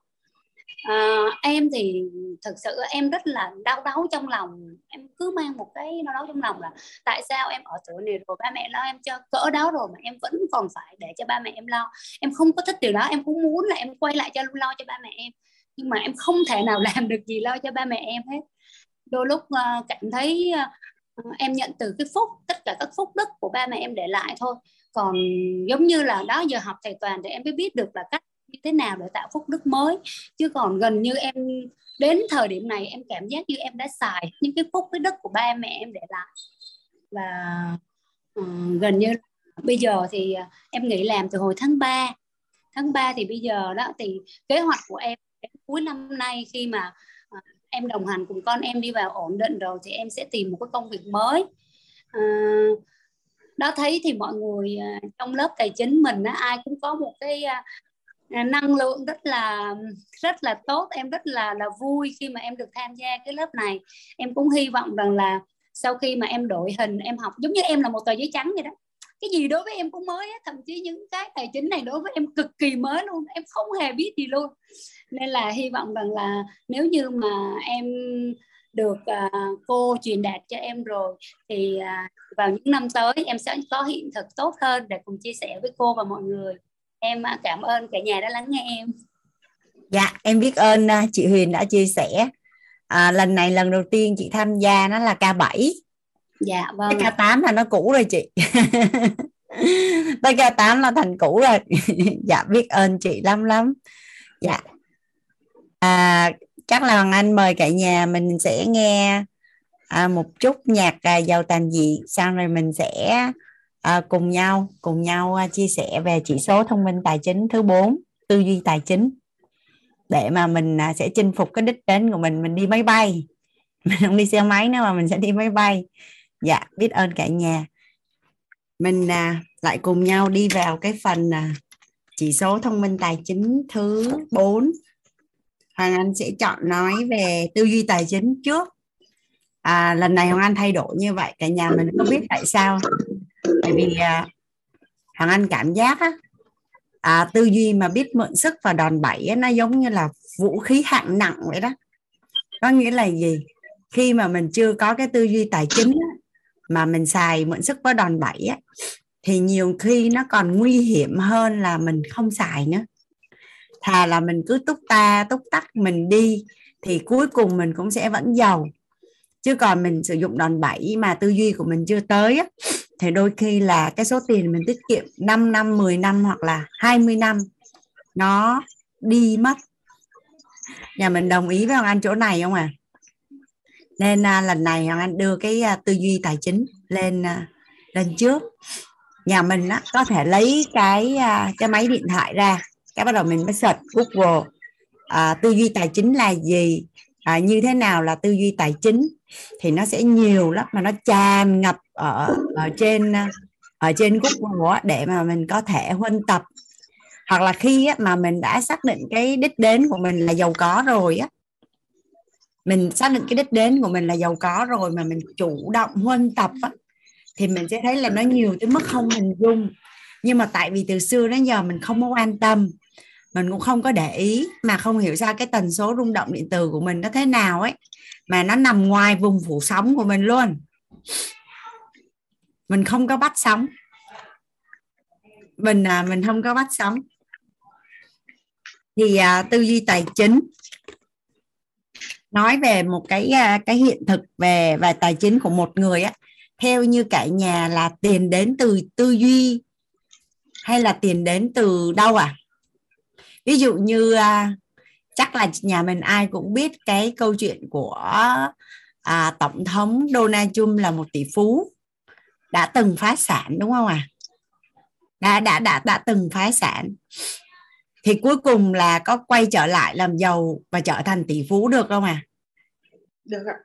À, em thì thật sự em rất là đau đớn trong lòng. Em cứ mang một cái đau đớn trong lòng là tại sao em ở tuổi này rồi ba mẹ lo em cho cỡ đó rồi mà em vẫn còn phải để cho ba mẹ em lo. Em không có thích điều đó em cũng muốn là em quay lại cho lo cho ba mẹ em. Nhưng mà em không thể nào làm được gì lo cho ba mẹ em hết. Đôi lúc uh, cảm thấy uh, em nhận từ cái phúc tất cả các phúc đức của ba mẹ em để lại thôi còn giống như là đó giờ học thầy toàn thì em mới biết được là cách như thế nào để tạo phúc đức mới. Chứ còn gần như em đến thời điểm này em cảm giác như em đã xài những cái phúc cái đức của ba mẹ em để lại. Và uh, gần như bây giờ thì em nghỉ làm từ hồi tháng 3 tháng 3 thì bây giờ đó thì kế hoạch của em cuối năm nay khi mà uh, em đồng hành cùng con em đi vào ổn định rồi thì em sẽ tìm một cái công việc mới. Uh, đó, thấy thì mọi người à, trong lớp tài chính mình ai cũng có một cái à, à, năng lượng rất là rất là tốt, em rất là là vui khi mà em được tham gia cái lớp này. Em cũng hy vọng rằng là sau khi mà em đội hình, em học, giống như em là một tờ giấy trắng vậy đó. Cái gì đối với em cũng mới á thậm chí những cái tài chính này đối với em cực kỳ mới luôn, em không hề biết gì luôn. Nên là hy vọng rằng là nếu như mà em được uh, cô truyền đạt cho em rồi thì uh, vào những năm tới em sẽ có hiện thực tốt hơn để cùng chia sẻ với cô và mọi người. Em uh, cảm ơn cả nhà đã lắng nghe em. Dạ em biết ơn uh, chị Huyền đã chia sẻ. À, lần này lần đầu tiên chị tham gia nó là K7 dạ vâng cái K8 là nó cũ rồi chị. Tới K8 là thành cũ rồi. Dạ biết ơn chị lắm lắm. Dạ. À, chắc là Hoàng Anh mời cả nhà mình sẽ nghe à, một chút nhạc à, giàu tàn dị. Sau rồi mình sẽ à, cùng nhau cùng nhau à, chia sẻ về chỉ số thông minh tài chính thứ 4 tư duy tài chính. Để mà mình à, sẽ chinh phục cái đích đến của mình mình đi máy bay. Mình không đi xe máy nữa mà mình sẽ đi máy bay. Dạ biết ơn cả nhà. Mình à, lại cùng nhau đi vào cái phần à, chỉ số thông minh tài chính thứ 4 Hoàng Anh sẽ chọn nói về tư duy tài chính trước. À, lần này Hoàng Anh thay đổi như vậy cả nhà mình không biết tại sao. Tại vì à, Hoàng Anh cảm giác á, à, tư duy mà biết mượn sức và đòn bẩy á, nó giống như là vũ khí hạng nặng vậy đó. Có nghĩa là gì? Khi mà mình chưa có cái tư duy tài chính á, mà mình xài mượn sức với đòn bẩy á, thì nhiều khi nó còn nguy hiểm hơn là mình không xài nữa thà là mình cứ túc ta túc tắc mình đi thì cuối cùng mình cũng sẽ vẫn giàu. Chứ còn mình sử dụng đòn bẩy mà tư duy của mình chưa tới á, thì đôi khi là cái số tiền mình tiết kiệm 5 năm 10 năm hoặc là 20 năm nó đi mất. Nhà mình đồng ý với Hoàng Anh chỗ này không à? Nên à, lần này Hoàng Anh đưa cái à, tư duy tài chính lên à, lên trước. Nhà mình á, có thể lấy cái à, cái máy điện thoại ra cái bắt đầu mình mới search Google à, tư duy tài chính là gì à, như thế nào là tư duy tài chính thì nó sẽ nhiều lắm mà nó tràn ngập ở ở trên ở trên Google để mà mình có thể huân tập. Hoặc là khi mà mình đã xác định cái đích đến của mình là giàu có rồi á mình xác định cái đích đến của mình là giàu có rồi mà mình chủ động huân tập á, thì mình sẽ thấy là nó nhiều tới mức không hình dung. Nhưng mà tại vì từ xưa đến giờ mình không có quan tâm mình cũng không có để ý mà không hiểu sao cái tần số rung động điện từ của mình nó thế nào ấy mà nó nằm ngoài vùng phủ sóng của mình luôn. Mình không có bắt sóng. Mình à, mình không có bắt sóng. Thì à, tư duy tài chính. Nói về một cái à, cái hiện thực về về tài chính của một người á theo như cả nhà là tiền đến từ tư duy hay là tiền đến từ đâu à? Ví dụ như à, chắc là nhà mình ai cũng biết cái câu chuyện của à, tổng thống Donald Trump là một tỷ phú đã từng phá sản đúng không à đã đã đã đã từng phá sản. Thì cuối cùng là có quay trở lại làm giàu và trở thành tỷ phú được không à được ạ.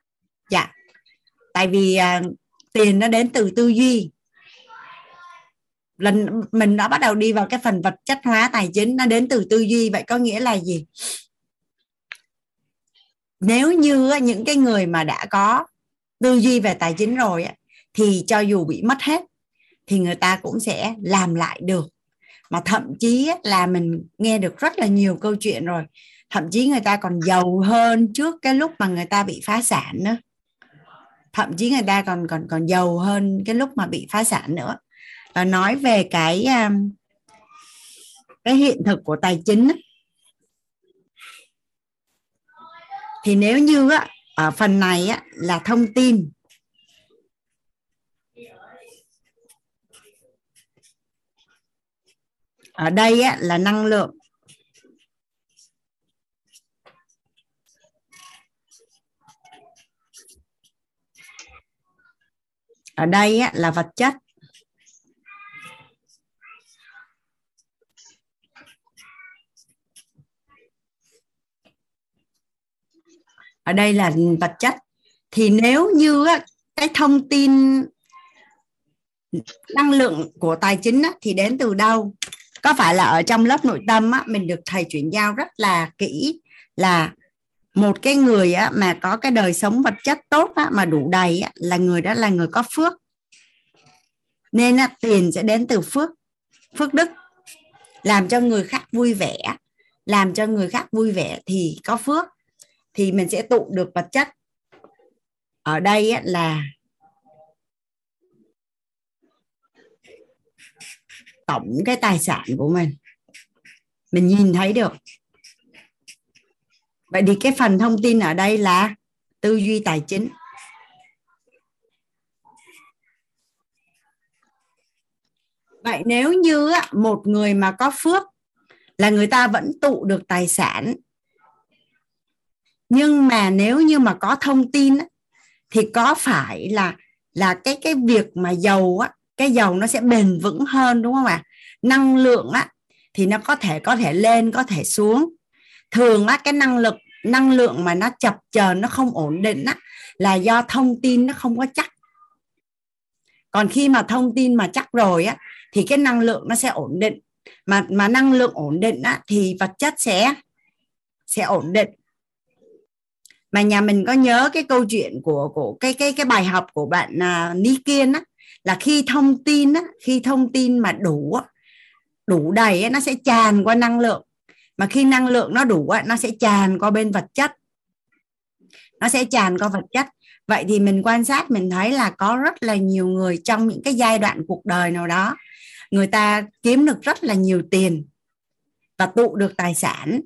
Dạ. Tại vì à, tiền nó đến từ tư duy lần mình đã bắt đầu đi vào cái phần vật chất hóa tài chính, nó đến từ tư duy, vậy có nghĩa là gì? Nếu như những cái người mà đã có tư duy về tài chính rồi thì cho dù bị mất hết, thì người ta cũng sẽ làm lại được. Mà thậm chí là mình nghe được rất là nhiều câu chuyện rồi, thậm chí người ta còn giàu hơn trước cái lúc mà người ta bị phá sản nữa. Thậm chí người ta còn còn còn giàu hơn cái lúc mà bị phá sản nữa và nói về cái um, cái hiện thực của tài chính thì nếu như á, ở phần này á, là thông tin. Ở đây á, là năng lượng. Ở đây á, là vật chất. Ở đây là vật chất. Thì nếu như cái thông tin năng lượng của tài chính thì đến từ đâu? Có phải là ở trong lớp nội tâm mình được thầy chuyển giao rất là kỹ, là một cái người mà có cái đời sống vật chất tốt mà đủ đầy là người đó là người có phước. Nên tiền sẽ đến từ phước phước đức, làm cho người khác vui vẻ. Làm cho người khác vui vẻ thì có phước thì mình sẽ tụ được vật chất. Ở đây là tổng cái tài sản của mình. Mình nhìn thấy được. Vậy thì cái phần thông tin ở đây là tư duy tài chính. Vậy nếu như một người mà có phước là người ta vẫn tụ được tài sản nhưng mà nếu như mà có thông tin thì có phải là là cái cái việc mà dầu á, cái dầu nó sẽ bền vững hơn, đúng không ạ? Năng lượng á, thì nó có thể có thể lên, có thể xuống. Thường á, cái năng lực, năng lượng mà nó chập chờn, nó không ổn định á, là do thông tin nó không có chắc. Còn khi mà thông tin mà chắc rồi á, thì cái năng lượng nó sẽ ổn định. Mà mà năng lượng ổn định á, thì vật chất sẽ sẽ ổn định mà nhà mình có nhớ cái câu chuyện của của cái cái cái bài học của bạn uh, Ni Kiên á là khi thông tin á khi thông tin mà đủ á, đủ đầy á, nó sẽ tràn qua năng lượng. Mà khi năng lượng nó đủ á, nó sẽ tràn qua bên vật chất. Nó sẽ tràn qua vật chất. Vậy thì mình quan sát mình thấy là có rất là nhiều người trong những cái giai đoạn cuộc đời nào đó người ta kiếm được rất là nhiều tiền và tụ được tài sản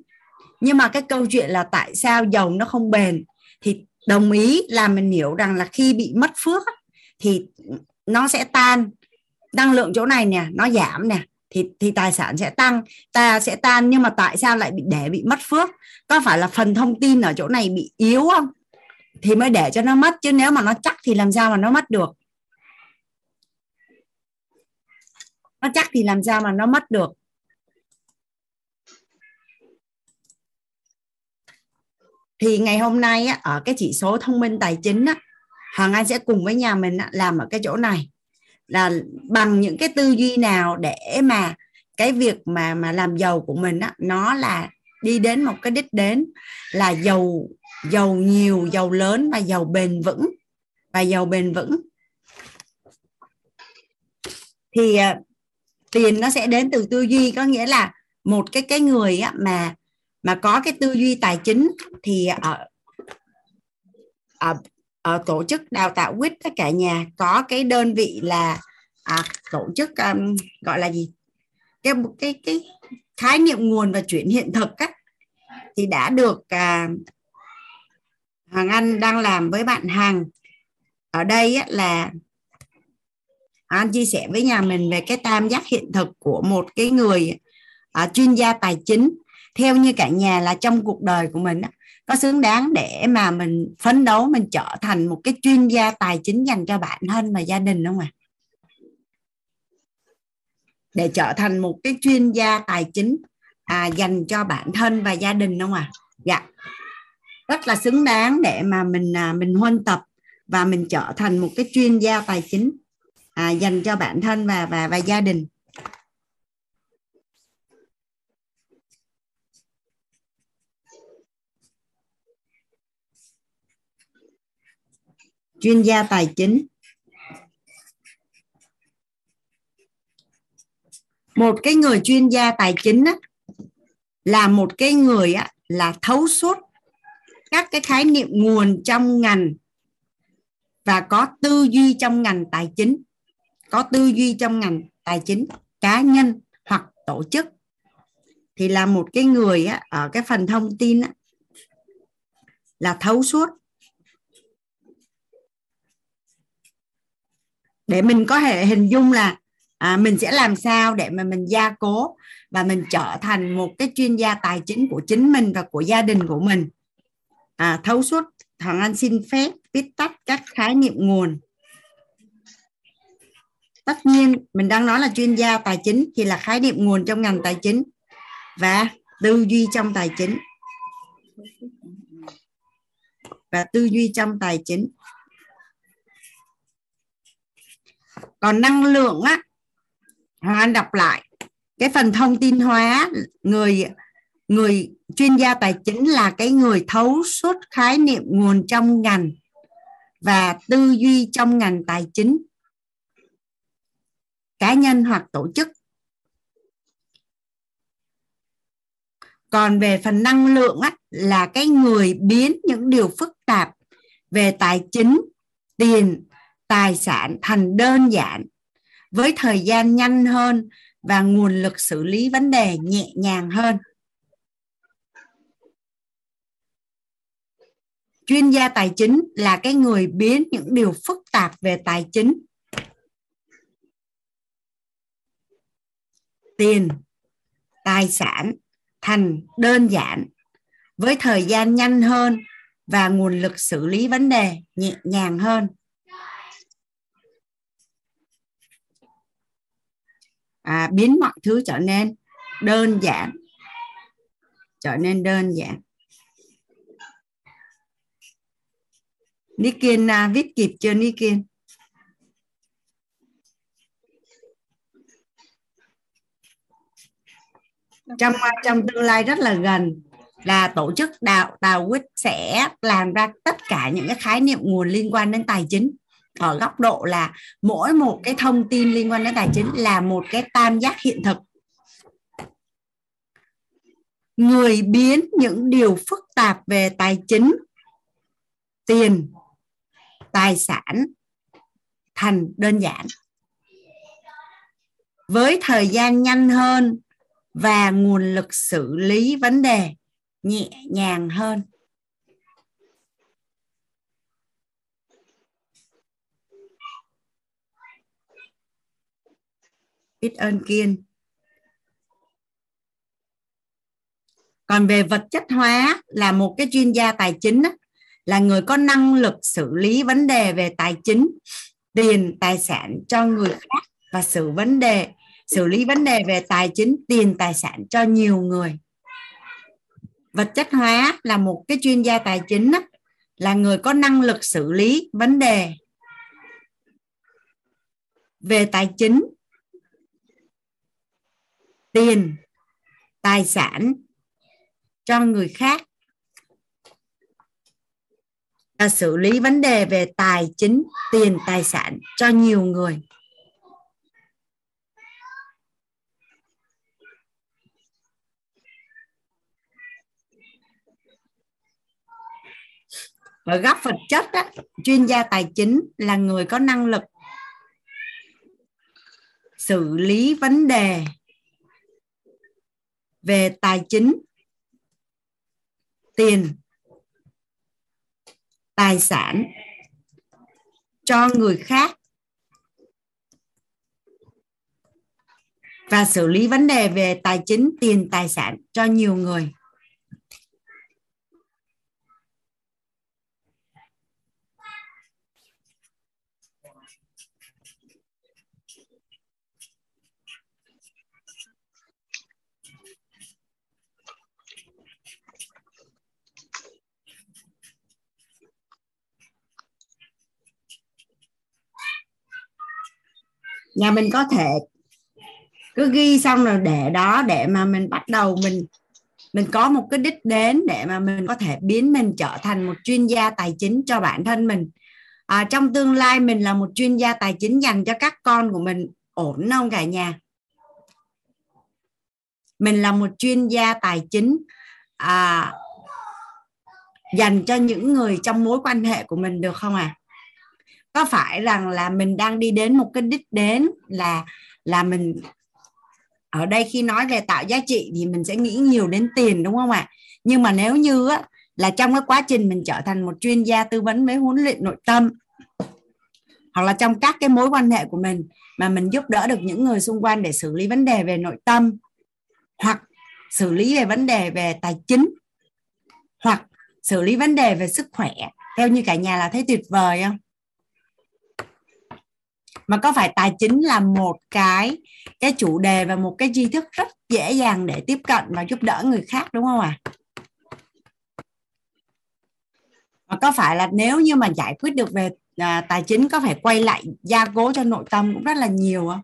nhưng mà cái câu chuyện là tại sao dầu nó không bền thì đồng ý là mình hiểu rằng là khi bị mất phước thì nó sẽ tan. Năng lượng chỗ này nè, nó giảm nè, thì thì tài sản sẽ tăng, ta sẽ tan. Nhưng mà tại sao lại bị, để bị mất phước? Có phải là phần thông tin ở chỗ này bị yếu không? Thì mới để cho nó mất, chứ nếu mà nó chắc thì làm sao mà nó mất được? Nó chắc thì làm sao mà nó mất được? Thì ngày hôm nay á, ở cái chỉ số thông minh tài chính á, Hoàng Anh sẽ cùng với nhà mình á, làm ở cái chỗ này. Là bằng những cái tư duy nào để mà cái việc mà mà làm giàu của mình á, nó là đi đến một cái đích đến là giàu giàu nhiều giàu lớn và giàu bền vững và giàu bền vững. Thì à, tiền nó sẽ đến từ tư duy có nghĩa là một cái cái người á, mà mà có cái tư duy tài chính thì ở ở, ở tổ chức đào tạo quýt tất cả nhà. Có cái đơn vị là à, tổ chức um, gọi là gì? Cái cái cái khái niệm nguồn và chuyển hiện thực á, thì đã được à, Hoàng Anh đang làm với bạn Hằng. Ở đây á, là anh chia sẻ với nhà mình về cái tam giác hiện thực của một cái người à, chuyên gia tài chính theo như cả nhà là trong cuộc đời của mình có xứng đáng để mà mình phấn đấu mình trở thành một cái chuyên gia tài chính dành cho bản thân và gia đình không ạ à? để trở thành một cái chuyên gia tài chính à, dành cho bản thân và gia đình không ạ à? dạ rất là xứng đáng để mà mình à, mình huân tập và mình trở thành một cái chuyên gia tài chính à, dành cho bản thân và và và gia đình chuyên gia tài chính. Một cái người chuyên gia tài chính á, là một cái người á, là thấu suốt các cái khái niệm nguồn trong ngành và có tư duy trong ngành tài chính có tư duy trong ngành tài chính cá nhân hoặc tổ chức. Thì là một cái người á, ở cái phần thông tin á, là thấu suốt. Để mình có thể hình dung là à, mình sẽ làm sao để mà mình gia cố và mình trở thành một cái chuyên gia tài chính của chính mình và của gia đình của mình. À, thấu suốt thằng anh xin phép viết tắt các khái niệm nguồn. Tất nhiên mình đang nói là chuyên gia tài chính thì là khái niệm nguồn trong ngành tài chính và tư duy trong tài chính. Và tư duy trong tài chính. Còn năng lượng á Hoàng Anh đọc lại. Cái phần thông tin hóa người người chuyên gia tài chính là cái người thấu suốt khái niệm nguồn trong ngành và tư duy trong ngành tài chính cá nhân hoặc tổ chức. Còn về phần năng lượng á, là cái người biến những điều phức tạp về tài chính tiền tài sản thành đơn giản, với thời gian nhanh hơn và nguồn lực xử lý vấn đề nhẹ nhàng hơn. Chuyên gia tài chính là cái người biến những điều phức tạp về tài chính. Tiền, tài sản thành đơn giản, với thời gian nhanh hơn và nguồn lực xử lý vấn đề nhẹ nhàng hơn. À, biến mọi thứ trở nên đơn giản. Trở nên đơn giản. Nikin à, viết kịp chưa Nikin? Trong à, trong tương lai rất là gần là tổ chức đạo Tào Quýt sẽ làm ra tất cả những cái khái niệm nguồn liên quan đến tài chính ở góc độ là mỗi một cái thông tin liên quan đến tài chính là một cái tam giác hiện thực. Người biến những điều phức tạp về tài chính, tiền, tài sản thành đơn giản. Với thời gian nhanh hơn và nguồn lực xử lý vấn đề nhẹ nhàng hơn. Biết ơn kiên. Còn về vật chất hóa là một cái chuyên gia tài chính đó, là người có năng lực xử lý vấn đề về tài chính tiền tài sản cho người khác và xử vấn đề xử lý vấn đề về tài chính tiền tài sản cho nhiều người. Vật chất hóa là một cái chuyên gia tài chính đó, là người có năng lực xử lý vấn đề về tài chính tiền tài sản cho người khác. Và xử lý vấn đề về tài chính tiền tài sản cho nhiều người. Ở góc vật chất á, chuyên gia tài chính là người có năng lực xử lý vấn đề về tài chính, tiền, tài sản cho người khác và xử lý vấn đề về tài chính, tiền, tài sản cho nhiều người. Nhà mình có thể cứ ghi xong rồi để đó để mà mình bắt đầu mình mình có một cái đích đến để mà mình có thể biến mình trở thành một chuyên gia tài chính cho bản thân mình. À, trong tương lai mình là một chuyên gia tài chính dành cho các con của mình ổn không cả nhà? Mình là một chuyên gia tài chính à, dành cho những người trong mối quan hệ của mình được không à có phải rằng là mình đang đi đến một cái đích đến là là mình ở đây khi nói về tạo giá trị thì mình sẽ nghĩ nhiều đến tiền đúng không ạ? Nhưng mà nếu như á, là trong cái quá trình mình trở thành một chuyên gia tư vấn với huấn luyện nội tâm hoặc là trong các cái mối quan hệ của mình mà mình giúp đỡ được những người xung quanh để xử lý vấn đề về nội tâm hoặc xử lý về vấn đề về tài chính hoặc xử lý vấn đề về sức khỏe theo như cả nhà là thấy tuyệt vời không? Mà có phải tài chính là một cái cái chủ đề và một cái tri thức rất dễ dàng để tiếp cận và giúp đỡ người khác đúng không ạ à? mà có phải là nếu như mà giải quyết được về à, tài chính có phải quay lại gia cố cho nội tâm cũng rất là nhiều không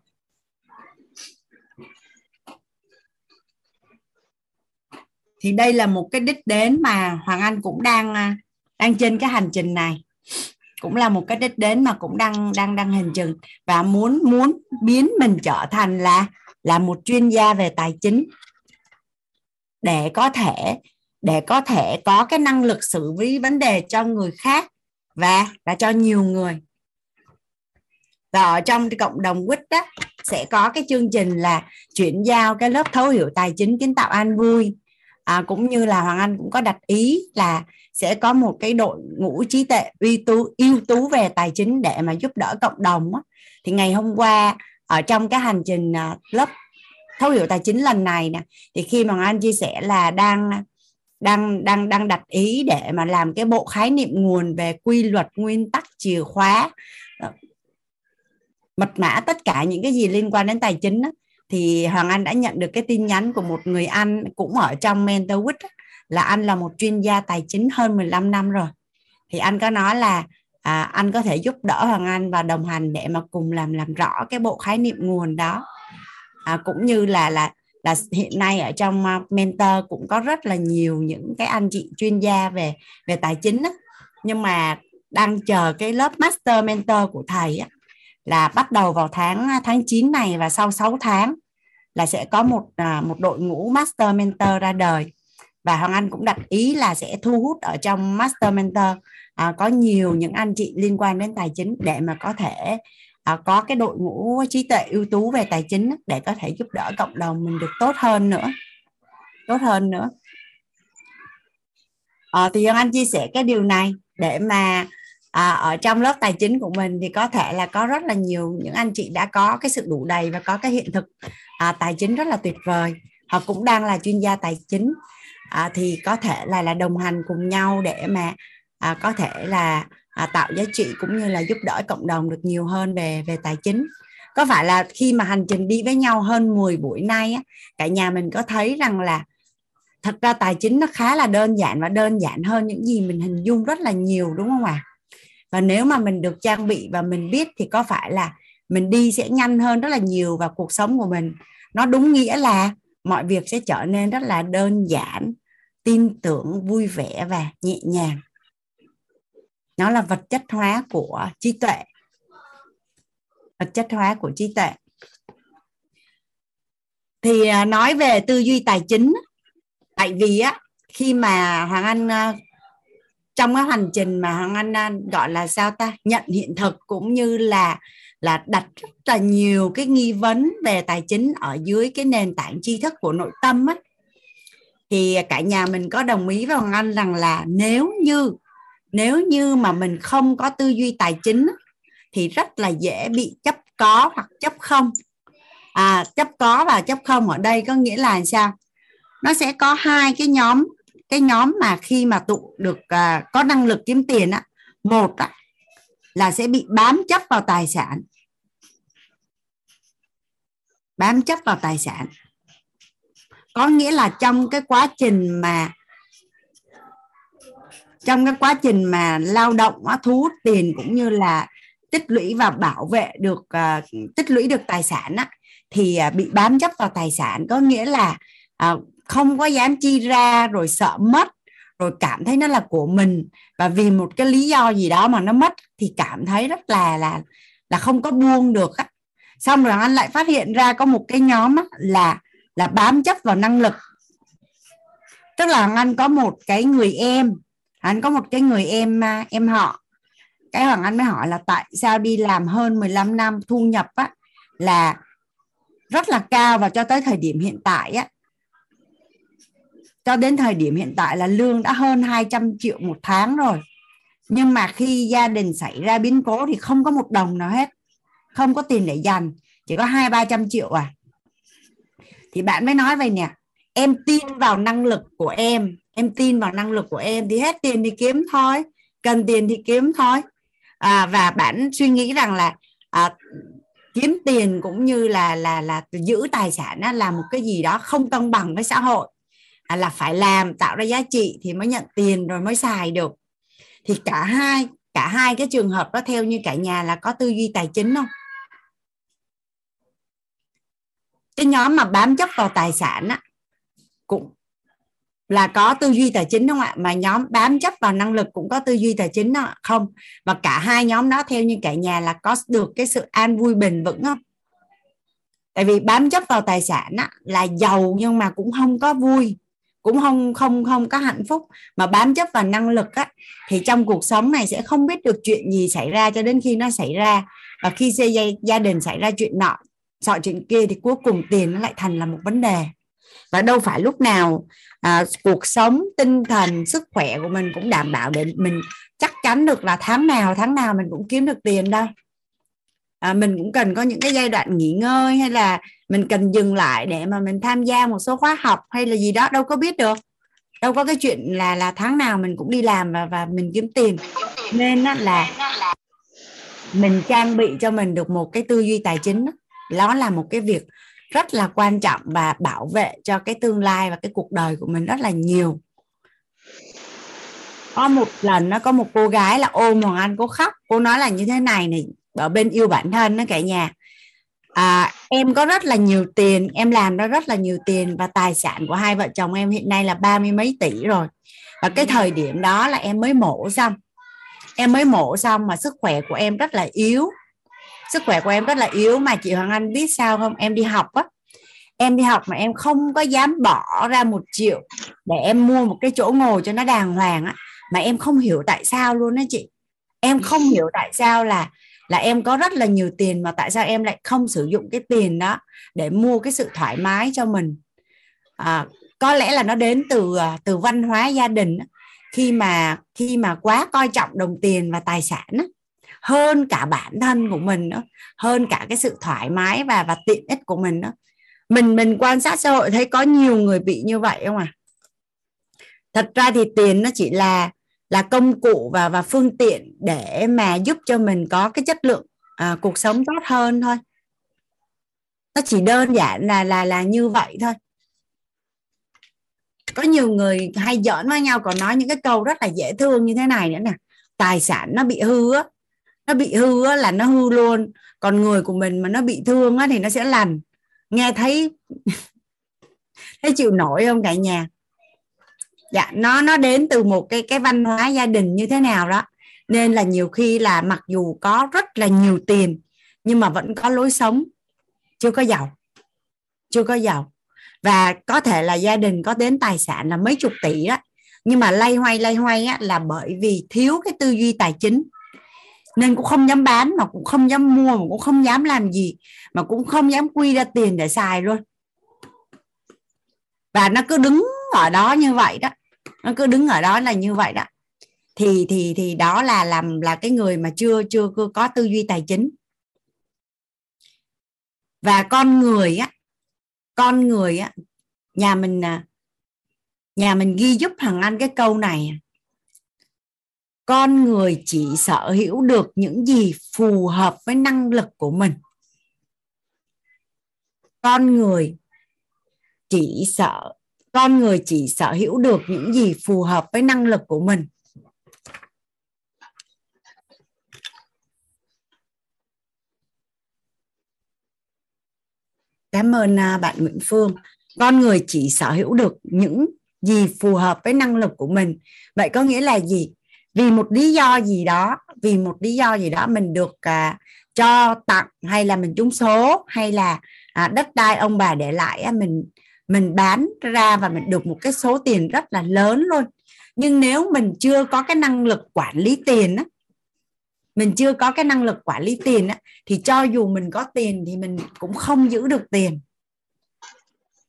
thì đây là một cái đích đến mà Hoàng Anh cũng đang à, đang trên cái hành trình này cũng là một cái đích đến mà cũng đang đang đang hình chừng. Và muốn muốn biến mình trở thành là là một chuyên gia về tài chính. Để có thể, để có thể có cái năng lực xử lý vấn đề cho người khác và và cho nhiều người. Và ở trong cái cộng đồng quýt đó sẽ có cái chương trình là chuyển giao cái lớp thấu hiểu tài chính kiến tạo an vui à, cũng như là hoàng anh cũng có đặt ý là sẽ có một cái đội ngũ trí tuệ uy tú ưu tú về tài chính để mà giúp đỡ cộng đồng á. thì ngày hôm qua ở trong cái hành trình à, lớp thấu hiểu tài chính lần này nè thì khi mà anh chia sẻ là đang đang đang đang đặt ý để mà làm cái bộ khái niệm nguồn về quy luật nguyên tắc chìa khóa ờ, mật mã tất cả những cái gì liên quan đến tài chính đó, thì Hoàng Anh đã nhận được cái tin nhắn của một người anh cũng ở trong Mentor Week là anh là một chuyên gia tài chính hơn 15 năm rồi thì anh có nói là à, anh có thể giúp đỡ Hoàng Anh và đồng hành để mà cùng làm làm rõ cái bộ khái niệm nguồn đó à, cũng như là là là hiện nay ở trong à, mentor cũng có rất là nhiều những cái anh chị chuyên gia về về tài chính đó. nhưng mà đang chờ cái lớp master mentor của thầy á, là bắt đầu vào tháng à, tháng 9 này và sau 6 tháng là sẽ có một à, một đội ngũ master mentor ra đời. Và Hoàng Anh cũng đặt ý là sẽ thu hút ở trong master mentor à, có nhiều những anh chị liên quan đến tài chính để mà có thể à, có cái đội ngũ trí tuệ ưu tú về tài chính để có thể giúp đỡ cộng đồng mình được tốt hơn nữa tốt hơn nữa. À, thì Hoàng Anh chia sẻ cái điều này để mà à, ở trong lớp tài chính của mình thì có thể là có rất là nhiều những anh chị đã có cái sự đủ đầy và có cái hiện thực. À, tài chính rất là tuyệt vời. Họ cũng đang là chuyên gia tài chính. À, thì có thể là là đồng hành cùng nhau để mà à, có thể là à, tạo giá trị cũng như là giúp đỡ cộng đồng được nhiều hơn về về tài chính. Có phải là khi mà hành trình đi với nhau hơn 10 buổi nay á, cả nhà mình có thấy rằng là thật ra tài chính nó khá là đơn giản và đơn giản hơn những gì mình hình dung rất là nhiều đúng không ạ? à? Và nếu mà mình được trang bị và mình biết thì có phải là mình đi sẽ nhanh hơn rất là nhiều và cuộc sống của mình. Nó đúng nghĩa là mọi việc sẽ trở nên rất là đơn giản, tin tưởng, vui vẻ và nhẹ nhàng. Nó là vật chất hóa của trí tuệ. Vật chất hóa của trí tuệ. Thì à, nói về tư duy tài chính, tại vì á, khi mà hoàng anh à, trong cái hành trình mà hoàng anh à, gọi là sao ta nhận hiện thực cũng như là là đặt rất là nhiều cái nghi vấn về tài chính ở dưới cái nền tảng tri thức của nội tâm á thì cả nhà mình có đồng ý với hoàng anh rằng là nếu như nếu như mà mình không có tư duy tài chính thì rất là dễ bị chấp có hoặc chấp không. À chấp có và chấp không ở đây có nghĩa là sao? Nó sẽ có hai cái nhóm cái nhóm mà khi mà tụ được à, có năng lực kiếm tiền á một á, là sẽ bị bám chấp vào tài sản. Bám chấp vào tài sản. Có nghĩa là trong cái quá trình mà trong cái quá trình mà lao động thu hút tiền cũng như là tích lũy và bảo vệ được uh, tích lũy được tài sản á, thì uh, bị bám chấp vào tài sản. Có nghĩa là uh, không có dám chi ra, rồi sợ mất, rồi cảm thấy nó là của mình. Và vì một cái lý do gì đó mà nó mất, thì cảm thấy rất là là là không có buông được á. xong rồi anh lại phát hiện ra có một cái nhóm là là bám chấp vào năng lực. Tức là anh có một cái người em, anh có một cái người em à, em họ. Cái hoàng anh mới hỏi là tại sao đi làm hơn 15 năm thu nhập á, là rất là cao và cho tới thời điểm hiện tại á cho đến thời điểm hiện tại là lương đã hơn 200 triệu một tháng rồi. Nhưng mà khi gia đình xảy ra biến cố thì không có một đồng nào hết. Không có tiền để dành chỉ có hai ba trăm triệu à. Thì bạn mới nói vậy nè em tin vào năng lực của em em tin vào năng lực của em thì hết tiền thì kiếm thôi cần tiền thì kiếm thôi. À, và bạn suy nghĩ rằng là à, kiếm tiền cũng như là là là giữ tài sản là một cái gì đó không công bằng với xã hội. À, là phải làm tạo ra giá trị thì mới nhận tiền rồi mới xài được. Thì cả hai cả hai cái trường hợp đó theo như cả nhà là có tư duy tài chính không? Cái nhóm mà bám chấp vào tài sản á cũng là có tư duy tài chính đúng không ạ? Mà nhóm bám chấp vào năng lực cũng có tư duy tài chính đó không? Và cả hai nhóm đó theo như cả nhà là có được cái sự an vui bền vững không? Tại vì bám chấp vào tài sản á, là giàu nhưng mà cũng không có vui cũng không không không có hạnh phúc mà bám chấp vào năng lực á thì trong cuộc sống này sẽ không biết được chuyện gì xảy ra cho đến khi nó xảy ra. Và khi gia, gia đình xảy ra chuyện nọ sợ chuyện kia thì cuối cùng tiền nó lại thành là một vấn đề. Và đâu phải lúc nào à, cuộc sống tinh thần sức khỏe của mình cũng đảm bảo để mình chắc chắn được là tháng nào tháng nào mình cũng kiếm được tiền đâu à, mình cũng cần có những cái giai đoạn nghỉ ngơi hay là mình cần dừng lại để mà mình tham gia một số khóa học hay là gì đó đâu có biết được. Đâu có cái chuyện là là tháng nào mình cũng đi làm và và mình kiếm tiền. Nên là mình trang bị cho mình được một cái tư duy tài chính đó là một cái việc rất là quan trọng và bảo vệ cho cái tương lai và cái cuộc đời của mình rất là nhiều. Có một lần nó có một cô gái là ôm Hoàng Anh cô khóc cô nói là như thế này này ở bên yêu bản thân đó cả nhà. À, em có rất là nhiều tiền em làm ra rất là nhiều tiền và tài sản của hai vợ chồng em hiện nay là ba mươi mấy tỷ rồi. Và cái thời điểm đó là em mới mổ xong. Em mới mổ xong mà sức khỏe của em rất là yếu. Sức khỏe của em rất là yếu mà chị Hoàng Anh biết sao không? Em đi học á. Em đi học mà em không có dám bỏ ra một triệu để em mua một cái chỗ ngồi cho nó đàng hoàng á. Mà em không hiểu tại sao luôn á chị. Em không hiểu tại sao là là em có rất là nhiều tiền mà tại sao em lại không sử dụng cái tiền đó để mua cái sự thoải mái cho mình? À, có lẽ là nó đến từ à, từ văn hóa gia đình khi mà khi mà quá coi trọng đồng tiền và tài sản hơn cả bản thân của mình nữa hơn cả cái sự thoải mái và và tiện ích của mình nữa. Mình mình quan sát xã hội thấy có nhiều người bị như vậy không à? Thật ra thì tiền nó chỉ là là công cụ và và phương tiện để mà giúp cho mình có cái chất lượng à, cuộc sống tốt hơn thôi. Nó chỉ đơn giản là là là như vậy thôi. Có nhiều người hay giỡn với nhau còn nói những cái câu rất là dễ thương như thế này nữa nè. Tài sản nó bị hư á. Nó bị hư á là nó hư luôn. Còn người của mình mà nó bị thương á thì nó sẽ lành. Nghe thấy thấy chịu nổi không cả nhà? Dạ nó nó đến từ một cái cái văn hóa gia đình như thế nào đó. Nên là nhiều khi là mặc dù có rất là nhiều tiền nhưng mà vẫn có lối sống. Chưa có giàu. Chưa có giàu. Và có thể là gia đình có đến tài sản là mấy chục tỷ đó. Nhưng mà lay hoay lay hoay á, là bởi vì thiếu cái tư duy tài chính. Nên cũng không dám bán mà cũng không dám mua mà cũng không dám làm gì mà cũng không dám quy ra tiền để xài luôn. Và nó cứ đứng ở đó như vậy đó nó cứ đứng ở đó là như vậy đó. Thì thì thì đó là làm, là cái người mà chưa chưa có tư duy tài chính. Và con người á, con người á, nhà mình à, nhà mình ghi giúp thằng anh cái câu này. Con người chỉ sở hữu được những gì phù hợp với năng lực của mình. Con người chỉ sợ con người chỉ sở hữu được những gì phù hợp với năng lực của mình. Cảm ơn à, bạn Nguyễn Phương. Con người chỉ sở hữu được những gì phù hợp với năng lực của mình. Vậy có nghĩa là gì? Vì một lý do gì đó vì một lý do gì đó mình được à, cho tặng hay là mình trúng số hay là à, đất đai ông bà để lại à, mình mình bán ra và mình được một cái số tiền rất là lớn luôn. Nhưng nếu mình chưa có cái năng lực quản lý tiền á mình chưa có cái năng lực quản lý tiền á thì cho dù mình có tiền thì mình cũng không giữ được tiền.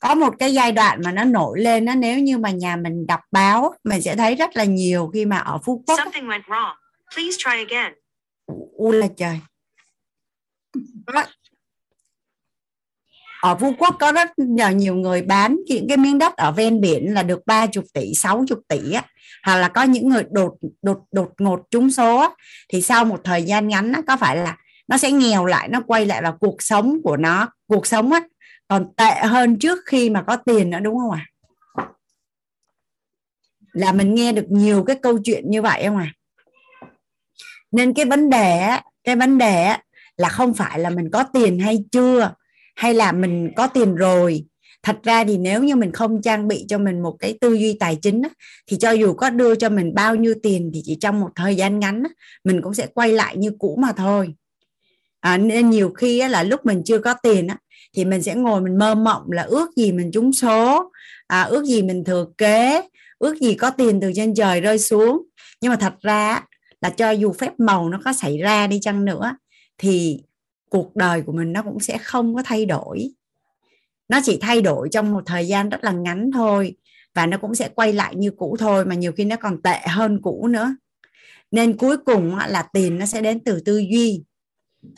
Có một cái giai đoạn mà nó nổi lên nó nếu như mà nhà mình đọc báo mình sẽ thấy rất là nhiều khi mà ở Phú Quốc Something went wrong. Please try again. U là trời ở Phú Quốc có rất là nhiều người bán những cái miếng đất ở ven biển là được 30 tỷ 60 tỷ á hoặc là có những người đột đột đột ngột trúng số á, thì sau một thời gian ngắn á, có phải là nó sẽ nghèo lại nó quay lại vào cuộc sống của nó cuộc sống á còn tệ hơn trước khi mà có tiền nữa đúng không ạ à? là mình nghe được nhiều cái câu chuyện như vậy không ạ à? nên cái vấn đề á, cái vấn đề á, là không phải là mình có tiền hay chưa hay là mình có tiền rồi. Thật ra thì nếu như mình không trang bị cho mình một cái tư duy tài chính á, thì cho dù có đưa cho mình bao nhiêu tiền thì chỉ trong một thời gian ngắn á, mình cũng sẽ quay lại như cũ mà thôi. À, nên nhiều khi á, là lúc mình chưa có tiền á, thì mình sẽ ngồi mình mơ mộng là ước gì mình trúng số à, ước gì mình thừa kế ước gì có tiền từ trên trời rơi xuống. Nhưng mà thật ra là cho dù phép màu nó có xảy ra đi chăng nữa thì cuộc đời của mình nó cũng sẽ không có thay đổi. Nó chỉ thay đổi trong một thời gian rất là ngắn thôi và nó cũng sẽ quay lại như cũ thôi mà nhiều khi nó còn tệ hơn cũ nữa. Nên cuối cùng là tiền nó sẽ đến từ tư duy.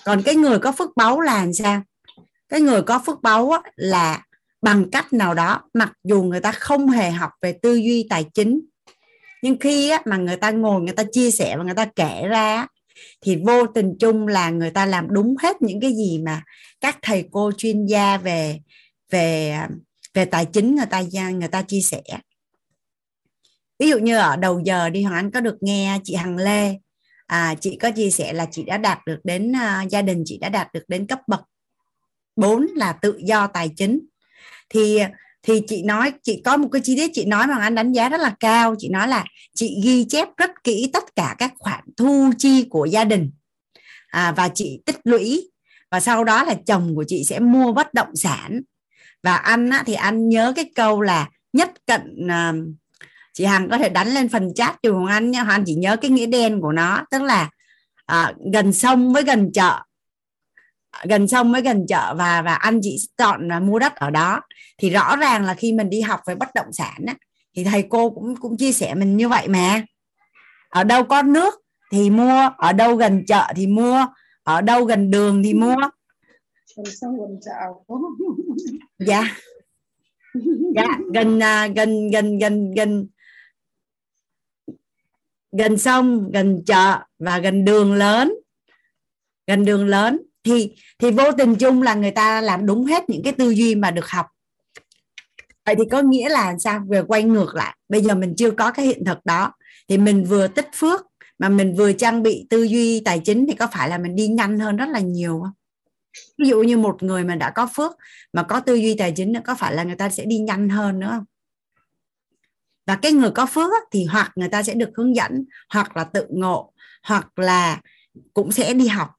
Còn cái người có phước báu là làm sao? Cái người có phước báu là bằng cách nào đó, mặc dù người ta không hề học về tư duy tài chính, nhưng khi mà người ta ngồi, người ta chia sẻ và người ta kể ra thì vô tình chung là người ta làm đúng hết những cái gì mà các thầy cô chuyên gia về về về tài chính người ta người ta chia sẻ. Ví dụ như ở đầu giờ đi hoàng anh có được nghe chị hằng lê? À, chị có chia sẻ là chị đã đạt được đến uh, gia đình chị đã đạt được đến cấp bậc 4 là tự do tài chính. Thì thì chị nói chị có một cái chi tiết chị nói mà anh đánh giá rất là cao. Chị nói là chị ghi chép rất kỹ tất cả các khoản thu chi của gia đình. À, và chị tích lũy. Và sau đó là chồng của chị sẽ mua bất động sản. Và anh á, thì anh nhớ cái câu là nhất cận à, chị hằng có thể đánh lên phần chat cho hoàng anh nha hoàng anh chỉ nhớ cái nghĩa đen của nó. Tức là à, gần sông với gần chợ gần sông với gần chợ và và anh chị chọn mua đất ở đó. Thì rõ ràng là khi mình đi học về bất động sản á, thì thầy cô cũng cũng chia sẻ mình như vậy mà. Ở đâu có nước thì mua ở đâu gần chợ thì mua ở đâu gần đường thì mua. Dạ. Dạ gần à, gần gần gần gần gần sông gần chợ và gần đường lớn. Gần đường lớn thì thì vô tình chung là người ta làm đúng hết những cái tư duy mà được học. Vậy thì có nghĩa là sao? Về quay ngược lại. Bây giờ mình chưa có cái hiện thực đó. Thì mình vừa tích phước mà mình vừa trang bị tư duy tài chính thì có phải là mình đi nhanh hơn rất là nhiều không? Ví dụ như một người mà đã có phước mà có tư duy tài chính nữa, có phải là người ta sẽ đi nhanh hơn nữa không? Và cái người có phước thì hoặc người ta sẽ được hướng dẫn, hoặc là tự ngộ, hoặc là cũng sẽ đi học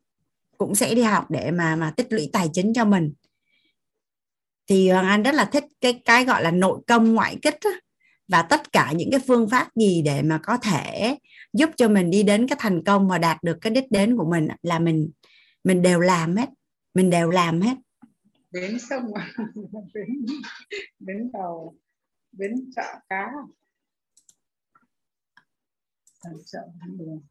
cũng sẽ đi học để mà mà tích lũy tài chính cho mình. Thì hoàng anh rất là thích cái cái gọi là nội công ngoại kích á, và tất cả những cái phương pháp gì để mà có thể giúp cho mình đi đến cái thành công và đạt được cái đích đến của mình là mình mình đều làm hết mình đều làm hết. Đến sông đến đến tàu đến chợ cá chợ đường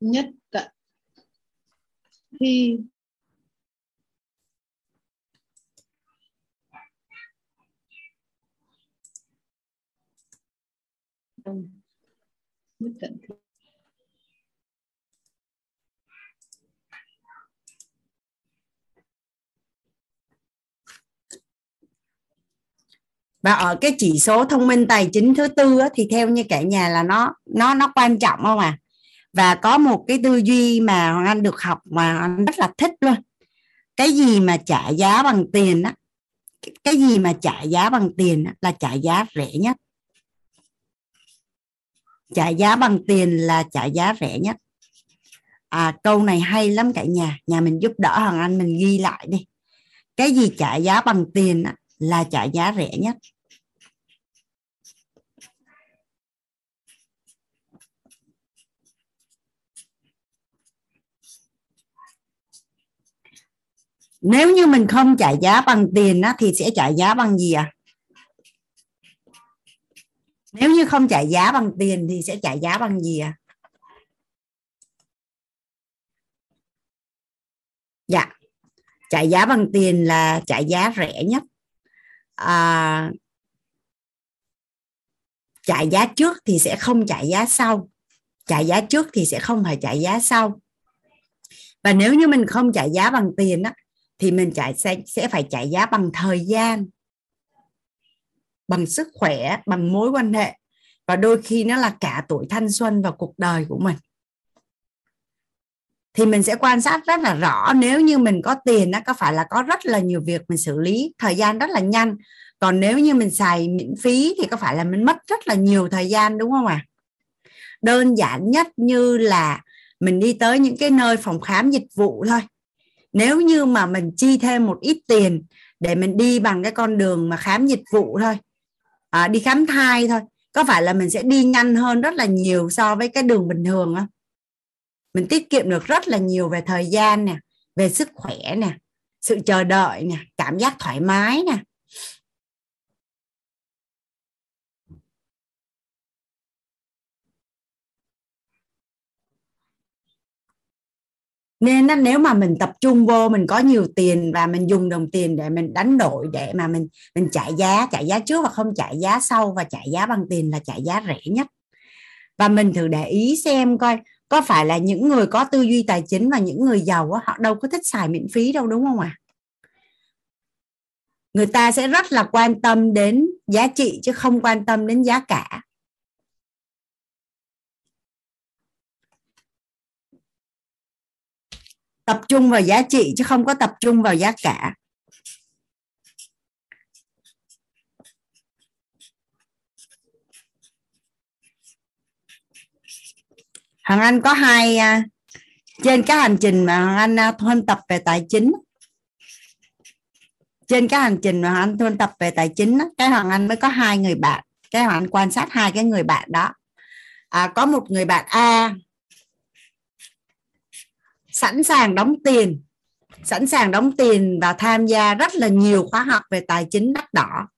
nhất cận khi nhất cận khi và ở cái chỉ số thông minh tài chính thứ tư á, thì theo như cả nhà là nó nó nó quan trọng không à và có một cái tư duy mà hoàng anh được học mà anh rất là thích luôn. Cái gì mà trả giá bằng tiền á cái gì mà trả giá bằng tiền á, là trả giá rẻ nhất. Trả giá bằng tiền là trả giá rẻ nhất. À, câu này hay lắm cả nhà. Nhà mình giúp đỡ hoàng anh mình ghi lại đi. Cái gì trả giá bằng tiền á, là trả giá rẻ nhất. Nếu như mình không trả giá bằng tiền á, thì sẽ trả giá bằng gì à nếu như không trả giá bằng tiền thì sẽ trả giá bằng gì à dạ. Trả giá bằng tiền là trả giá rẻ nhất. À, trả giá trước thì sẽ không trả giá sau. Trả giá trước thì sẽ không phải trả giá sau. Và nếu như mình không trả giá bằng tiền á, thì mình chạy sẽ sẽ phải trả giá bằng thời gian, bằng sức khỏe, bằng mối quan hệ. Và đôi khi nó là cả tuổi thanh xuân và cuộc đời của mình. Thì mình sẽ quan sát rất là rõ, nếu như mình có tiền nó có phải là có rất là nhiều việc mình xử lý, thời gian rất là nhanh. Còn nếu như mình xài miễn phí thì có phải là mình mất rất là nhiều thời gian, đúng không ạ? À? đơn giản nhất như là mình đi tới những cái nơi phòng khám dịch vụ thôi nếu như mà mình chi thêm một ít tiền để mình đi bằng cái con đường mà khám dịch vụ thôi à, đi khám thai thôi có phải là mình sẽ đi nhanh hơn rất là nhiều so với cái đường bình thường không? Mình tiết kiệm được rất là nhiều về thời gian nè về sức khỏe nè sự chờ đợi nè cảm giác thoải mái nè. Nên nếu mà mình tập trung vô, mình có nhiều tiền và mình dùng đồng tiền để mình đánh đổi, để mà mình mình trả giá trả giá trước và không trả giá sau và trả giá bằng tiền là trả giá rẻ nhất và mình thử để ý xem coi, có phải là những người có tư duy tài chính và những người giàu họ đâu có thích xài miễn phí đâu, đúng không ạ à? người ta sẽ rất là quan tâm đến giá trị chứ không quan tâm đến giá cả tập trung vào giá trị chứ không có tập trung vào giá cả. Hoàng Anh có hai à, trên cái hành trình mà Hoàng Anh à, thuần tập về tài chính trên cái hành trình mà Hoàng Anh thuần tập về tài chính cái Hoàng Anh mới có hai người bạn. Cái Hoàng Anh quan sát hai cái người bạn đó. À, có một người bạn A sẵn sàng đóng tiền sẵn sàng đóng tiền và tham gia rất là nhiều khóa học về tài chính đắt đỏ.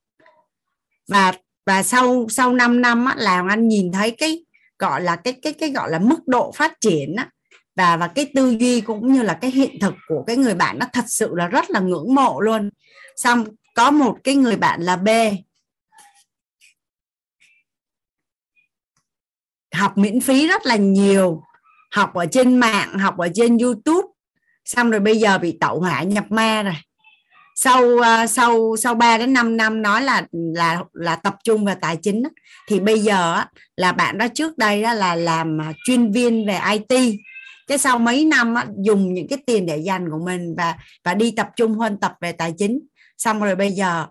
Và và sau sau 5 năm á, là anh nhìn thấy cái gọi là cái cái cái gọi là mức độ phát triển á, và và cái tư duy cũng như là cái hiện thực của cái người bạn nó thật sự là rất là ngưỡng mộ luôn. Xong có một cái người bạn là B. Học miễn phí rất là nhiều học ở trên mạng, học ở trên youtube. Xong rồi bây giờ bị tẩu hỏa nhập ma rồi. Sau à, sau sau 3 đến 5 năm nói là là là tập trung vào tài chính thì bây giờ là bạn đó trước đây đó là làm à, chuyên viên về IT cái sau mấy năm dùng những cái tiền để dành của mình và và đi tập trung hơn tập về tài chính. Xong rồi bây giờ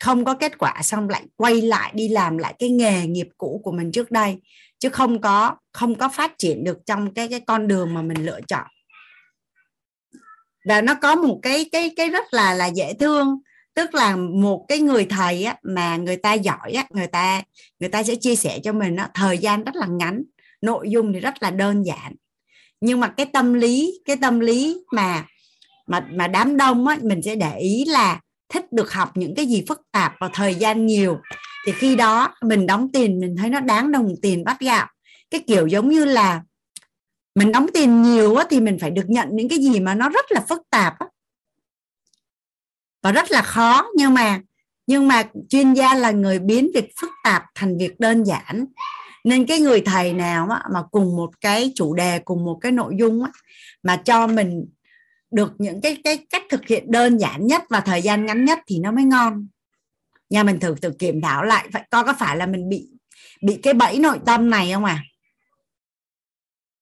không có kết quả, xong lại quay lại đi làm lại cái nghề nghiệp cũ của mình trước đây chứ không có không có phát triển được trong cái cái con đường mà mình lựa chọn. Và nó có một cái cái cái rất là là dễ thương. Tức là một cái người thầy á, mà người ta giỏi á, người ta người ta sẽ chia sẻ cho mình á, thời gian rất là ngắn nội dung thì rất là đơn giản. Nhưng mà cái tâm lý cái tâm lý mà mà mà đám đông á, mình sẽ để ý là thích được học những cái gì phức tạp và thời gian nhiều thì khi đó mình đóng tiền, mình thấy nó đáng đồng tiền bát gạo. Cái kiểu giống như là mình đóng tiền nhiều thì mình phải được nhận những cái gì mà nó rất là phức tạp và rất là khó, nhưng mà nhưng mà chuyên gia là người biến việc phức tạp thành việc đơn giản. Nên cái người thầy nào mà cùng một cái chủ đề, cùng một cái nội dung mà cho mình được những cái cái cách thực hiện đơn giản nhất và thời gian ngắn nhất thì nó mới ngon nha, mình thử tự kiểm thảo lại. Phải coi có phải là mình bị bị cái bẫy nội tâm này không à?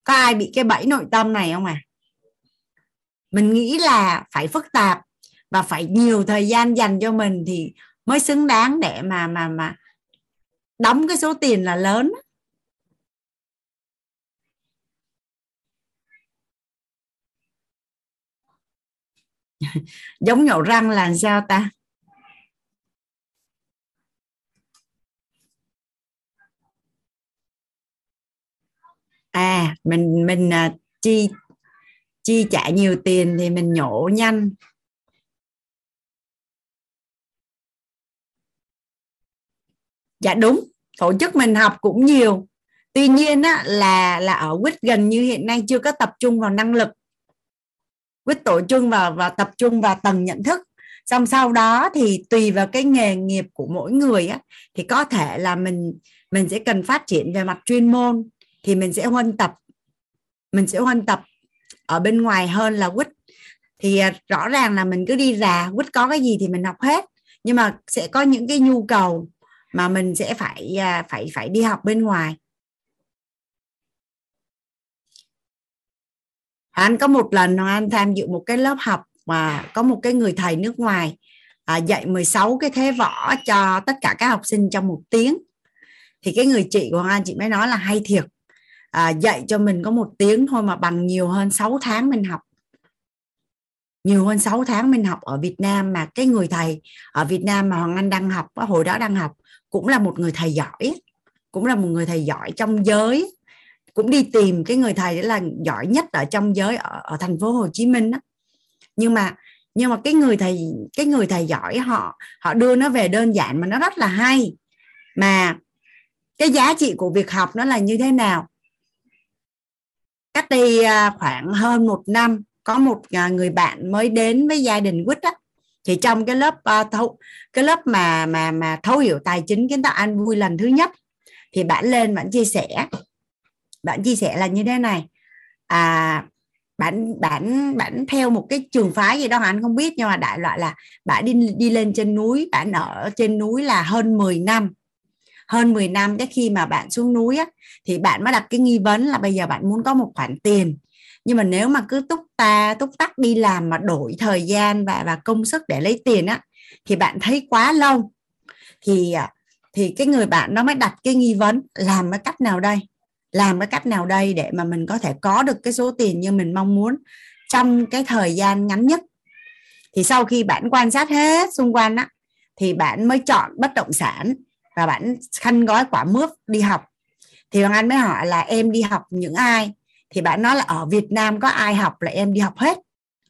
Có ai bị cái bẫy nội tâm này không à? Mình nghĩ là phải phức tạp và phải nhiều thời gian dành cho mình thì mới xứng đáng để mà mà mà đóng cái số tiền là lớn giống nhổ răng là sao ta? À mình mình uh, chi chi trả nhiều tiền thì mình nhổ nhanh. Dạ đúng. Tổ chức mình học cũng nhiều. Tuy nhiên á, là là ở quýt gần như hiện nay chưa có tập trung vào năng lực. Quýt tổ trung vào và tập trung vào tầng nhận thức. Xong sau đó thì tùy vào cái nghề nghiệp của mỗi người á thì có thể là mình mình sẽ cần phát triển về mặt chuyên môn thì mình sẽ huân tập. Mình sẽ huân tập ở bên ngoài hơn là quýt. Thì à, rõ ràng là mình cứ đi ra quýt có cái gì thì mình học hết. Nhưng mà sẽ có những cái nhu cầu mà mình sẽ phải à, phải phải đi học bên ngoài. Anh có một lần anh tham dự một cái lớp học mà có một cái người thầy nước ngoài à, dạy 16 cái thế võ cho tất cả các học sinh trong một tiếng. Thì cái người chị của anh chị mới nói là hay thiệt à, dạy cho mình có một tiếng thôi mà bằng nhiều hơn 6 tháng mình học. Nhiều hơn 6 tháng mình học ở Việt Nam mà cái người thầy ở Việt Nam mà Hoàng Anh đang học hồi đó đang học cũng là một người thầy giỏi cũng là một người thầy giỏi trong giới. Cũng đi tìm cái người thầy là giỏi nhất ở trong giới ở, ở thành phố Hồ Chí Minh đó. nhưng mà nhưng mà cái người thầy cái người thầy giỏi họ họ đưa nó về đơn giản mà nó rất là hay. Mà cái giá trị của việc học nó là như thế nào? Cách đây à, khoảng hơn một năm có một à, người bạn mới đến với gia đình quýt á. Thì trong cái lớp uh, thấu cái lớp mà mà mà thấu hiểu tài chính kiến tạo an vui lần thứ nhất thì bạn lên bạn chia sẻ. Bạn chia sẻ là như thế này à bạn bạn bạn theo một cái trường phái gì đó anh không biết nhưng mà đại loại là bạn đi đi lên trên núi bạn ở trên núi là hơn 10 năm hơn 10 năm cái khi mà bạn xuống núi á, thì bạn mới đặt cái nghi vấn là bây giờ bạn muốn có một khoản tiền. Nhưng mà nếu mà cứ túc ta túc tắc đi làm mà đổi thời gian và và công sức để lấy tiền á thì bạn thấy quá lâu. Thì à, thì cái người bạn nó mới đặt cái nghi vấn làm cái cách nào đây? Làm cái cách nào đây để mà mình có thể có được cái số tiền như mình mong muốn trong cái thời gian ngắn nhất? Thì sau khi bạn quan sát hết xung quanh á thì bạn mới chọn bất động sản và bạn khăn gói quả mướp đi học. Thì hoàng anh mới hỏi là em đi học những ai? Thì bạn nói là ở Việt Nam có ai học là em đi học hết.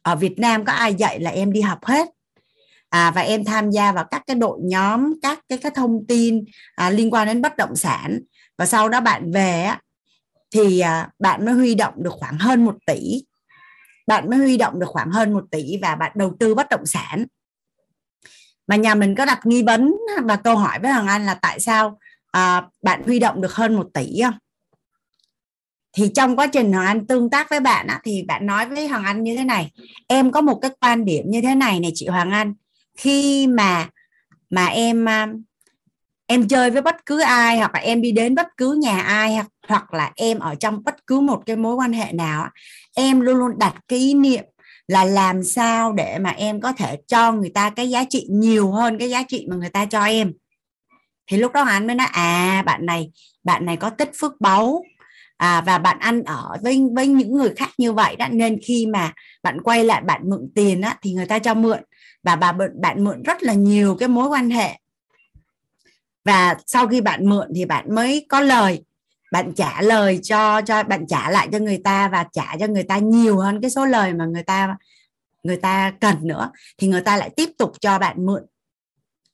Ở Việt Nam có ai dạy là em đi học hết. À, và em tham gia vào các cái đội nhóm các cái cái thông tin à, liên quan đến bất động sản. Và sau đó bạn về thì à, bạn mới huy động được khoảng hơn một tỷ. Bạn mới huy động được khoảng hơn một tỷ và bạn đầu tư bất động sản mà nhà mình có đặt nghi vấn và câu hỏi với Hoàng Anh là tại sao à, bạn huy động được hơn một tỷ không? Thì trong quá trình Hoàng Anh tương tác với bạn á, thì bạn nói với Hoàng Anh như thế này em có một cái quan điểm như thế này này chị Hoàng Anh. Khi mà mà em à, em chơi với bất cứ ai hoặc là em đi đến bất cứ nhà ai hoặc, hoặc là em ở trong bất cứ một cái mối quan hệ nào em luôn luôn đặt cái ý niệm là làm sao để mà em có thể cho người ta cái giá trị nhiều hơn cái giá trị mà người ta cho em? Thì lúc đó anh mới nói à bạn này bạn này có tích phước báu. À, và bạn ăn ở với với những người khác như vậy đó nên khi mà bạn quay lại bạn mượn tiền á, thì người ta cho mượn. Và bà bạn mượn rất là nhiều cái mối quan hệ. Và sau khi bạn mượn thì bạn mới có lời bạn trả lời cho cho bạn trả lại cho người ta và trả cho người ta nhiều hơn cái số lời mà người ta người ta cần nữa, thì người ta lại tiếp tục cho bạn mượn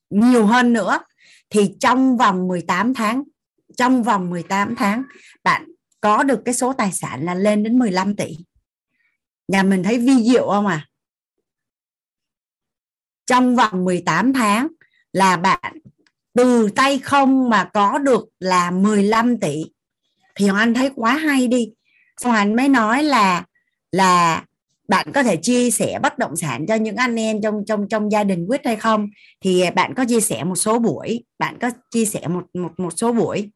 nhiều hơn nữa. Thì trong vòng 18 tháng, trong vòng 18 tháng, bạn có được cái số tài sản là lên đến 15 tỷ. Nhà mình thấy vi diệu không à? Trong vòng 18 tháng là bạn từ tay không mà có được là 15 tỷ thì Hoàng Anh thấy quá hay đi. Xong anh mới nói là là bạn có thể chia sẻ bất động sản cho những anh em trong trong trong gia đình quyết hay không? Thì bạn có chia sẻ một số buổi bạn có chia sẻ một một một số buổi.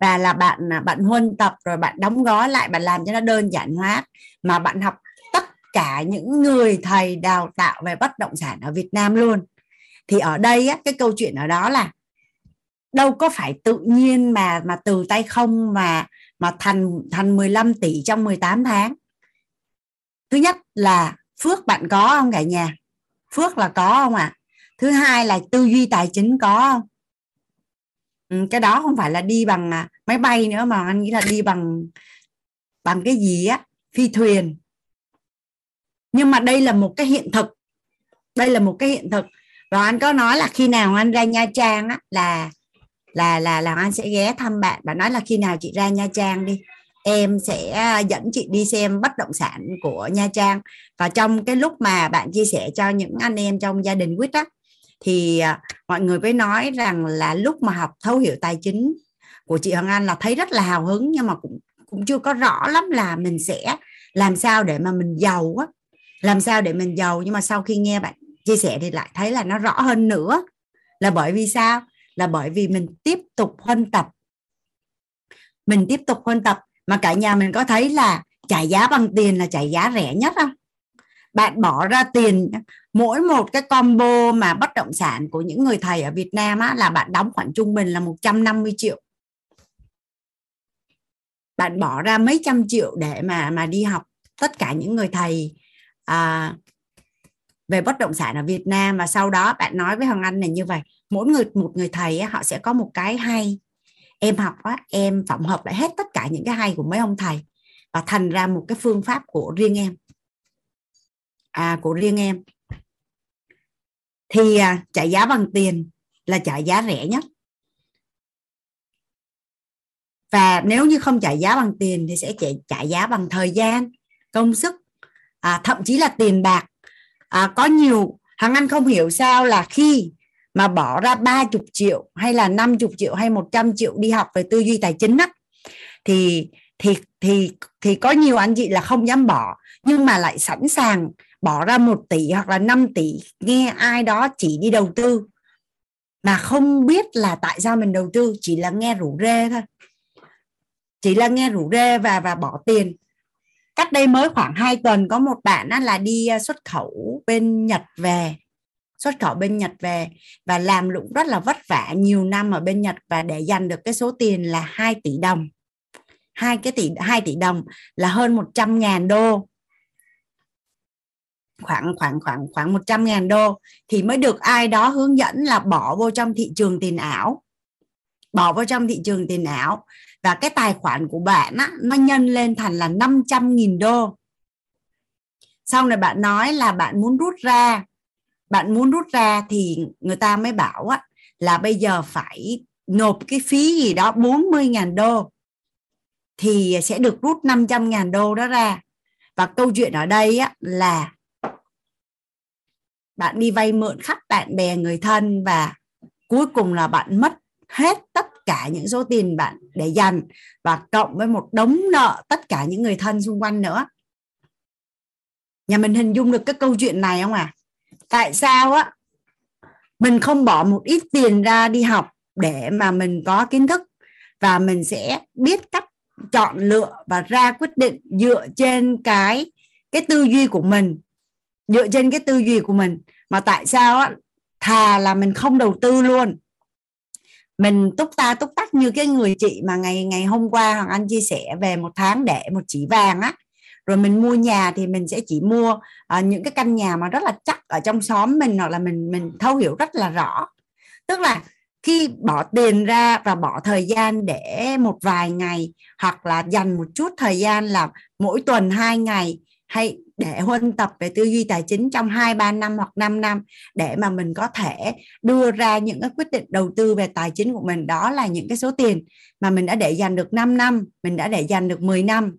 Và là bạn à, bạn huân tập rồi bạn đóng gói lại bạn làm cho nó đơn giản hóa. Mà bạn học tất cả những người thầy đào tạo về bất động sản ở Việt Nam luôn. Thì ở đây á, cái câu chuyện ở đó là đâu có phải tự nhiên mà mà từ tay không mà mà thành thành 15 tỷ trong 18 tháng. Thứ nhất là phước bạn có không cả nhà? Phước là có không ạ? À? thứ hai là tư duy tài chính có không? Ừ, cái đó không phải là đi bằng à, máy bay nữa mà anh nghĩ là đi bằng bằng cái gì á? Phi thuyền. Nhưng mà đây là một cái hiện thực. Đây là một cái hiện thực. Và anh có nói là khi nào anh ra nha trang á là là là là anh sẽ ghé thăm bạn bạn nói là khi nào chị ra nha trang đi, em sẽ à, dẫn chị đi xem bất động sản của nha trang. Và trong cái lúc mà bạn chia sẻ cho những anh em trong gia đình quýt á, thì à, mọi người mới nói rằng là lúc mà học thấu hiểu tài chính của chị Hoàng Anh là thấy rất là hào hứng, nhưng mà cũng cũng chưa có rõ lắm là mình sẽ làm sao để mà mình giàu á, làm sao để mình giàu. Nhưng mà sau khi nghe bạn chia sẻ thì lại thấy là nó rõ hơn nữa là bởi vì sao? Là bởi vì mình tiếp tục huân tập. Mình tiếp tục huân tập mà cả nhà mình có thấy là trả giá bằng tiền là trả giá rẻ nhất không? Bạn bỏ ra tiền mỗi một cái combo mà bất động sản của những người thầy ở Việt Nam á, là bạn đóng khoản trung bình là 150 triệu. Bạn bỏ ra mấy trăm triệu để mà mà đi học tất cả những người thầy à, về bất động sản ở Việt Nam và sau đó bạn nói với Hoàng Anh là như vậy mỗi người một người thầy họ sẽ có một cái hay. Em học á, em tổng hợp lại hết tất cả những cái hay của mấy ông thầy và thành ra một cái phương pháp của riêng em. À, của riêng em. Thì à, trả giá bằng tiền là trả giá rẻ nhất. Và nếu như không trả giá bằng tiền thì sẽ trả, trả giá bằng thời gian công sức à, thậm chí là tiền bạc. À, có nhiều hàng anh không hiểu sao là khi mà bỏ ra 30 triệu hay là 50 triệu hay 100 triệu đi học về tư duy tài chính á, thì thì thì thì có nhiều anh chị là không dám bỏ, nhưng mà lại sẵn sàng bỏ ra một tỷ hoặc là 5 tỷ, nghe ai đó chỉ đi đầu tư. Mà không biết là tại sao mình đầu tư, chỉ là nghe rủ rê thôi. Chỉ là nghe rủ rê và và bỏ tiền. Cách đây mới khoảng 2 tuần có một bạn là đi à, xuất khẩu bên Nhật về xuất khẩu bên Nhật về và làm lụng rất là vất vả nhiều năm ở bên Nhật và để dành được cái số tiền là 2 tỷ đồng. Hai cái tỷ 2 tỷ đồng là hơn 100 ngàn đô. Khoảng khoảng khoảng khoảng 100 ngàn đô thì mới được ai đó hướng dẫn là bỏ vô trong thị trường tiền ảo. Bỏ vào trong thị trường tiền ảo và cái tài khoản của bạn á, nó nhân lên thành là 500 nghìn đô. Sau này bạn nói là bạn muốn rút ra bạn muốn rút ra thì người ta mới bảo á, là bây giờ phải nộp cái phí gì đó 40 ngàn đô thì sẽ được rút 500 ngàn đô đó ra. Và câu chuyện ở đây á, là bạn đi vay mượn khắp bạn bè người thân và cuối cùng là bạn mất hết tất cả những số tiền bạn để dành và cộng với một đống nợ tất cả những người thân xung quanh nữa. Nhà mình hình dung được cái câu chuyện này không à tại sao á? Mình không bỏ một ít tiền ra đi học để mà mình có kiến thức và mình sẽ biết cách chọn lựa và ra quyết định dựa trên cái cái tư duy của mình. Dựa trên cái tư duy của mình. Mà tại sao á? Thà là mình không đầu tư luôn. Mình túc ta túc tắc như cái người chị mà ngày ngày hôm qua hoàng anh chia sẻ về một tháng để một chỉ vàng á rồi mình mua nhà thì mình sẽ chỉ mua uh, những cái căn nhà mà rất là chắc ở trong xóm mình hoặc là mình mình thấu hiểu rất là rõ tức là khi bỏ tiền ra và bỏ thời gian để một vài ngày hoặc là dành một chút thời gian là mỗi tuần hai ngày hay để huân tập về tư duy tài chính trong 2 3 năm hoặc 5 năm để mà mình có thể đưa ra những cái quyết định đầu tư về tài chính của mình đó là những cái số tiền mà mình đã để dành được 5 năm, mình đã để dành được 10 năm.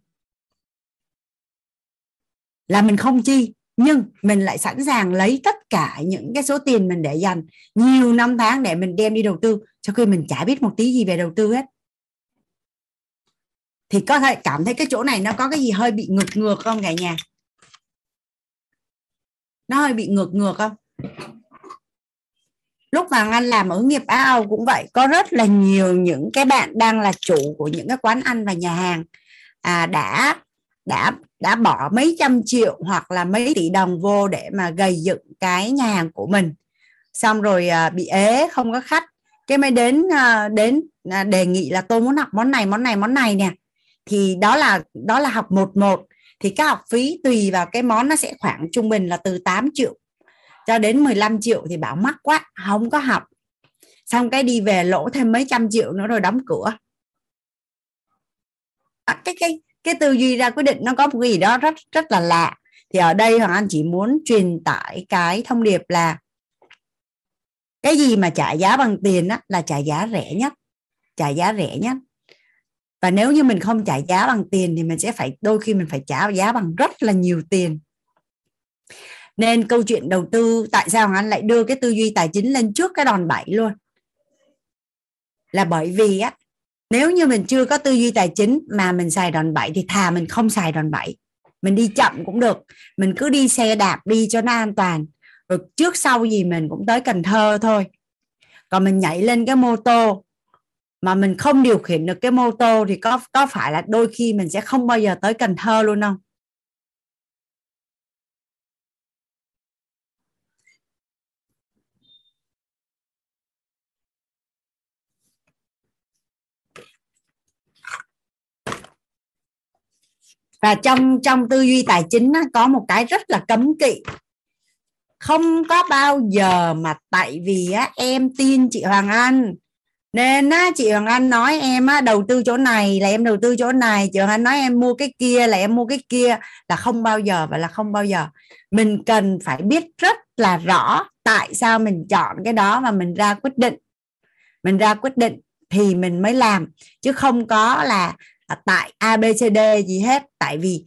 Là mình không chi nhưng mình lại sẵn sàng lấy tất cả những cái số tiền mình để dành nhiều năm tháng để mình đem đi đầu tư cho khi mình chả biết một tí gì về đầu tư hết. Thì có thể cảm thấy cái chỗ này nó có cái gì hơi bị ngược ngược không cả nhà? Nó hơi bị ngược ngược không? Lúc mà anh làm ở nghiệp Á Âu cũng vậy có rất là nhiều những cái bạn đang là chủ của những cái quán ăn và nhà hàng à, đã đã đã bỏ mấy trăm triệu hoặc là mấy tỷ đồng vô để mà gây dựng cái nhà hàng của mình. Xong rồi à, bị ế không có khách. Cái mới đến à, đến à, đề nghị là tôi muốn học món này món này món này nè. Thì đó là đó là học một một. Thì các học phí tùy vào cái món nó sẽ khoảng trung bình là từ 8 triệu cho đến 15 triệu thì bảo mắc quá không có học. Xong cái đi về lỗ thêm mấy trăm triệu nữa rồi đóng cửa. À, cái cái cái tư duy ra quyết định nó có một cái gì đó rất rất là lạ. Thì ở đây hoàng anh chỉ muốn truyền tải cái thông điệp là cái gì mà trả giá bằng tiền á, là trả giá rẻ nhất trả giá rẻ nhất. Và nếu như mình không trả giá bằng tiền thì mình sẽ phải đôi khi mình phải trả giá bằng rất là nhiều tiền. Nên câu chuyện đầu tư tại sao anh lại đưa cái tư duy tài chính lên trước cái đòn bẩy luôn? Là bởi vì á nếu như mình chưa có tư duy tài chính mà mình xài đòn bẩy thì thà mình không xài đòn bẩy. Mình đi chậm cũng được. Mình cứ đi xe đạp đi cho nó an toàn. Rồi trước sau gì mình cũng tới Cần Thơ thôi. Còn mình nhảy lên cái mô tô mà mình không điều khiển được cái mô tô thì có có phải là đôi khi mình sẽ không bao giờ tới Cần Thơ luôn không? Và trong trong tư duy tài chính á, có một cái rất là cấm kỵ. Không có bao giờ mà tại vì á, em tin chị Hoàng Anh. Nên á, chị Hoàng Anh nói em á, đầu tư chỗ này là em đầu tư chỗ này. Chị Hoàng Anh nói em mua cái kia là em mua cái kia là không bao giờ và là không bao giờ. Mình cần phải biết rất là rõ tại sao mình chọn cái đó và mình ra quyết định. Mình ra quyết định thì mình mới làm chứ không có là À, tại abcd gì hết. Tại vì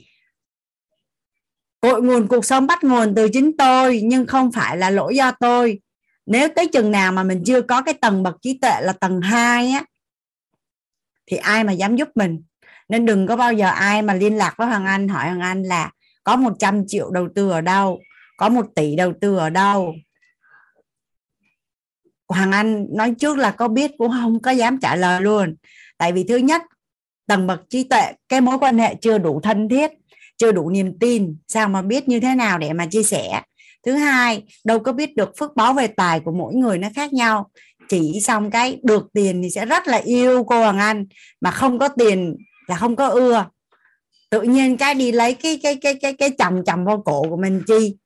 cội nguồn cuộc sống bắt nguồn từ chính tôi, nhưng không phải là lỗi do tôi. Nếu tới chừng nào mà mình chưa có cái tầng bậc trí tuệ là tầng 2 á, thì ai mà dám giúp mình? Nên đừng có bao giờ ai mà liên lạc với Hoàng Anh, hỏi Hoàng Anh là có 100 triệu đầu tư ở đâu, có một tỷ đầu tư ở đâu? Hoàng Anh nói trước là có biết cũng không có dám trả lời luôn. Tại vì thứ nhất tầng bậc trí tuệ, cái mối quan hệ chưa đủ thân thiết, chưa đủ niềm tin, sao mà biết như thế nào để mà chia sẻ? Thứ hai, đâu có biết được phước báo về tài của mỗi người nó khác nhau. Chỉ xong cái được tiền thì sẽ rất là yêu cô Hoàng Anh, mà không có tiền là không có ưa. Tự nhiên cái đi lấy cái cái cái cái cái chầm chầm vào cổ của mình chi?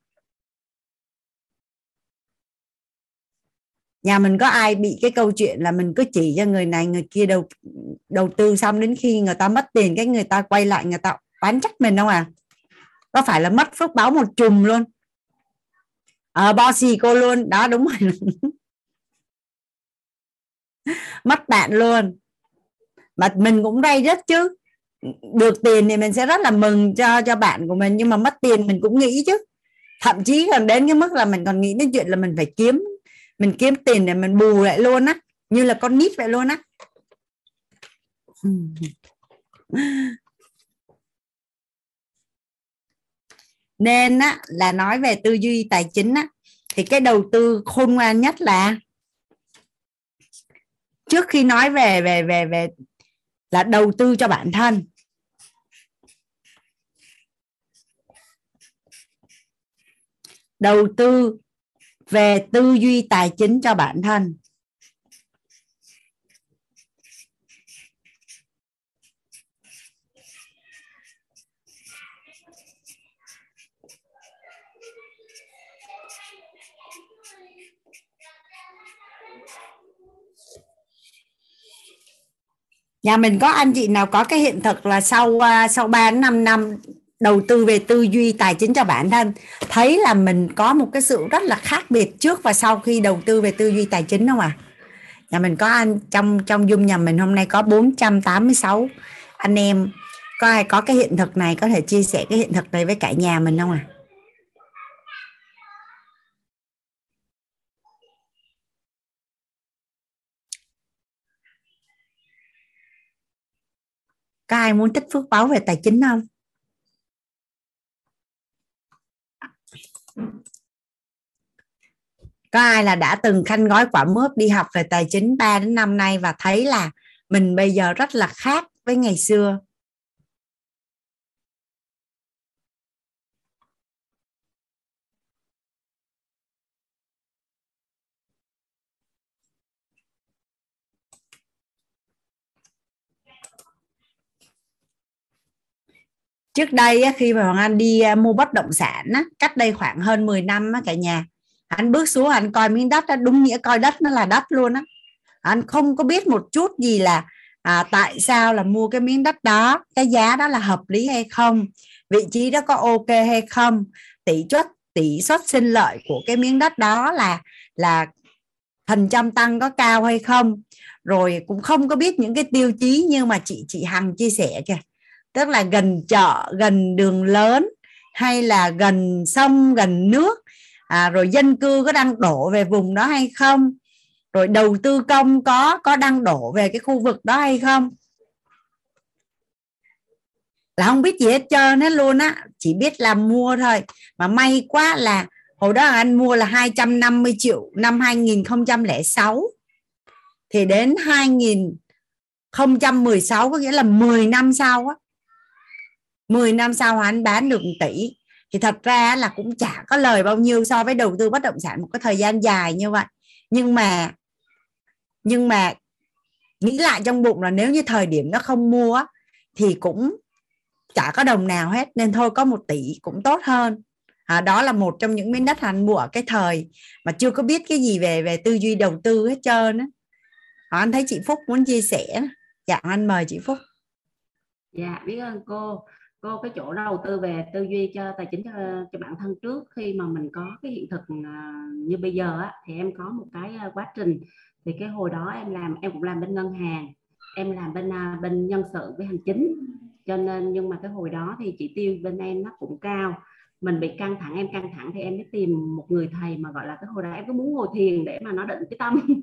Nhà mình có ai bị cái câu chuyện là mình cứ chỉ cho người này người kia đầu đầu tư xong đến khi người ta mất tiền cái người ta quay lại người ta bán trách mình không à? Có phải là mất phước báo một chùm luôn? Ờ à, xì cô luôn. Đó đúng rồi. Mất bạn luôn. Mà mình cũng đây rất chứ. Được tiền thì mình sẽ rất là mừng cho cho bạn của mình. Nhưng mà mất tiền mình cũng nghĩ chứ. Thậm chí còn đến cái mức là mình còn nghĩ đến chuyện là mình phải kiếm mình kiếm tiền để mình bù lại luôn á, như là con nít vậy luôn á. Nên á, là nói về tư duy tài chính á, thì cái đầu tư khôn ngoan nhất là trước khi nói về về về về là đầu tư cho bản thân. Đầu tư về tư duy tài chính cho bản thân. Nhà mình có anh chị nào có cái hiện thực là sau à, sau 3 đến 5 năm đầu tư về tư duy tài chính cho bản thân, thấy là mình có một cái sự rất là khác biệt trước và sau khi đầu tư về tư duy tài chính không à nhà mình có anh, trong trong dung nhà mình hôm nay có 486 anh em. Có ai có cái hiện thực này, có thể chia sẻ cái hiện thực này với cả nhà mình không à có ai muốn tích phước báo về tài chính không? Có ai là đã từng khanh gói quả mướp đi học về tài chính 3 đến năm nay và thấy là mình bây giờ rất là khác với ngày xưa? Trước đây khi mà hoàng anh đi à, mua bất động sản cách đây khoảng hơn 10 năm cả nhà anh bước xuống anh coi miếng đất đó, đúng nghĩa coi đất nó là đất luôn á. Anh không có biết một chút gì là à, tại sao là mua cái miếng đất đó cái giá đó là hợp lý hay không vị trí đó có ok hay không tỷ suất tỷ suất sinh lợi của cái miếng đất đó là là phần trăm tăng có cao hay không. Rồi cũng không có biết những cái tiêu chí như mà chị chị Hằng chia sẻ kìa tức là gần chợ gần đường lớn hay là gần sông gần nước. À, rồi dân cư có đang đổ về vùng đó hay không? Rồi đầu tư công có có đang đổ về cái khu vực đó hay không? Là không biết gì hết trơn hết luôn á. Chỉ biết là mua thôi. Mà may quá là hồi đó anh mua là 250 triệu năm 2006 thì đến 2016 có nghĩa là 10 năm sau á 10 năm sau anh bán được 1 tỷ. Thì thật ra là cũng chả có lời bao nhiêu so với đầu tư bất động sản một cái thời gian dài như vậy. Nhưng mà nhưng mà nghĩ lại trong bụng là nếu như thời điểm nó không mua thì cũng chả có đồng nào hết. Nên thôi có một tỷ cũng tốt hơn. À, đó là một trong những miếng đất anh mua ở cái thời mà chưa có biết cái gì về về tư duy đầu tư hết trơn á. À, anh thấy chị Phúc muốn chia sẻ. Dạ anh mời chị Phúc. Dạ biết ơn cô cô cái chỗ đầu tư về tư duy cho tài chính cho, cho bản thân trước. Khi mà mình có cái hiện thực à, như bây giờ á, thì em có một cái à, quá trình. Thì cái hồi đó em làm em cũng làm bên ngân hàng em làm bên à, bên nhân sự với hành chính. Cho nên nhưng mà cái hồi đó thì chỉ tiêu bên em nó cũng cao. Mình bị căng thẳng em căng thẳng thì em mới tìm một người thầy mà gọi là cái hồi đó em cứ muốn ngồi thiền để mà nó định cái tâm.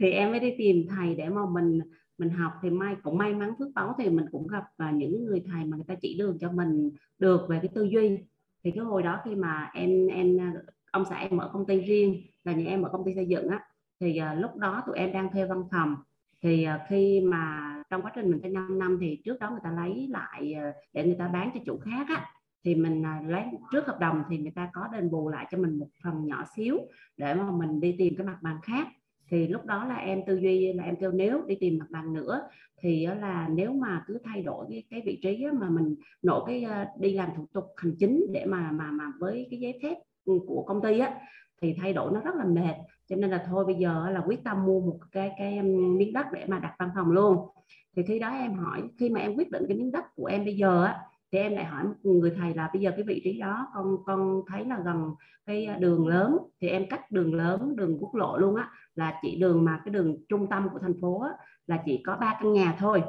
Thì em mới đi tìm thầy để mà mình mình học thì may cũng may mắn phước báo thì mình cũng gặp và những người thầy mà người ta chỉ đường cho mình được về cái tư duy. Thì cái hồi đó khi mà em em à, ông xã em mở công ty riêng là nhà em ở công ty xây dựng á thì uh, lúc đó tụi em đang thuê văn phòng. Thì uh, khi mà trong quá trình mình thuê 5 năm thì trước đó người ta lấy lại uh, để người ta bán cho chủ khác á thì mình uh, lấy trước hợp đồng thì người ta có đền bù lại cho mình một phần nhỏ xíu để mà mình đi tìm cái mặt bằng khác thì lúc đó là em tư duy là em kêu nếu đi tìm mặt bằng nữa thì là nếu mà cứ thay đổi cái, cái vị trí mà mình nộp cái đi làm thủ tục hành chính để mà mà mà với cái giấy phép ừ, của công ty á thì thay đổi nó rất là mệt. Cho nên là thôi bây giờ là quyết tâm mua một cái cái miếng đất để mà đặt văn phòng luôn. Thì khi đó em hỏi khi mà em quyết định cái miếng đất của em bây giờ á thì em lại hỏi một người thầy là bây giờ cái vị trí đó con con thấy là gần cái đường lớn thì em cách đường lớn đường quốc lộ luôn á là chỉ đường mà cái đường trung tâm của thành phố á, là chỉ có ba căn nhà thôi.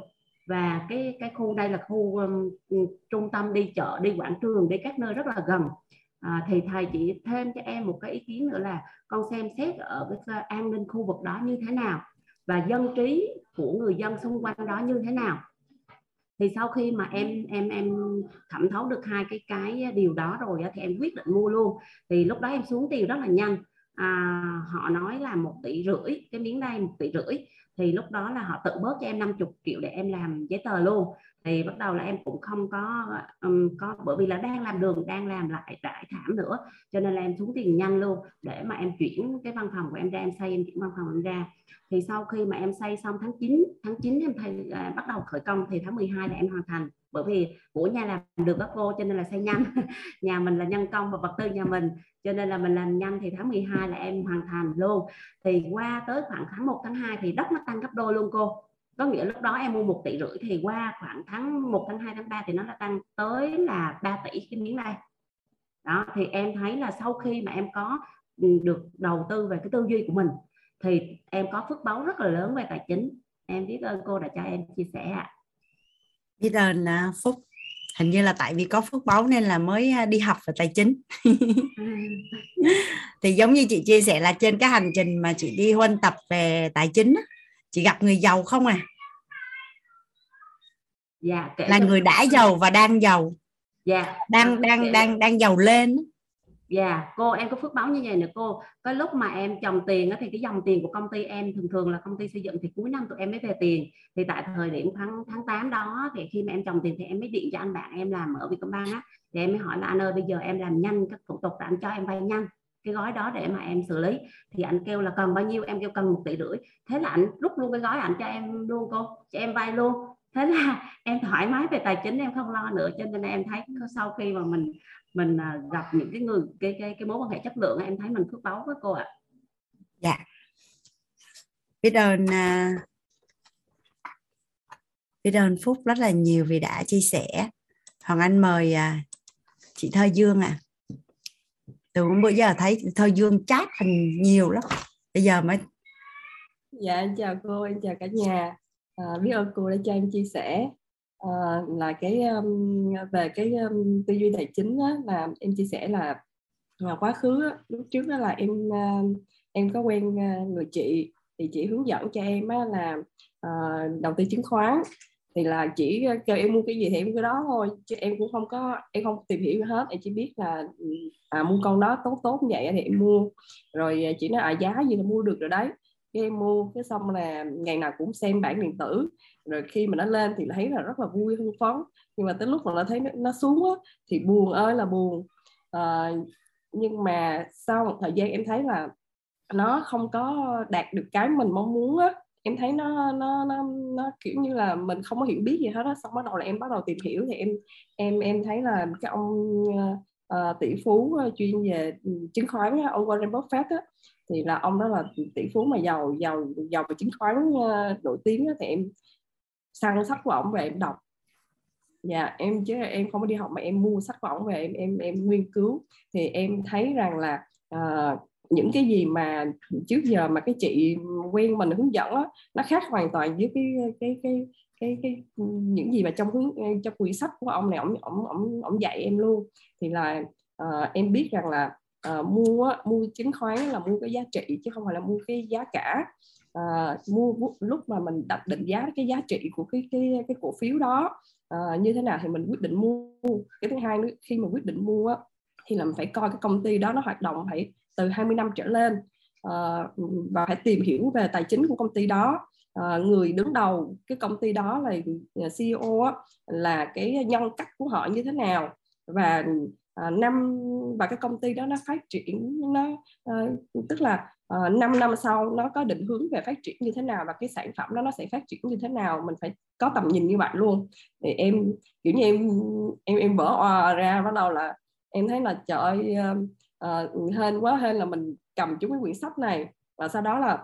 Và cái cái khu đây là khu um, ừ, trung tâm đi chợ đi quảng trường đi các nơi rất là gần. À, thì thầy chỉ thêm cho em một cái ý kiến nữa là con xem xét ở cái an ninh khu vực đó như thế nào và dân trí của người dân xung quanh đó như thế nào. Thì sau khi mà em em em thẩm thấu được hai cái cái điều đó rồi thì em quyết định mua luôn. Thì lúc đó em xuống tiền rất là nhanh à, họ nói là một tỷ rưỡi cái miếng đây một tỷ rưỡi. Thì lúc đó là họ tự bớt cho em 50 triệu để em làm giấy tờ luôn. Thì bắt đầu là em cũng không có um, có bởi vì là đang làm đường đang làm lại trải thảm nữa. Cho nên là em xuống tiền nhanh luôn. Để mà em chuyển cái văn phòng của em ra em xây em chuyển văn phòng em ra. Thì sau khi mà em xây xong tháng 9 tháng 9 em thay, à, bắt đầu khởi công thì tháng 12 là em hoàn thành. Bởi vì của nhà làm được các cô cho nên là xây nhanh. Nhà mình là nhân công và vật tư nhà mình cho nên là mình làm nhanh thì tháng 12 là em hoàn thành luôn. Thì qua tới khoảng tháng 1 tháng 2 thì đất nó tăng gấp đôi luôn cô. Có nghĩa lúc đó em mua một tỷ rưỡi thì qua khoảng tháng 1 tháng 2 tháng 3 thì nó đã tăng tới là 3 tỷ cái miếng này đó, thì em thấy là sau khi mà em có ừ, được đầu tư về cái tư duy của mình thì em có phước báu rất là lớn về tài chính. Em biết ơn cô đã cho em chia sẻ ạ. Biết ơn à, phúc hình như là tại vì có phước báo nên là mới à, đi học về tài chính. Thì giống như chị chia sẻ là trên cái hành trình mà chị đi huân tập về tài chính chị gặp người giàu không à? Dạ là người đã giàu và đang giàu. Dạ. Đang đang đang đang giàu lên Dạ, cô em có phước báo như vậy nè cô. Cái lúc mà em trồng tiền thì cái dòng tiền của công ty em thường thường là công ty xây dựng thì cuối năm tụi em mới về tiền. Thì tại thời điểm tháng tháng 8 đó thì khi mà em trồng tiền thì em mới điện cho anh bạn em làm ở Vietcombank á. Thì em mới hỏi là anh ơi bây giờ em làm nhanh các thủ tục để anh cho em vay nhanh cái gói đó để mà em xử lý thì anh kêu là cần bao nhiêu em kêu cần một tỷ rưỡi thế là anh rút luôn cái gói anh cho em luôn cô cho em vay luôn thế là em thoải mái về tài chính em không lo nữa cho nên em thấy sau khi mà mình mình à, gặp những cái người cái cái cái mối quan hệ chất lượng em thấy mình phước báo với cô ạ. Dạ. Biết ơn uh, biết ơn phúc rất là nhiều vì đã chia sẻ. Hoàng anh mời uh, chị thơ dương ạ. À. từ bữa giờ thấy thơ dương chat hình nhiều lắm bây giờ mới dạ em chào cô em chào cả nhà. À, biết ơn cô đã cho em chia sẻ à, là cái um, về cái um, tư duy tài chính á, là em chia sẻ là là quá khứ á, lúc trước đó là em uh, em có quen uh, người chị thì chị hướng dẫn cho em á, là uh, đầu tư chứng khoán. Thì là chỉ kêu em mua cái gì thì em cái đó thôi chứ em cũng không có em không tìm hiểu hết. Em chỉ biết là à, mua con đó tốt tốt như vậy thì em mua. Rồi à, chị nói à giá gì là mua được rồi đấy. Cái em mua cái xong là ngày nào cũng xem bản điện tử rồi khi mà nó lên thì thấy là rất là vui hưng phấn. Nhưng mà tới lúc mà nó thấy nó, nó xuống á, thì buồn ơi là buồn. À, nhưng mà sau một thời gian em thấy là nó không có đạt được cái mình mong muốn á em thấy nó nó nó nó kiểu như là mình không có hiểu biết gì hết đó xong bắt đầu là em bắt đầu tìm hiểu thì em em em thấy là cái ông uh, tỷ phú ờ, chuyên về chứng khoán ông Warren Buffett á, thì là ông đó là tỷ phú mà giàu giàu giàu về chứng khoán uh, nổi tiếng á, thì em săn sách của ông về em đọc. Dạ em chứ em không có đi học mà em mua sách của ông về em em em nghiên cứu. Thì em thấy rằng là uh, những cái gì mà trước giờ mà cái chị quen mình hướng dẫn đó, nó khác hoàn toàn với cái cái cái cái cái những gì mà trong hướng trong quyển sách của ông này ông ông ông ông dạy em luôn. Thì là uh, em biết rằng là uh, mua mua chứng khoán là mua cái giá trị chứ không phải là mua cái giá cả à, mua lúc mà mình đặt định giá cái giá trị của cái cái cái cổ phiếu đó à, như thế nào thì mình quyết định mua. Cái thứ hai nữa khi mà quyết định mua thì là mình phải coi cái công ty đó nó hoạt động phải từ 20 năm trở lên. À, và phải tìm hiểu về tài chính của công ty đó. À, người đứng đầu cái công ty đó là CEO á, là cái nhân cách của họ như thế nào. Và à, năm và cái công ty đó nó phát triển nó à, tức là Ờ, uh, 5 năm sau nó có định hướng về phát triển như thế nào và cái sản phẩm đó nó sẽ phát triển như thế nào mình phải có tầm nhìn như vậy luôn. Thì em kiểu như em em em vỡ òa ra bắt đầu là em thấy là trời ơi uh, hên quá hên là mình cầm chúng cái quyển sách này và sau đó là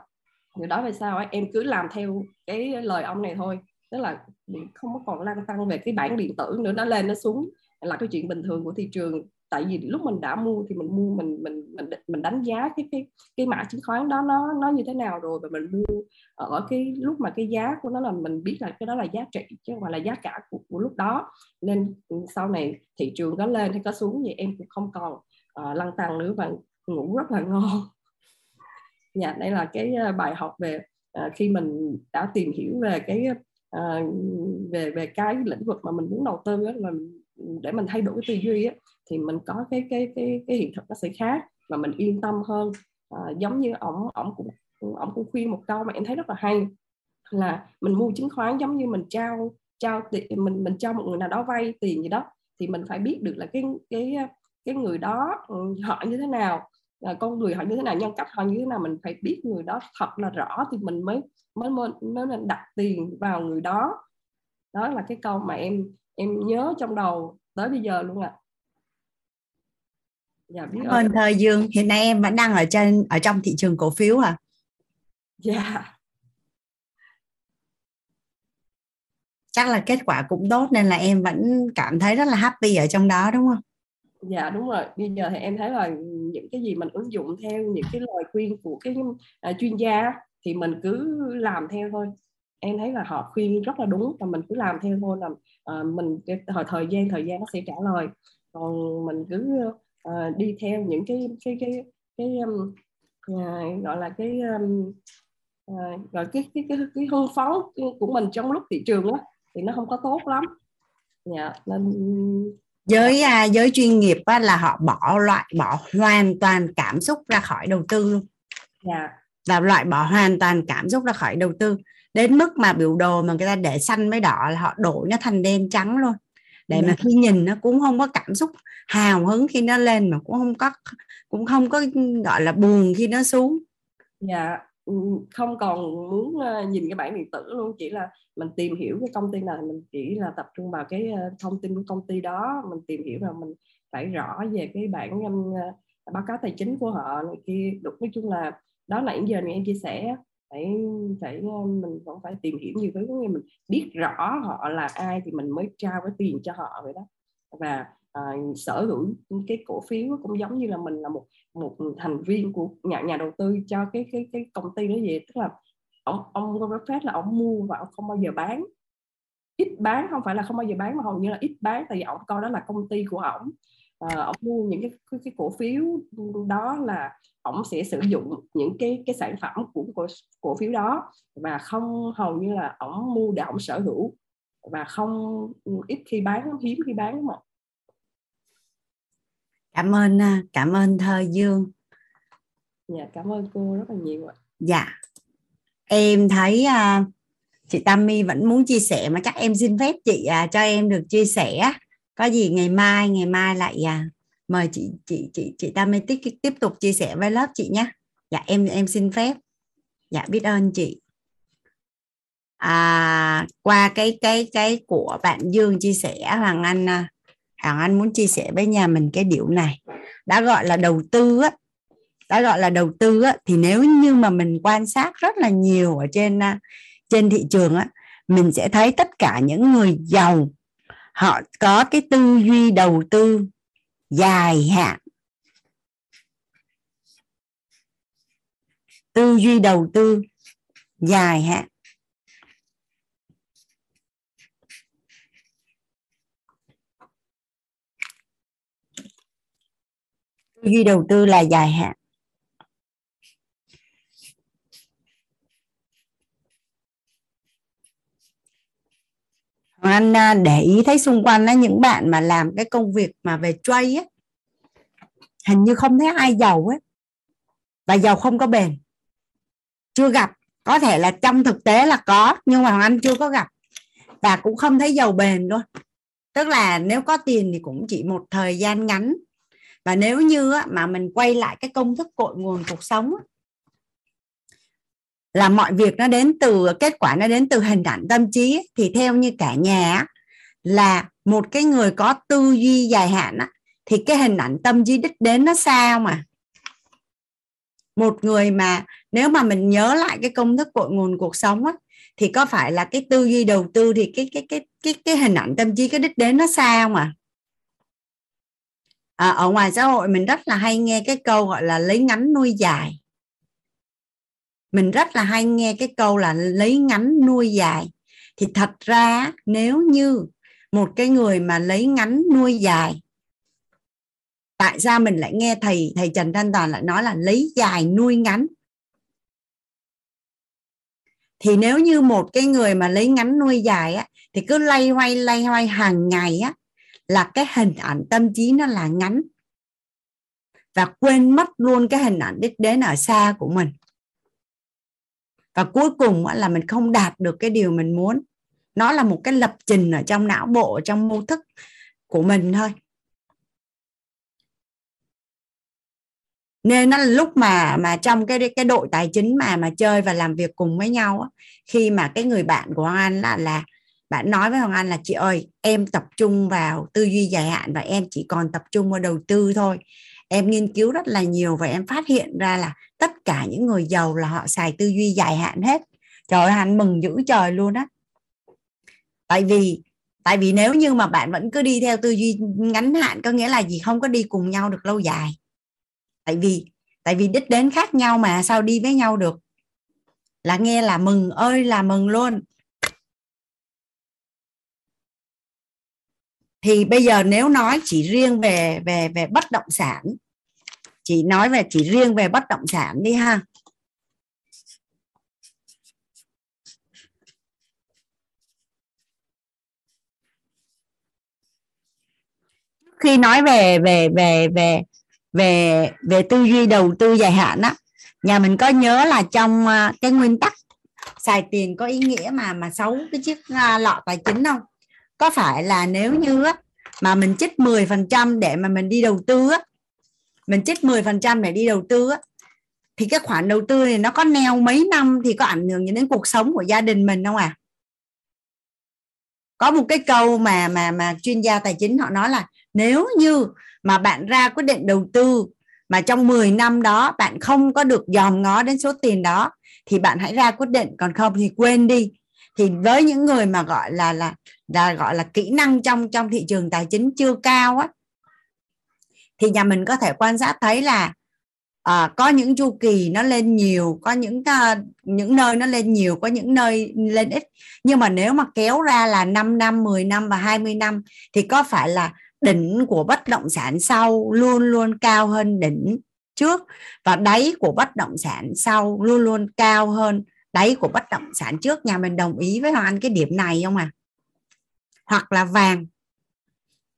từ đó về sau ấy, em cứ làm theo cái lời ông này thôi. Tức là không có còn lăn tăng về cái bản điện tử nữa nó lên nó xuống là cái chuyện bình thường của thị trường tại vì lúc mình đã mua thì mình mua mình mình mình mình đánh giá cái cái cái mã chứng khoán đó nó nó như thế nào rồi và mình mua ở cái lúc mà cái giá của nó là mình biết là cái đó là giá trị chứ không phải là giá cả của, của lúc đó. Nên sau này thị trường có lên hay có xuống thì em cũng không còn uh, lăn tăng nữa và ngủ rất là ngon. Dạ đây là cái ờ, bài học về uh, khi mình đã tìm hiểu về cái uh, về về cái lĩnh vực mà mình muốn đầu tư đó là để mình thay đổi cái tư duy á, thì mình có cái cái cái cái hiện thực nó sẽ khác và mình yên tâm hơn. À, giống như ổng ổng cũng ổng cũng khuyên một câu mà em thấy rất là hay là mình mua chứng khoán giống như mình trao trao tiền mình mình cho một người nào đó vay tiền gì đó thì mình phải biết được là cái cái cái người đó ừ, họ như thế nào là con người họ như thế nào nhân cách họ như thế nào mình phải biết người đó thật là rõ thì mình mới mới mới, mới nên đặt tiền vào người đó. Đó là cái câu mà em em nhớ trong đầu tới bây giờ luôn ạ. À. dạ, biết ơn thời dương hiện nay em vẫn đang ở trên ở trong thị trường cổ phiếu à dạ. Chắc là kết quả cũng tốt nên là em vẫn cảm thấy rất là happy ở trong đó đúng không? Dạ đúng rồi. Bây giờ thì em thấy là những cái gì mình ứng dụng theo những cái lời khuyên của cái uh, chuyên gia thì mình cứ làm theo thôi em thấy là họ khuyên rất là đúng và mình cứ làm theo thôi là uh, mình cái thời thời gian thời gian nó sẽ trả lời. Còn mình cứ uh, đi theo những cái cái cái cái um, uh, gọi là cái um, uh, gọi cái cái cái cái hưng phấn của mình trong lúc thị trường á thì nó không có tốt lắm. Dạ nên giới à, giới chuyên nghiệp á, là họ bỏ loại bỏ hoàn toàn cảm xúc ra khỏi đầu tư luôn. Yeah. là loại bỏ hoàn toàn cảm xúc ra khỏi đầu tư đến mức mà biểu đồ mà người ta để xanh với đỏ là họ đổi nó thành đen trắng luôn. Để yeah. mà khi nhìn nó cũng không có cảm xúc hào hứng khi nó lên mà cũng không có cũng không có gọi là buồn khi nó xuống. Dạ ừ, không còn muốn ờ, nhìn cái bản điện tử luôn chỉ là mình tìm hiểu cái công ty này mình chỉ là tập trung vào cái ờ, thông tin của công ty đó mình tìm hiểu là mình phải rõ về cái bản um, báo cáo tài chính của họ này kia. Được nói chung là đó là những giờ này em chia sẻ phải phải ờ, mình vẫn phải tìm hiểu nhiều thứ. Như mình biết rõ họ là ai thì mình mới trao cái tiền cho họ vậy đó. Và uh, sở hữu cái cổ phiếu cũng giống như là mình là một một thành viên của nhà nhà đầu tư cho cái cái cái công ty đó vậy. Tức là ông ông Buffett là ông mua và ông không bao giờ bán. Ít bán không phải là không bao giờ bán mà hầu như là ít bán tại vì ông coi đó là công ty của ông à, ông mua những cái, cái cái cổ phiếu đó là ông sẽ sử dụng những cái cái sản phẩm của cổ, cổ phiếu đó và không hầu như là ông mua để ông sở hữu và không ít khi bán hiếm khi bán mà. Cảm ơn à, cảm ơn thơ dương. Dạ cảm ơn cô rất là nhiều ạ. Dạ. Em thấy uh, chị Tammy vẫn muốn chia sẻ mà chắc em xin phép chị uh, cho em được chia sẻ có gì ngày mai ngày mai lại à, mời chị chị chị chị Tammy tiếp tiếp tục chia sẻ với lớp chị nhé dạ em em xin phép. Dạ biết ơn chị. À, qua cái cái cái của bạn Dương chia sẻ Hoàng Anh à, Hoàng Anh muốn chia sẻ với nhà mình cái điều này. Đã gọi là đầu tư á đã gọi là đầu tư á, thì nếu như mà mình quan sát rất là nhiều ở trên à, trên thị trường á mình sẽ thấy tất cả những người giàu họ có cái tư duy đầu tư dài hạn. Tư duy đầu tư dài hạn. Tư duy đầu tư là dài hạn. Anh để ý thấy xung quanh á, những bạn mà làm cái công việc mà về trade á, hình như không thấy ai giàu ấy và giàu không có bền. Chưa gặp. Có thể là trong thực tế là có, nhưng mà anh chưa có gặp. Và cũng không thấy giàu bền luôn. Tức là nếu có tiền thì cũng chỉ một thời gian ngắn. Và nếu như mà mình quay lại cái công thức cội nguồn cuộc sống là mọi việc nó đến từ kết quả nó đến từ hình ảnh tâm trí thì theo như cả nhà là một cái người có tư duy dài hạn thì cái hình ảnh tâm trí đích đến nó sao mà? Một người mà nếu mà mình nhớ lại cái công thức cội nguồn cuộc sống á, thì có phải là cái tư duy đầu tư thì cái cái cái cái cái hình ảnh tâm trí cái đích đến nó sao mà? À, ở ngoài xã hội mình rất là hay nghe cái câu gọi là lấy ngắn nuôi dài mình rất là hay nghe cái câu là lấy ngắn nuôi dài. Thì thật ra nếu như một cái người mà lấy ngắn nuôi dài, tại sao mình lại nghe thầy thầy Trần Thanh Toàn lại nói là lấy dài nuôi ngắn? Thì nếu như một cái người mà lấy ngắn nuôi dài á, thì cứ lay hoay lay hoay hàng ngày á, là cái hình ảnh tâm trí nó là ngắn. Và quên mất luôn cái hình ảnh đích đến ở xa của mình và cuối cùng là mình không đạt được cái điều mình muốn. Nó là một cái lập trình ở trong não bộ trong mô thức của mình thôi. Nên nó là lúc mà mà trong cái cái đội tài chính mà mà chơi và làm việc cùng với nhau khi mà cái người bạn của Hoàng Anh là là bạn nói với Hoàng Anh là, chị ơi, em tập trung vào tư duy dài hạn và em chỉ còn tập trung vào đầu tư thôi em nghiên cứu rất là nhiều và em phát hiện ra là tất cả những người giàu là họ xài tư duy dài hạn hết. Trời ơi anh mừng dữ trời luôn á. Tại vì tại vì nếu như mà bạn vẫn cứ đi theo tư duy ngắn hạn, có nghĩa là gì? Không có đi cùng nhau được lâu dài. Tại vì tại vì đích đến khác nhau mà, sao đi với nhau được? Là nghe là mừng, ơi là mừng luôn. Thì bây giờ nếu nói chỉ riêng về về về bất động sản chỉ nói về chỉ riêng về bất động sản đi ha. Khi nói về về về về về về tư duy đầu tư dài hạn á nhà mình có nhớ là trong à, cái nguyên tắc xài tiền có ý nghĩa mà mà xấu cái chiếc à, lọ tài chính không? Có phải là nếu như á, mà mình chích 10% để mà mình đi đầu tư á, mình trích 10% để đi đầu tư á, thì cái khoản đầu tư này nó có neo mấy năm thì có ảnh hưởng đến cuộc sống của gia đình mình không à có một cái câu mà mà mà chuyên gia tài chính họ nói là nếu như mà bạn ra quyết định đầu tư mà trong 10 năm đó bạn không có được dòm ngó đến số tiền đó thì bạn hãy ra quyết định. Còn không thì quên đi. Thì với những người mà gọi là là là gọi là kỹ năng trong trong thị trường tài chính chưa cao á thì nhà mình có thể quan sát thấy là à, có những chu kỳ nó lên nhiều có những uh, những nơi nó lên nhiều có những nơi lên ít. Nhưng mà nếu mà kéo ra là 5 năm 10 năm và 20 năm thì có phải là đỉnh của bất động sản sau luôn luôn cao hơn đỉnh trước? Và đáy của bất động sản sau luôn luôn cao hơn đáy của bất động sản trước? Nhà mình đồng ý với hoàng anh cái điểm này không à hoặc là vàng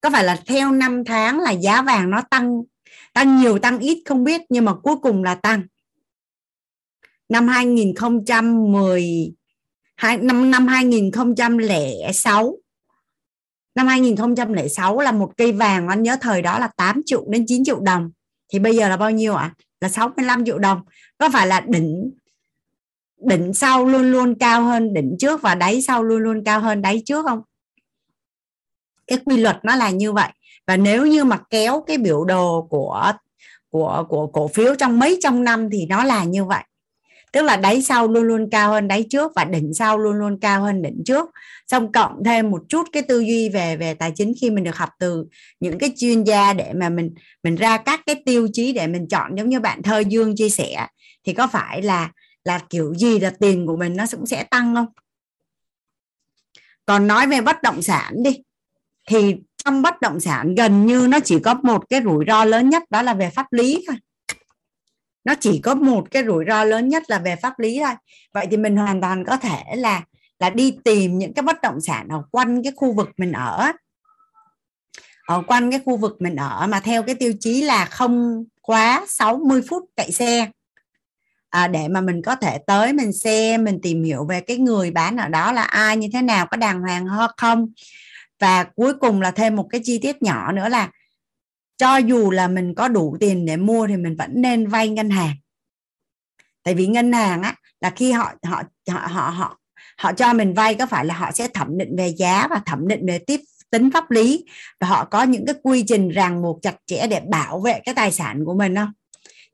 có phải là theo năm tháng là giá vàng nó tăng tăng nhiều, tăng ít không biết, nhưng mà cuối cùng là tăng. Năm 2010 năm năm 2006 năm 2006 là một cây vàng, anh nhớ thời đó là 8 triệu đến 9 triệu đồng. Thì bây giờ là bao nhiêu ạ? À? là 65 triệu đồng. Có phải là đỉnh đỉnh sau luôn luôn cao hơn đỉnh trước và đáy sau luôn luôn cao hơn đáy trước không? Cái quy luật nó là như vậy. Và nếu như mà kéo cái biểu đồ của của của cổ phiếu trong mấy trong năm thì nó là như vậy. Tức là đáy sau luôn luôn cao hơn đáy trước và đỉnh sau luôn luôn cao hơn đỉnh trước. Xong cộng thêm một chút cái tư duy về về tài chính khi mình được học từ những cái chuyên gia để mà mình mình ra các cái tiêu chí để mình chọn. Giống như bạn thơ dương chia sẻ, thì có phải là là kiểu gì là tiền của mình nó cũng sẽ tăng không? Còn nói về bất động sản đi thì trong bất động sản gần như nó chỉ có một cái rủi ro lớn nhất đó là về pháp lý thôi. Nó chỉ có một cái rủi ro lớn nhất là về pháp lý thôi. Vậy thì mình hoàn toàn có thể là là đi tìm những cái bất động sản ở quanh cái khu vực mình ở. Ở quanh cái khu vực mình ở mà theo cái tiêu chí là không quá 60 phút chạy xe. À, để mà mình có thể tới mình xem mình tìm hiểu về cái người bán ở đó là ai như thế nào có đàng hoàng không và cuối cùng là thêm một cái chi tiết nhỏ nữa là cho dù là mình có đủ tiền để mua thì mình vẫn nên vay ngân hàng. Tại vì ngân hàng á, là khi họ họ họ họ họ họ cho mình vay có phải là họ sẽ thẩm định về giá và thẩm định về tiếp tính pháp lý. Và họ có những cái quy trình ràng buộc chặt chẽ để bảo vệ cái tài sản của mình không?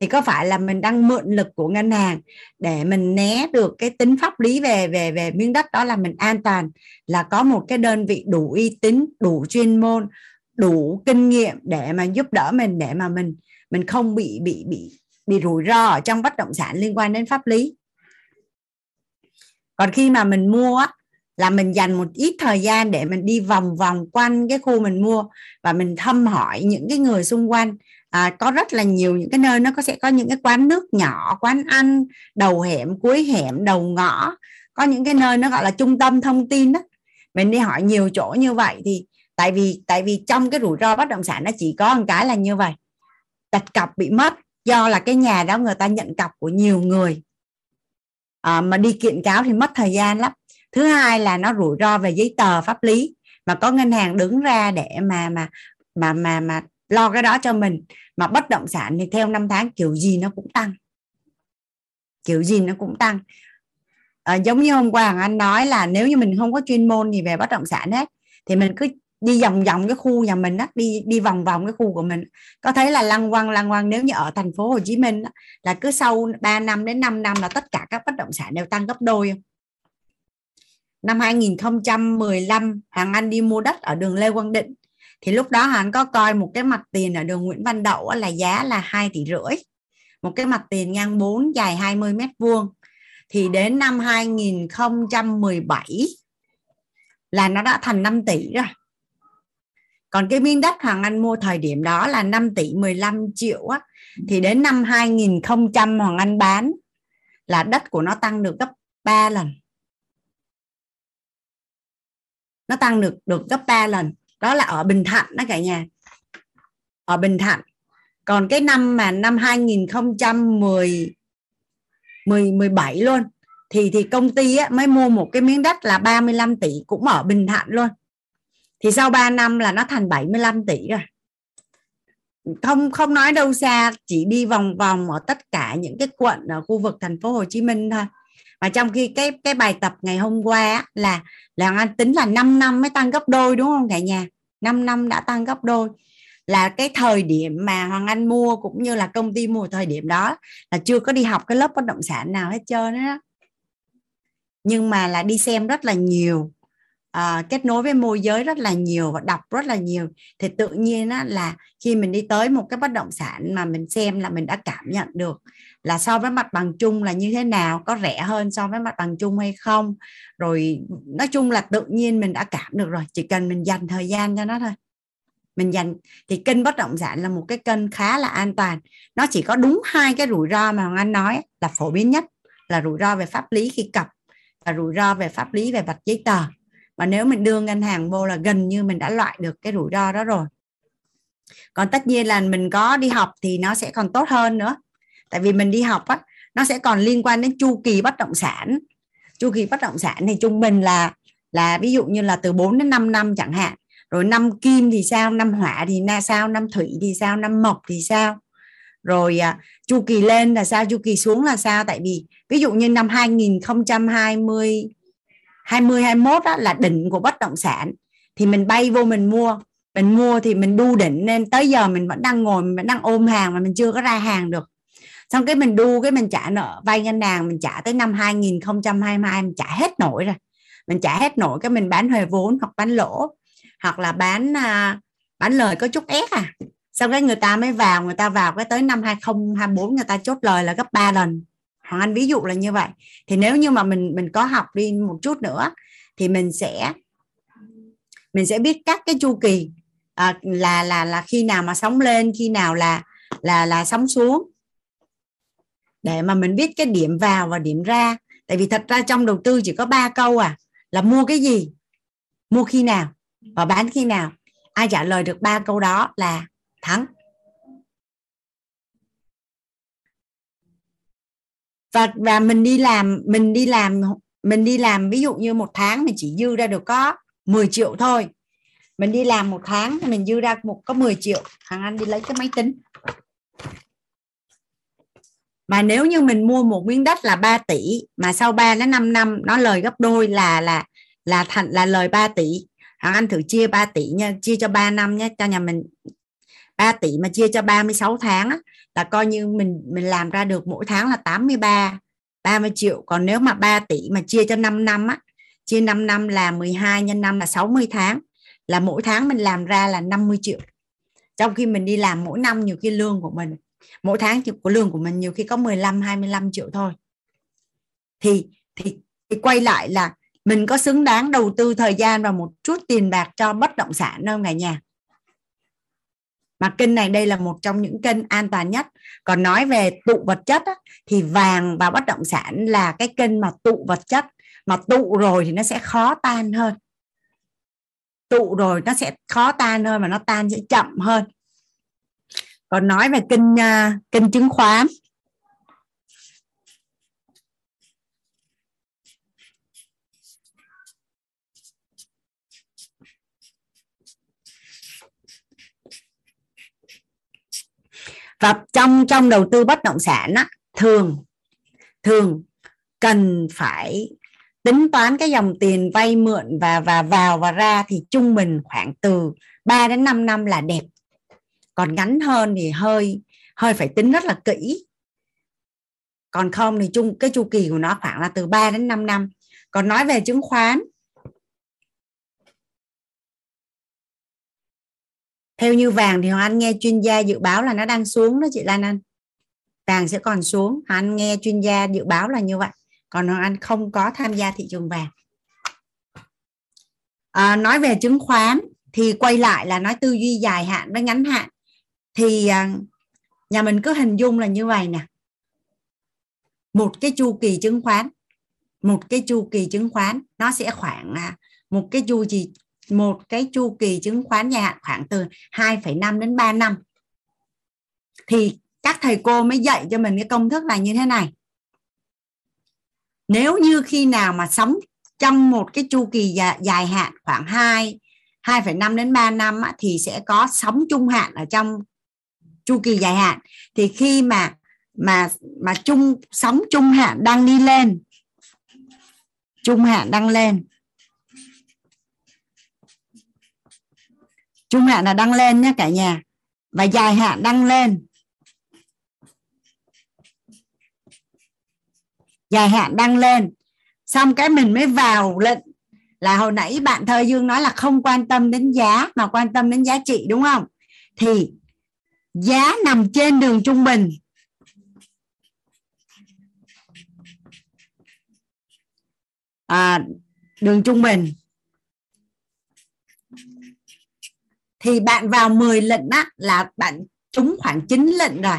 Thì có phải là mình đang mượn lực của ngân hàng để mình né được cái tính pháp lý về về về miếng đất đó là mình an toàn? Là có một cái đơn vị đủ uy tín, đủ chuyên môn, đủ kinh nghiệm để mà giúp đỡ mình, để mà mình mình không bị bị bị bị rủi ro ở trong bất động sản liên quan đến pháp lý? Còn khi mà mình mua là mình dành một ít thời gian để mình đi vòng vòng quanh cái khu mình mua và mình thăm hỏi những cái người xung quanh à, có rất là nhiều những cái nơi nó có sẽ có những cái quán nước nhỏ quán ăn đầu hẻm cuối hẻm đầu ngõ. Có những cái nơi nó gọi là trung tâm thông tin đó. Mình đi hỏi nhiều chỗ như vậy thì tại vì tại vì trong cái rủi ro bất động sản nó chỉ có một cái là như vậy. Đặt cọc bị mất do là cái nhà đó người ta nhận cọc của nhiều người. À, mà đi kiện cáo thì mất thời gian lắm. Thứ hai là nó rủi ro về giấy tờ pháp lý. Mà có ngân hàng đứng ra để mà mà mà mà mà lo cái đó cho mình mà bất động sản thì theo năm tháng kiểu gì nó cũng tăng. Kiểu gì nó cũng tăng. À, giống như hôm qua anh nói là nếu như mình không có chuyên môn gì về bất động sản hết thì mình cứ đi vòng vòng cái khu nhà mình đó đi đi vòng vòng cái khu của mình. Có thấy là lăng quăng lăng quăng nếu như ở thành phố Hồ Chí Minh đó, là cứ sau 3 năm đến 5 năm là tất cả các bất động sản đều tăng gấp đôi. Không năm 2015 Hoàng Anh đi mua đất ở đường Lê Quang Định thì lúc đó hắn có coi một cái mặt tiền ở đường Nguyễn Văn Đậu là giá là 2 tỷ rưỡi. Một cái mặt tiền ngang 4 dài 20 mét vuông. Thì đến năm 2017 là nó đã thành 5 tỷ rồi. Còn cái miếng đất Hoàng Anh mua thời điểm đó là 5 tỷ 15 triệu á. Thì đến năm 2000 Hoàng Anh bán là đất của nó tăng được gấp 3 lần. Nó tăng được được gấp 3 lần đó là ở Bình Thạnh đó cả nhà. Ở Bình Thạnh. Còn cái năm mà năm 2010 10, 17 luôn thì thì công ty á, mới mua một cái miếng đất là 35 tỷ cũng ở Bình Thạnh luôn. Thì sau 3 năm là nó thành 75 tỷ rồi. Không không nói đâu xa chỉ đi vòng vòng ở tất cả những cái quận ở khu vực thành phố Hồ Chí Minh thôi. Và trong khi cái cái bài tập ngày hôm qua là là anh tính là 5 năm mới tăng gấp đôi đúng không cả nhà? 5 năm đã tăng gấp đôi. Là cái thời điểm mà Hoàng Anh mua cũng như là công ty mua thời điểm đó là chưa có đi học cái lớp bất động sản nào hết trơn á. Nhưng mà là đi xem rất là nhiều à, kết nối với môi giới rất là nhiều và đọc rất là nhiều. Thì tự nhiên á, là khi mình đi tới một cái bất động sản mà mình xem là mình đã cảm nhận được là so với mặt bằng chung là như thế nào, có rẻ hơn so với mặt bằng chung hay không? Rồi nói chung là tự nhiên mình đã cảm được rồi, chỉ cần mình dành thời gian cho nó thôi. Mình dành, thì kênh bất động sản là một cái kênh khá là an toàn. Nó chỉ có đúng hai cái rủi ro mà Hoàng Anh nói là phổ biến nhất, là rủi ro về pháp lý khi cập và rủi ro về pháp lý về vạch giấy tờ. Và nếu mình đưa ngân hàng vô là gần như mình đã loại được cái rủi ro đó rồi. Còn tất nhiên là mình có đi học thì nó sẽ còn tốt hơn nữa tại vì mình đi học á nó sẽ còn liên quan đến chu kỳ bất động sản. Chu kỳ bất động sản thì trung bình là là ví dụ như là từ 4 đến 5 năm chẳng hạn. Rồi năm kim thì sao năm hỏa thì na sao năm thủy thì sao năm mộc thì sao. Rồi à, chu kỳ lên là sao chu kỳ xuống là sao. Tại vì ví dụ như năm 2020 20 21 đó là đỉnh của bất động sản. Thì mình bay vô mình mua. Mình mua thì mình đu đỉnh nên tới giờ mình vẫn đang ngồi mình vẫn đang ôm hàng mà mình chưa có ra hàng được xong cái mình đu cái mình trả nợ vay ngân hàng mình trả tới năm 2022 mình trả hết nổi rồi. Mình trả hết nổi cái mình bán huề vốn hoặc bán lỗ hoặc là bán à, bán lời có chút ép à. Xong cái người ta mới vào người ta vào cái tới năm 2024 người ta chốt lời là gấp 3 lần. Hoàng anh ví dụ là như vậy. Thì nếu như mà mình mình có học đi một chút nữa thì mình sẽ mình sẽ biết các cái chu kỳ à, là là là khi nào mà sóng lên khi nào là là là sóng xuống để mà mình biết cái điểm vào và điểm ra. Tại vì thật ra trong đầu tư chỉ có ba câu à là mua cái gì, mua khi nào và bán khi nào. Ai trả lời được ba câu đó là thắng. Và và mình đi làm, mình đi làm, mình đi làm ví dụ như một tháng mình chỉ dư ra được có 10 triệu thôi. Mình đi làm một tháng thì mình dư ra một, có 10 triệu. Hàng anh đi lấy cái máy tính mà nếu như mình mua một miếng đất là 3 tỷ mà sau 3 đến 5 năm nó lời gấp đôi là là là thành là lời 3 tỷ. Hoàng anh thử chia 3 tỷ nha chia cho 3 năm nhé cho nhà mình 3 tỷ mà chia cho 36 tháng á, là coi như mình mình làm ra được mỗi tháng là 83 30 triệu. Còn nếu mà 3 tỷ mà chia cho 5 năm á chia 5 năm là 12 nhân 5 là 60 tháng là mỗi tháng mình làm ra là 50 triệu. Trong khi mình đi làm mỗi năm nhiều khi lương của mình mỗi tháng của lương của mình nhiều khi có 15 25 triệu thôi. Thì thì, thì quay lại là mình có xứng đáng đầu tư thời gian và một chút tiền bạc cho bất động sản không cả nhà. Mà kênh này đây là một trong những kênh an toàn nhất. Còn nói về tụ vật chất á, thì vàng và bất động sản là cái kênh mà tụ vật chất. Mà tụ rồi thì nó sẽ khó tan hơn. Tụ rồi nó sẽ khó tan hơn mà nó tan sẽ chậm hơn còn nói về kinh uh, kinh chứng khoán. Và trong trong đầu tư bất động sản á, thường thường cần phải tính toán cái dòng tiền vay mượn và và vào và ra thì trung bình khoảng từ 3 đến 5 năm là đẹp còn ngắn hơn thì hơi hơi phải tính rất là kỹ. Còn không thì chung cái chu kỳ của nó khoảng là từ 3 đến 5 năm. Còn nói về chứng khoán theo như vàng thì anh nghe chuyên gia dự báo là nó đang xuống đó chị Lan Anh. Vàng sẽ còn xuống anh nghe chuyên gia dự báo là như vậy. Còn anh không có tham gia thị trường vàng. À, nói về chứng khoán thì quay lại là nói tư duy dài hạn với ngắn hạn thì à, nhà mình cứ hình dung là như vậy nè. Một cái chu kỳ chứng khoán một cái chu kỳ chứng khoán nó sẽ khoảng à, một cái chu kỳ một cái chu kỳ chứng khoán dài hạn khoảng từ 2,5 đến 3 năm. Thì các thầy cô mới dạy cho mình cái công thức là như thế này. Nếu như khi nào mà sống trong một cái chu kỳ dài, dài hạn khoảng 2 2,5 đến 3 năm á, thì sẽ có sóng trung hạn ở trong chu kỳ dài hạn, thì khi mà mà mà chung, sóng trung hạn đang đi lên trung hạn đang lên trung hạn là đang lên nhé cả nhà, và dài hạn đang lên, dài hạn đang lên. Xong cái mình mới vào lệnh là hồi nãy bạn thơ dương nói là không quan tâm đến giá mà quan tâm đến giá trị, đúng không? Thì giá nằm trên đường trung bình. À, đường trung bình. Thì bạn vào 10 lệnh á là bạn trúng khoảng 9 lệnh rồi.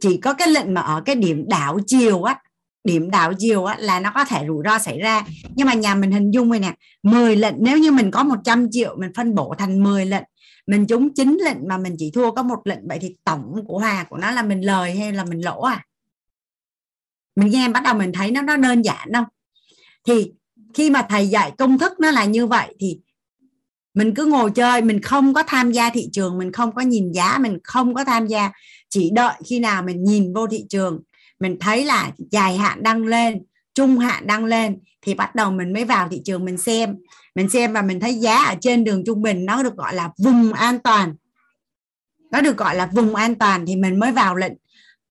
Chỉ có cái lệnh mà ở cái điểm đảo chiều á điểm đảo chiều á là nó có thể rủi ro xảy ra. Nhưng mà nhà mình hình dung rồi nè 10 lệnh nếu như mình có 100 triệu mình phân bổ thành 10 lệnh mình trúng 9 lệnh mà mình chỉ thua có một lệnh, vậy thì tổng của hòa của nó là mình lời hay là mình lỗ à? Mình nghe bắt đầu mình thấy nó nó đơn giản đâu thì khi mà thầy dạy công thức nó là như vậy thì mình cứ ngồi chơi, mình không có tham gia thị trường, mình không có nhìn giá, mình không có tham gia, chỉ đợi khi nào mình nhìn vô thị trường, mình thấy là dài hạn đăng lên trung hạn đăng lên, thì bắt đầu mình mới vào thị trường mình xem. Mình xem và mình thấy giá ở trên đường trung bình nó được gọi là vùng an toàn. Nó được gọi là vùng an toàn thì mình mới vào lệnh.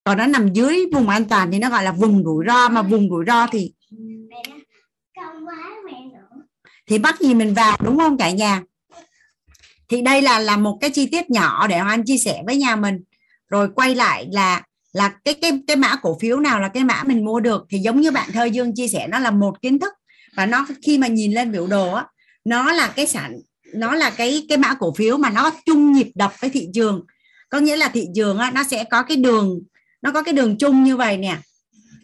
Còn nó nằm dưới vùng an toàn thì nó gọi là vùng rủi ro, mà vùng rủi ro thì thì bắt gì mình vào, đúng không cả nhà? Thì đây là là một cái chi tiết nhỏ để Hoàng Anh chia sẻ với nhà mình. Rồi quay lại là là cái cái cái mã cổ phiếu nào là cái mã mình mua được thì giống như bạn thơ dương chia sẻ nó là một kiến thức. Và nó khi mà nhìn lên biểu đồ á nó là cái sản nó là cái cái mã cổ phiếu mà nó chung nhịp đập với thị trường. Có nghĩa là thị trường á, nó sẽ có cái đường nó có cái đường chung như vậy nè.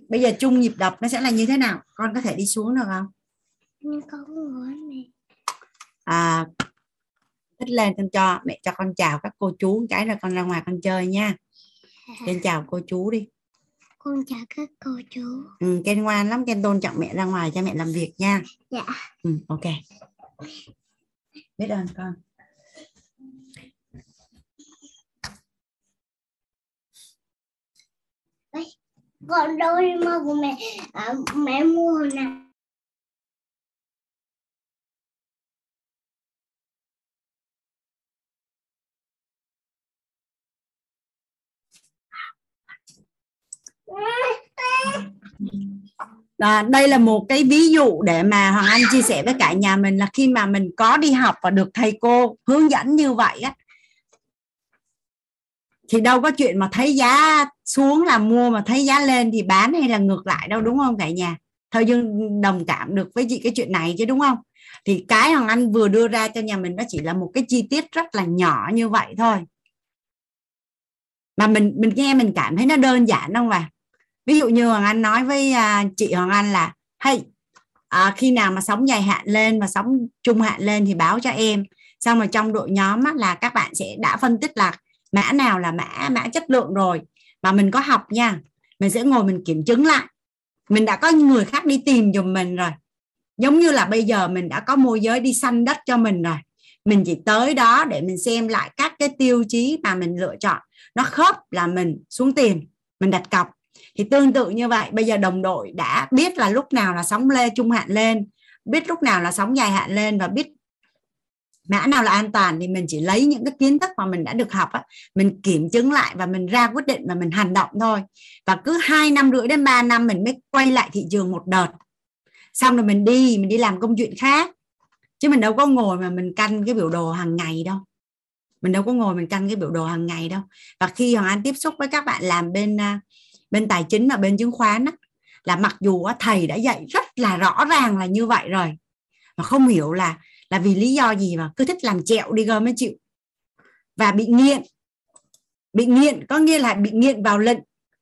Bây giờ chung nhịp đập nó sẽ là như thế nào? Con có thể đi xuống được không? À thích lên con cho mẹ cho con chào các cô chú cái rồi con ra ngoài con chơi nha Ken chào cô chú đi. Con chào các cô chú. Ừ, Ken ngoan lắm Ken tôn trọng mẹ ra ngoài cho mẹ làm việc nha. Dạ. Ừ, ok. Biết ơn con. Con Doraemon của mẹ? À, mẹ mua hồi nào à, đây là một cái ví dụ để mà Hoàng Anh chia sẻ với cả nhà mình là khi mà mình có đi học và được thầy cô hướng dẫn như vậy á thì đâu có chuyện mà thấy giá xuống là mua mà thấy giá lên thì bán hay là ngược lại đâu đúng không cả nhà? Thôi dương đồng cảm được với chị cái chuyện này chứ đúng không? Thì cái hoàng anh vừa đưa ra cho nhà mình nó chỉ là một cái chi tiết rất là nhỏ như vậy thôi. Mà mình mình nghe mình cảm thấy nó đơn giản không và ví dụ như hoàng anh nói với à, chị hoàng anh là hey à, khi nào mà sóng dài hạn lên và sóng trung hạn lên thì báo cho em. Xong rồi trong đội nhóm á, là các bạn sẽ đã phân tích là mã nào là mã mã chất lượng rồi mà mình có học nha. Mình sẽ ngồi mình kiểm chứng lại. Mình đã có người khác đi tìm giùm mình rồi. Giống như là bây giờ mình đã có môi giới đi săn đất cho mình rồi. Mình chỉ tới đó để mình xem lại các cái tiêu chí mà mình lựa chọn. Nó khớp là mình xuống tiền mình đặt cọc thì tương tự như vậy bây giờ đồng đội đã biết là lúc nào là sóng lê trung hạn lên biết lúc nào là sóng dài hạn lên và biết mã nào là an toàn thì mình chỉ lấy những cái kiến thức mà mình đã được học á, mình kiểm chứng lại và mình ra quyết định và mình hành động thôi. Và cứ hai năm rưỡi đến 3 năm mình mới quay lại thị trường một đợt. Xong rồi mình đi mình đi làm công chuyện khác. Chứ mình đâu có ngồi mà mình canh cái biểu đồ hàng ngày đâu. Mình đâu có ngồi mình canh cái biểu đồ hàng ngày đâu. Và khi hoàng anh tiếp xúc với các bạn làm bên à, bên tài chính và bên chứng khoán á, là mặc dù thầy đã dạy rất là rõ ràng là như vậy rồi mà không hiểu là là vì lý do gì mà cứ thích làm chẹo đi gom mới chịu. Và bị nghiện bị nghiện có nghĩa là bị nghiện vào lệnh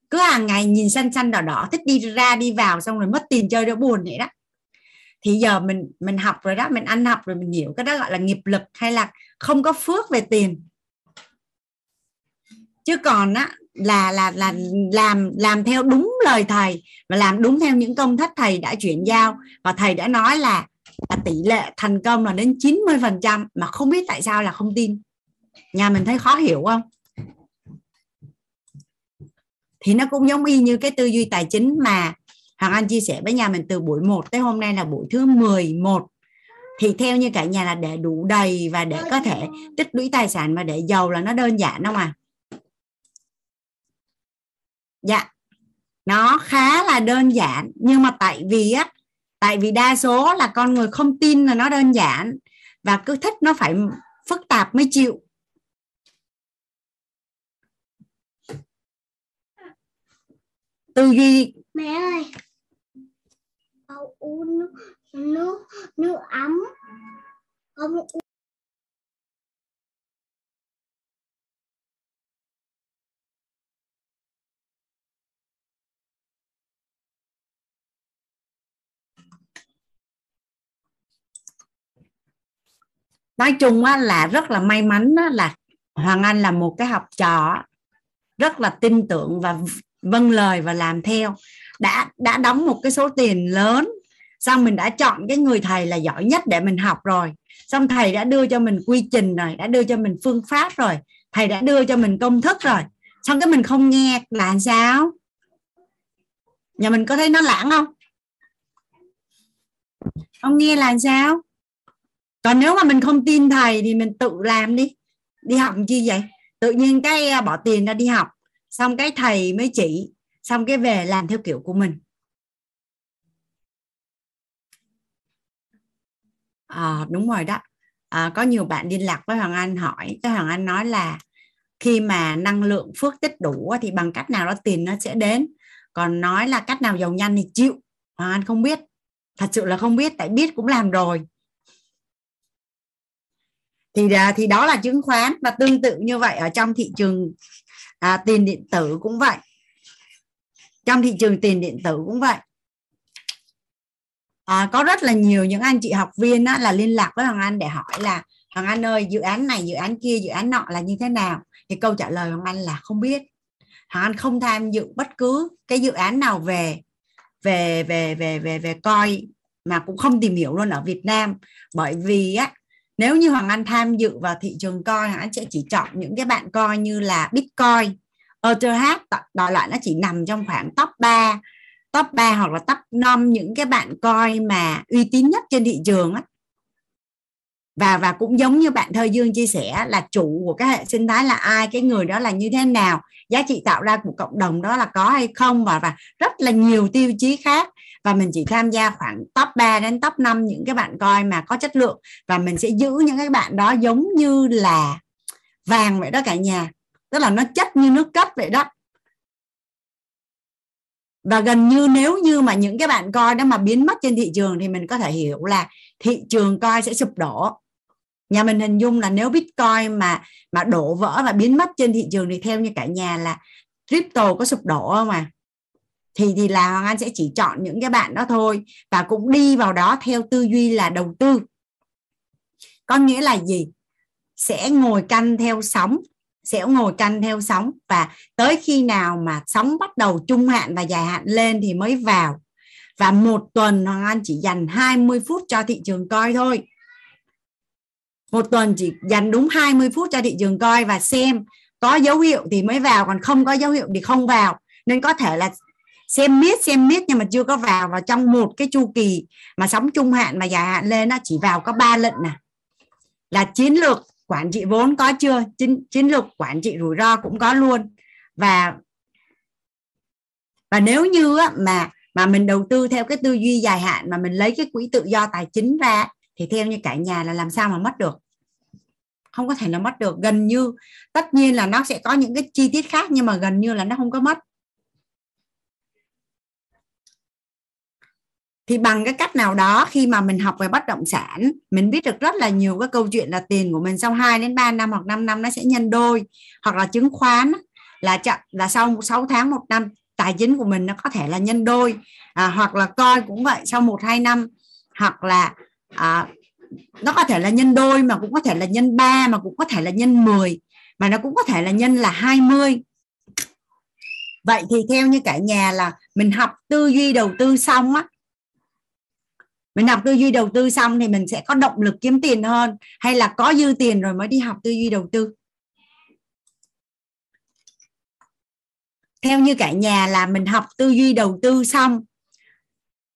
cứ hàng ngày nhìn xanh xanh đỏ đỏ thích đi ra đi vào xong rồi mất tiền chơi đỡ buồn vậy đó. Thì giờ mình mình học rồi đó mình ăn học rồi mình hiểu cái đó gọi là nghiệp lực hay là không có phước về tiền. Chứ còn á là là là làm làm theo đúng lời thầy và làm đúng theo những công thức thầy đã chuyển giao. Và thầy đã nói là là tỷ lệ thành công là đến 90 phần trăm mà không biết tại sao là không tin. Nhà mình thấy khó hiểu không? Thì nó cũng giống y như cái tư duy tài chính mà Hoàng Anh chia sẻ với nhà mình từ buổi 1 tới hôm nay là buổi thứ 11 thì theo như cả nhà là để đủ đầy và để có thể tích lũy tài sản và để giàu là nó đơn giản không à? Dạ. Nó khá là đơn giản, nhưng mà tại vì á, tại vì đa số là con người không tin là nó đơn giản và cứ thích nó phải phức tạp mới chịu. Tư duy. Mẹ ơi. Con uống nước nước nước ấm. Con nói chung á, là rất là may mắn á, là Hoàng Anh là một cái học trò rất là tin tưởng và vâng lời và làm theo. Đã đã đóng một cái số tiền lớn xong mình đã chọn cái người thầy là giỏi nhất để mình học rồi. Xong thầy đã đưa cho mình quy trình rồi đã đưa cho mình phương pháp rồi thầy đã đưa cho mình công thức rồi. Xong cái mình không nghe là sao? Nhà mình có thấy nó lãng không? Không nghe là sao? Còn nếu mà mình không tin thầy thì mình tự làm đi. Đi học chi vậy? Tự nhiên cái à, bỏ tiền ra đi học xong cái thầy mới chỉ xong cái về làm theo kiểu của mình. À, đúng rồi đó. À, có nhiều bạn liên lạc với hoàng anh hỏi cái hoàng anh nói là khi mà năng lượng phước tích đủ thì bằng cách nào đó tiền nó sẽ đến. Còn nói là cách nào giàu nhanh thì chịu. Hoàng anh không biết. Thật sự là không biết tại biết cũng làm rồi thì à, thì đó là chứng khoán và tương tự như vậy ở trong thị trường à, tiền điện tử cũng vậy. Trong thị trường tiền điện tử cũng vậy. À, có rất là nhiều những anh chị học viên á, là liên lạc với hoàng anh để hỏi là hoàng anh ơi dự án này dự án kia dự án nọ là như thế nào? Thì câu trả lời hoàng anh là không biết. Hoàng anh không tham dự bất cứ cái dự án nào về về về về về về coi mà cũng không tìm hiểu luôn ở Việt Nam. Bởi vì á nếu như Hoàng Anh tham dự vào thị trường coi Hoàng Anh sẽ chỉ chọn những cái bạn coi như là Bitcoin Etherhash đại loại nó chỉ nằm trong khoảng top 3 top 3 hoặc là top 5 những cái bạn coi mà uy tín nhất trên thị trường á. Và và cũng giống như bạn Thơ Dương chia sẻ là chủ của cái hệ sinh thái là ai, cái người đó là như thế nào, giá trị tạo ra của cộng đồng đó là có hay không, và và rất là nhiều tiêu chí khác và mình chỉ tham gia khoảng top 3 đến top 5 những cái bạn coi mà có chất lượng. Và mình sẽ giữ những cái bạn đó giống như là vàng vậy đó cả nhà. Tức là nó chất như nước cất vậy đó. Và gần như nếu như mà những cái bạn coi đó mà biến mất trên thị trường thì mình có thể hiểu là thị trường coi sẽ sụp đổ. Nhà mình hình dung là nếu bitcoin mà mà đổ vỡ và biến mất trên thị trường thì theo như cả nhà là crypto có sụp đổ không à? Thì thì là Hoàng Anh sẽ chỉ chọn những cái bạn đó thôi và cũng đi vào đó theo tư duy là đầu tư. Có nghĩa là gì? Sẽ ngồi canh theo sóng, sẽ ngồi canh theo sóng và tới khi nào mà sóng bắt đầu trung hạn và dài hạn lên thì mới vào. Và một tuần Hoàng Anh chỉ dành 20 phút cho thị trường coi thôi. Một tuần chỉ dành đúng 20 phút cho thị trường coi và xem có dấu hiệu thì mới vào, còn không có dấu hiệu thì không vào. Nên có thể là xem miết xem miết nhưng mà chưa có vào vào trong một cái chu kỳ mà sóng trung hạn mà dài hạn lên nó chỉ vào có ba lệnh nè. Là chiến lược quản trị vốn có chưa? Chiến, chiến lược quản trị rủi ro cũng có luôn. Và và nếu như mà mà mình đầu tư theo cái tư duy dài hạn mà mình lấy cái quỹ tự do tài chính ra thì theo như cả nhà là làm sao mà mất được? Không có thể nào mất được. Gần như tất nhiên là nó sẽ có những cái chi tiết khác nhưng mà gần như là nó không có mất. Thì bằng cái cách nào đó khi mà mình học về bất động sản mình biết được rất là nhiều cái câu chuyện là tiền của mình sau 2 đến 3 năm hoặc 5 năm nó sẽ nhân đôi hoặc là chứng khoán là chậm là sau 6 tháng một năm tài chính của mình nó có thể là nhân đôi. À, hoặc là coi cũng vậy sau một hai năm hoặc là à, nó có thể là nhân đôi mà cũng có thể là nhân 3 mà cũng có thể là nhân 10 mà nó cũng có thể là nhân là 20 vậy thì theo như cả nhà là mình học tư duy đầu tư xong á mình học tư duy đầu tư xong thì mình sẽ có động lực kiếm tiền hơn, hay là có dư tiền rồi mới đi học tư duy đầu tư theo như cả nhà là mình học tư duy đầu tư xong,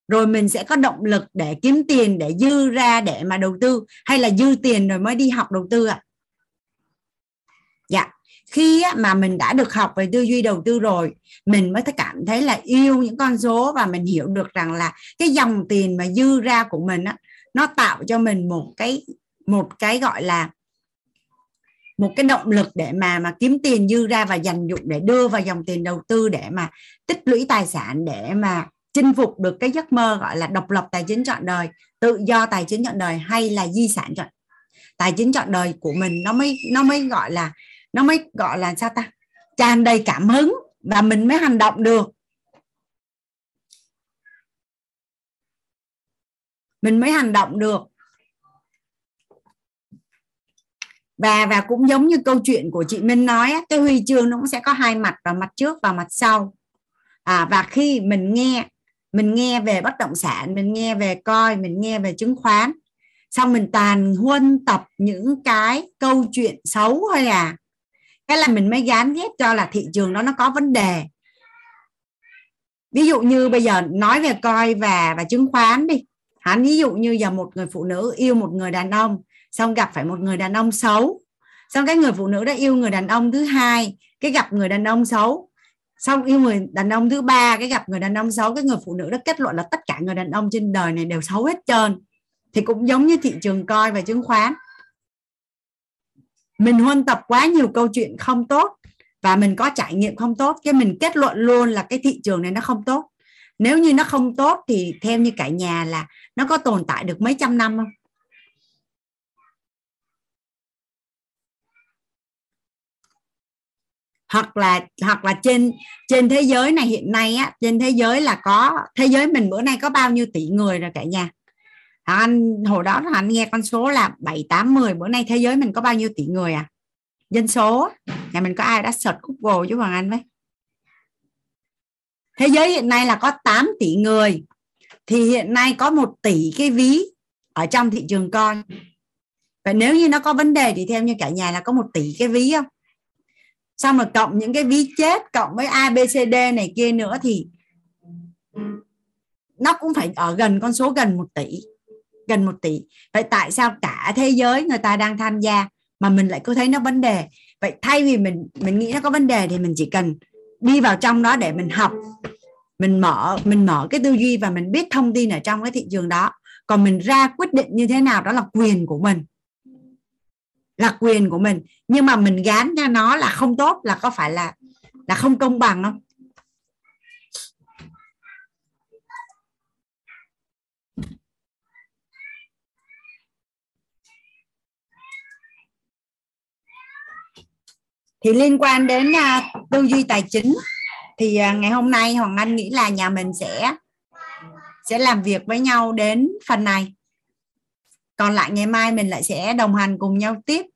rồi mình sẽ có động lực để kiếm tiền, để dư ra để mà đầu tư, hay là dư tiền rồi mới đi học đầu tư ạ à? dạ khi mà mình đã được học về tư duy đầu tư rồi, mình mới cảm thấy là yêu những con số và mình hiểu được rằng là cái dòng tiền mà dư ra của mình á, nó tạo cho mình một cái một cái gọi là, một cái động lực để mà mà kiếm tiền dư ra và dành dụng để đưa vào dòng tiền đầu tư để mà tích lũy tài sản, để mà chinh phục được cái giấc mơ gọi là độc lập tài chính chọn đời, tự do tài chính chọn đời hay là di sản chọn tài chính chọn đời của mình, nó mới nó mới gọi là nó mới gọi là sao ta? Tràn đầy cảm hứng và mình mới hành động được. Mình mới hành động được. Và và cũng giống như câu chuyện của chị Minh nói cái huy chương nó cũng sẽ có hai mặt và mặt trước và mặt sau. À và khi mình nghe mình nghe về bất động sản, mình nghe về coi mình nghe về chứng khoán, xong mình toàn huân tập những cái câu chuyện xấu thôi à cái là mình mới gán ghép cho là thị trường đó nó có vấn đề. Ví dụ như bây giờ nói về coi và và chứng khoán đi. Hắn ví dụ như giờ một người phụ nữ yêu một người đàn ông, xong gặp phải một người đàn ông xấu. Xong cái người phụ nữ đã yêu người đàn ông thứ hai, cái gặp người đàn ông xấu. Xong yêu người đàn ông thứ ba, cái gặp người đàn ông xấu. Cái người phụ nữ đã kết luận là tất cả người đàn ông trên đời này đều xấu hết trơn. Thì cũng giống như thị trường coi và chứng khoán mình huân tập quá nhiều câu chuyện không tốt và mình có trải nghiệm không tốt, cái mình kết luận luôn là cái thị trường này nó không tốt. Nếu như nó không tốt thì theo như cả nhà là nó có tồn tại được mấy trăm năm không? Hoặc là hoặc là trên trên thế giới này hiện nay á, trên thế giới là có, thế giới mình bữa nay có bao nhiêu tỷ người rồi cả nhà? Anh, hồi đó anh nghe con số là bảy, tám, mười. Bữa nay thế giới mình có bao nhiêu tỷ người à? Dân số nhà mình có ai đã search Google chứ, Hoàng Anh với? Thế giới hiện nay là có 8 tỷ người. Thì hiện nay có một tỷ cái ví ở trong thị trường coi và nếu như nó có vấn đề thì theo như cả nhà là có một tỷ cái ví không? Xong rồi cộng những cái ví chết, cộng với ABCD này kia nữa thì nó cũng phải ở gần, con số gần một tỷ gần một tỷ. Vậy tại sao cả thế giới người ta đang tham gia mà mình lại cứ thấy nó vấn đề? Vậy thay vì mình mình nghĩ nó có vấn đề thì mình chỉ cần đi vào trong đó để mình học, mình mở mình mở cái tư duy và mình biết thông tin ở trong cái thị trường đó. Còn mình ra quyết định như thế nào đó là quyền của mình. Là quyền của mình. Nhưng mà mình gán cho nó là không tốt, là có phải là là không công bằng không? Thì liên quan đến uh, tư duy tài chính thì uh, ngày hôm nay hoàng anh nghĩ là nhà mình sẽ sẽ làm việc với nhau đến phần này. Còn lại ngày mai mình lại sẽ đồng hành cùng nhau tiếp.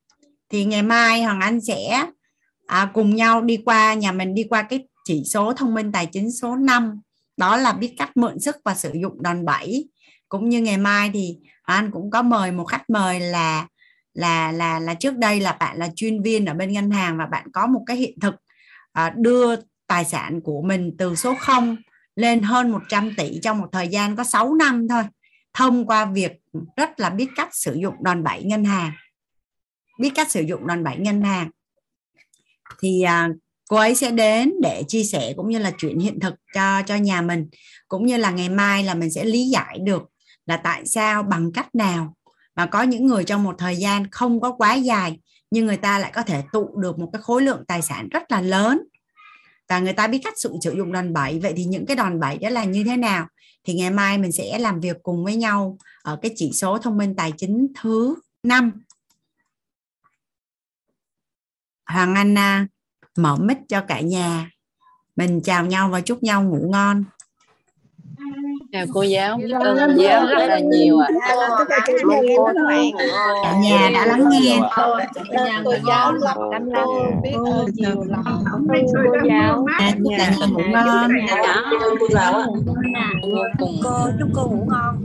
Thì ngày mai hoàng anh sẽ à, cùng nhau đi qua nhà mình đi qua cái chỉ số thông minh tài chính số 5 đó là biết cách mượn sức và sử dụng đòn bẩy. Cũng như ngày mai thì anh cũng có mời một khách mời là là là là trước đây là bạn là chuyên viên ở bên ngân hàng và bạn có một cái hiện thực ờ, đưa tài sản của mình từ số 0 lên hơn 100 tỷ trong một thời gian có 6 năm thôi thông qua việc rất là biết cách sử dụng đòn bẩy ngân hàng. Biết cách sử dụng đòn bẩy ngân hàng. Thì à, cô ấy sẽ đến để chia sẻ cũng như là chuyện hiện thực cho cho nhà mình cũng như là ngày mai là mình sẽ lý giải được là tại sao bằng cách nào mà có những người trong một thời gian không có quá dài nhưng người ta lại có thể tụ được một cái khối lượng tài sản rất là lớn. Và người ta biết cách sử, sử dụng đòn bẩy. Vậy thì những cái đòn bẩy đó là như thế nào? Thì ngày mai mình sẽ làm việc cùng với nhau ở cái chỉ số thông minh tài chính thứ năm. Hoàng Anh à, mở mic cho cả nhà. Mình chào nhau và chúc nhau ngủ ngon chào cô giáo biết ơn cô giáo rất là nhiều ạ. Cả nhà đã lắng nghe. cô giáo lắm lắm lắm biết ơn nhiều lắm cô giáo cả nhà ngủ ngon. cô giáo cô chúc cô ngủ ngon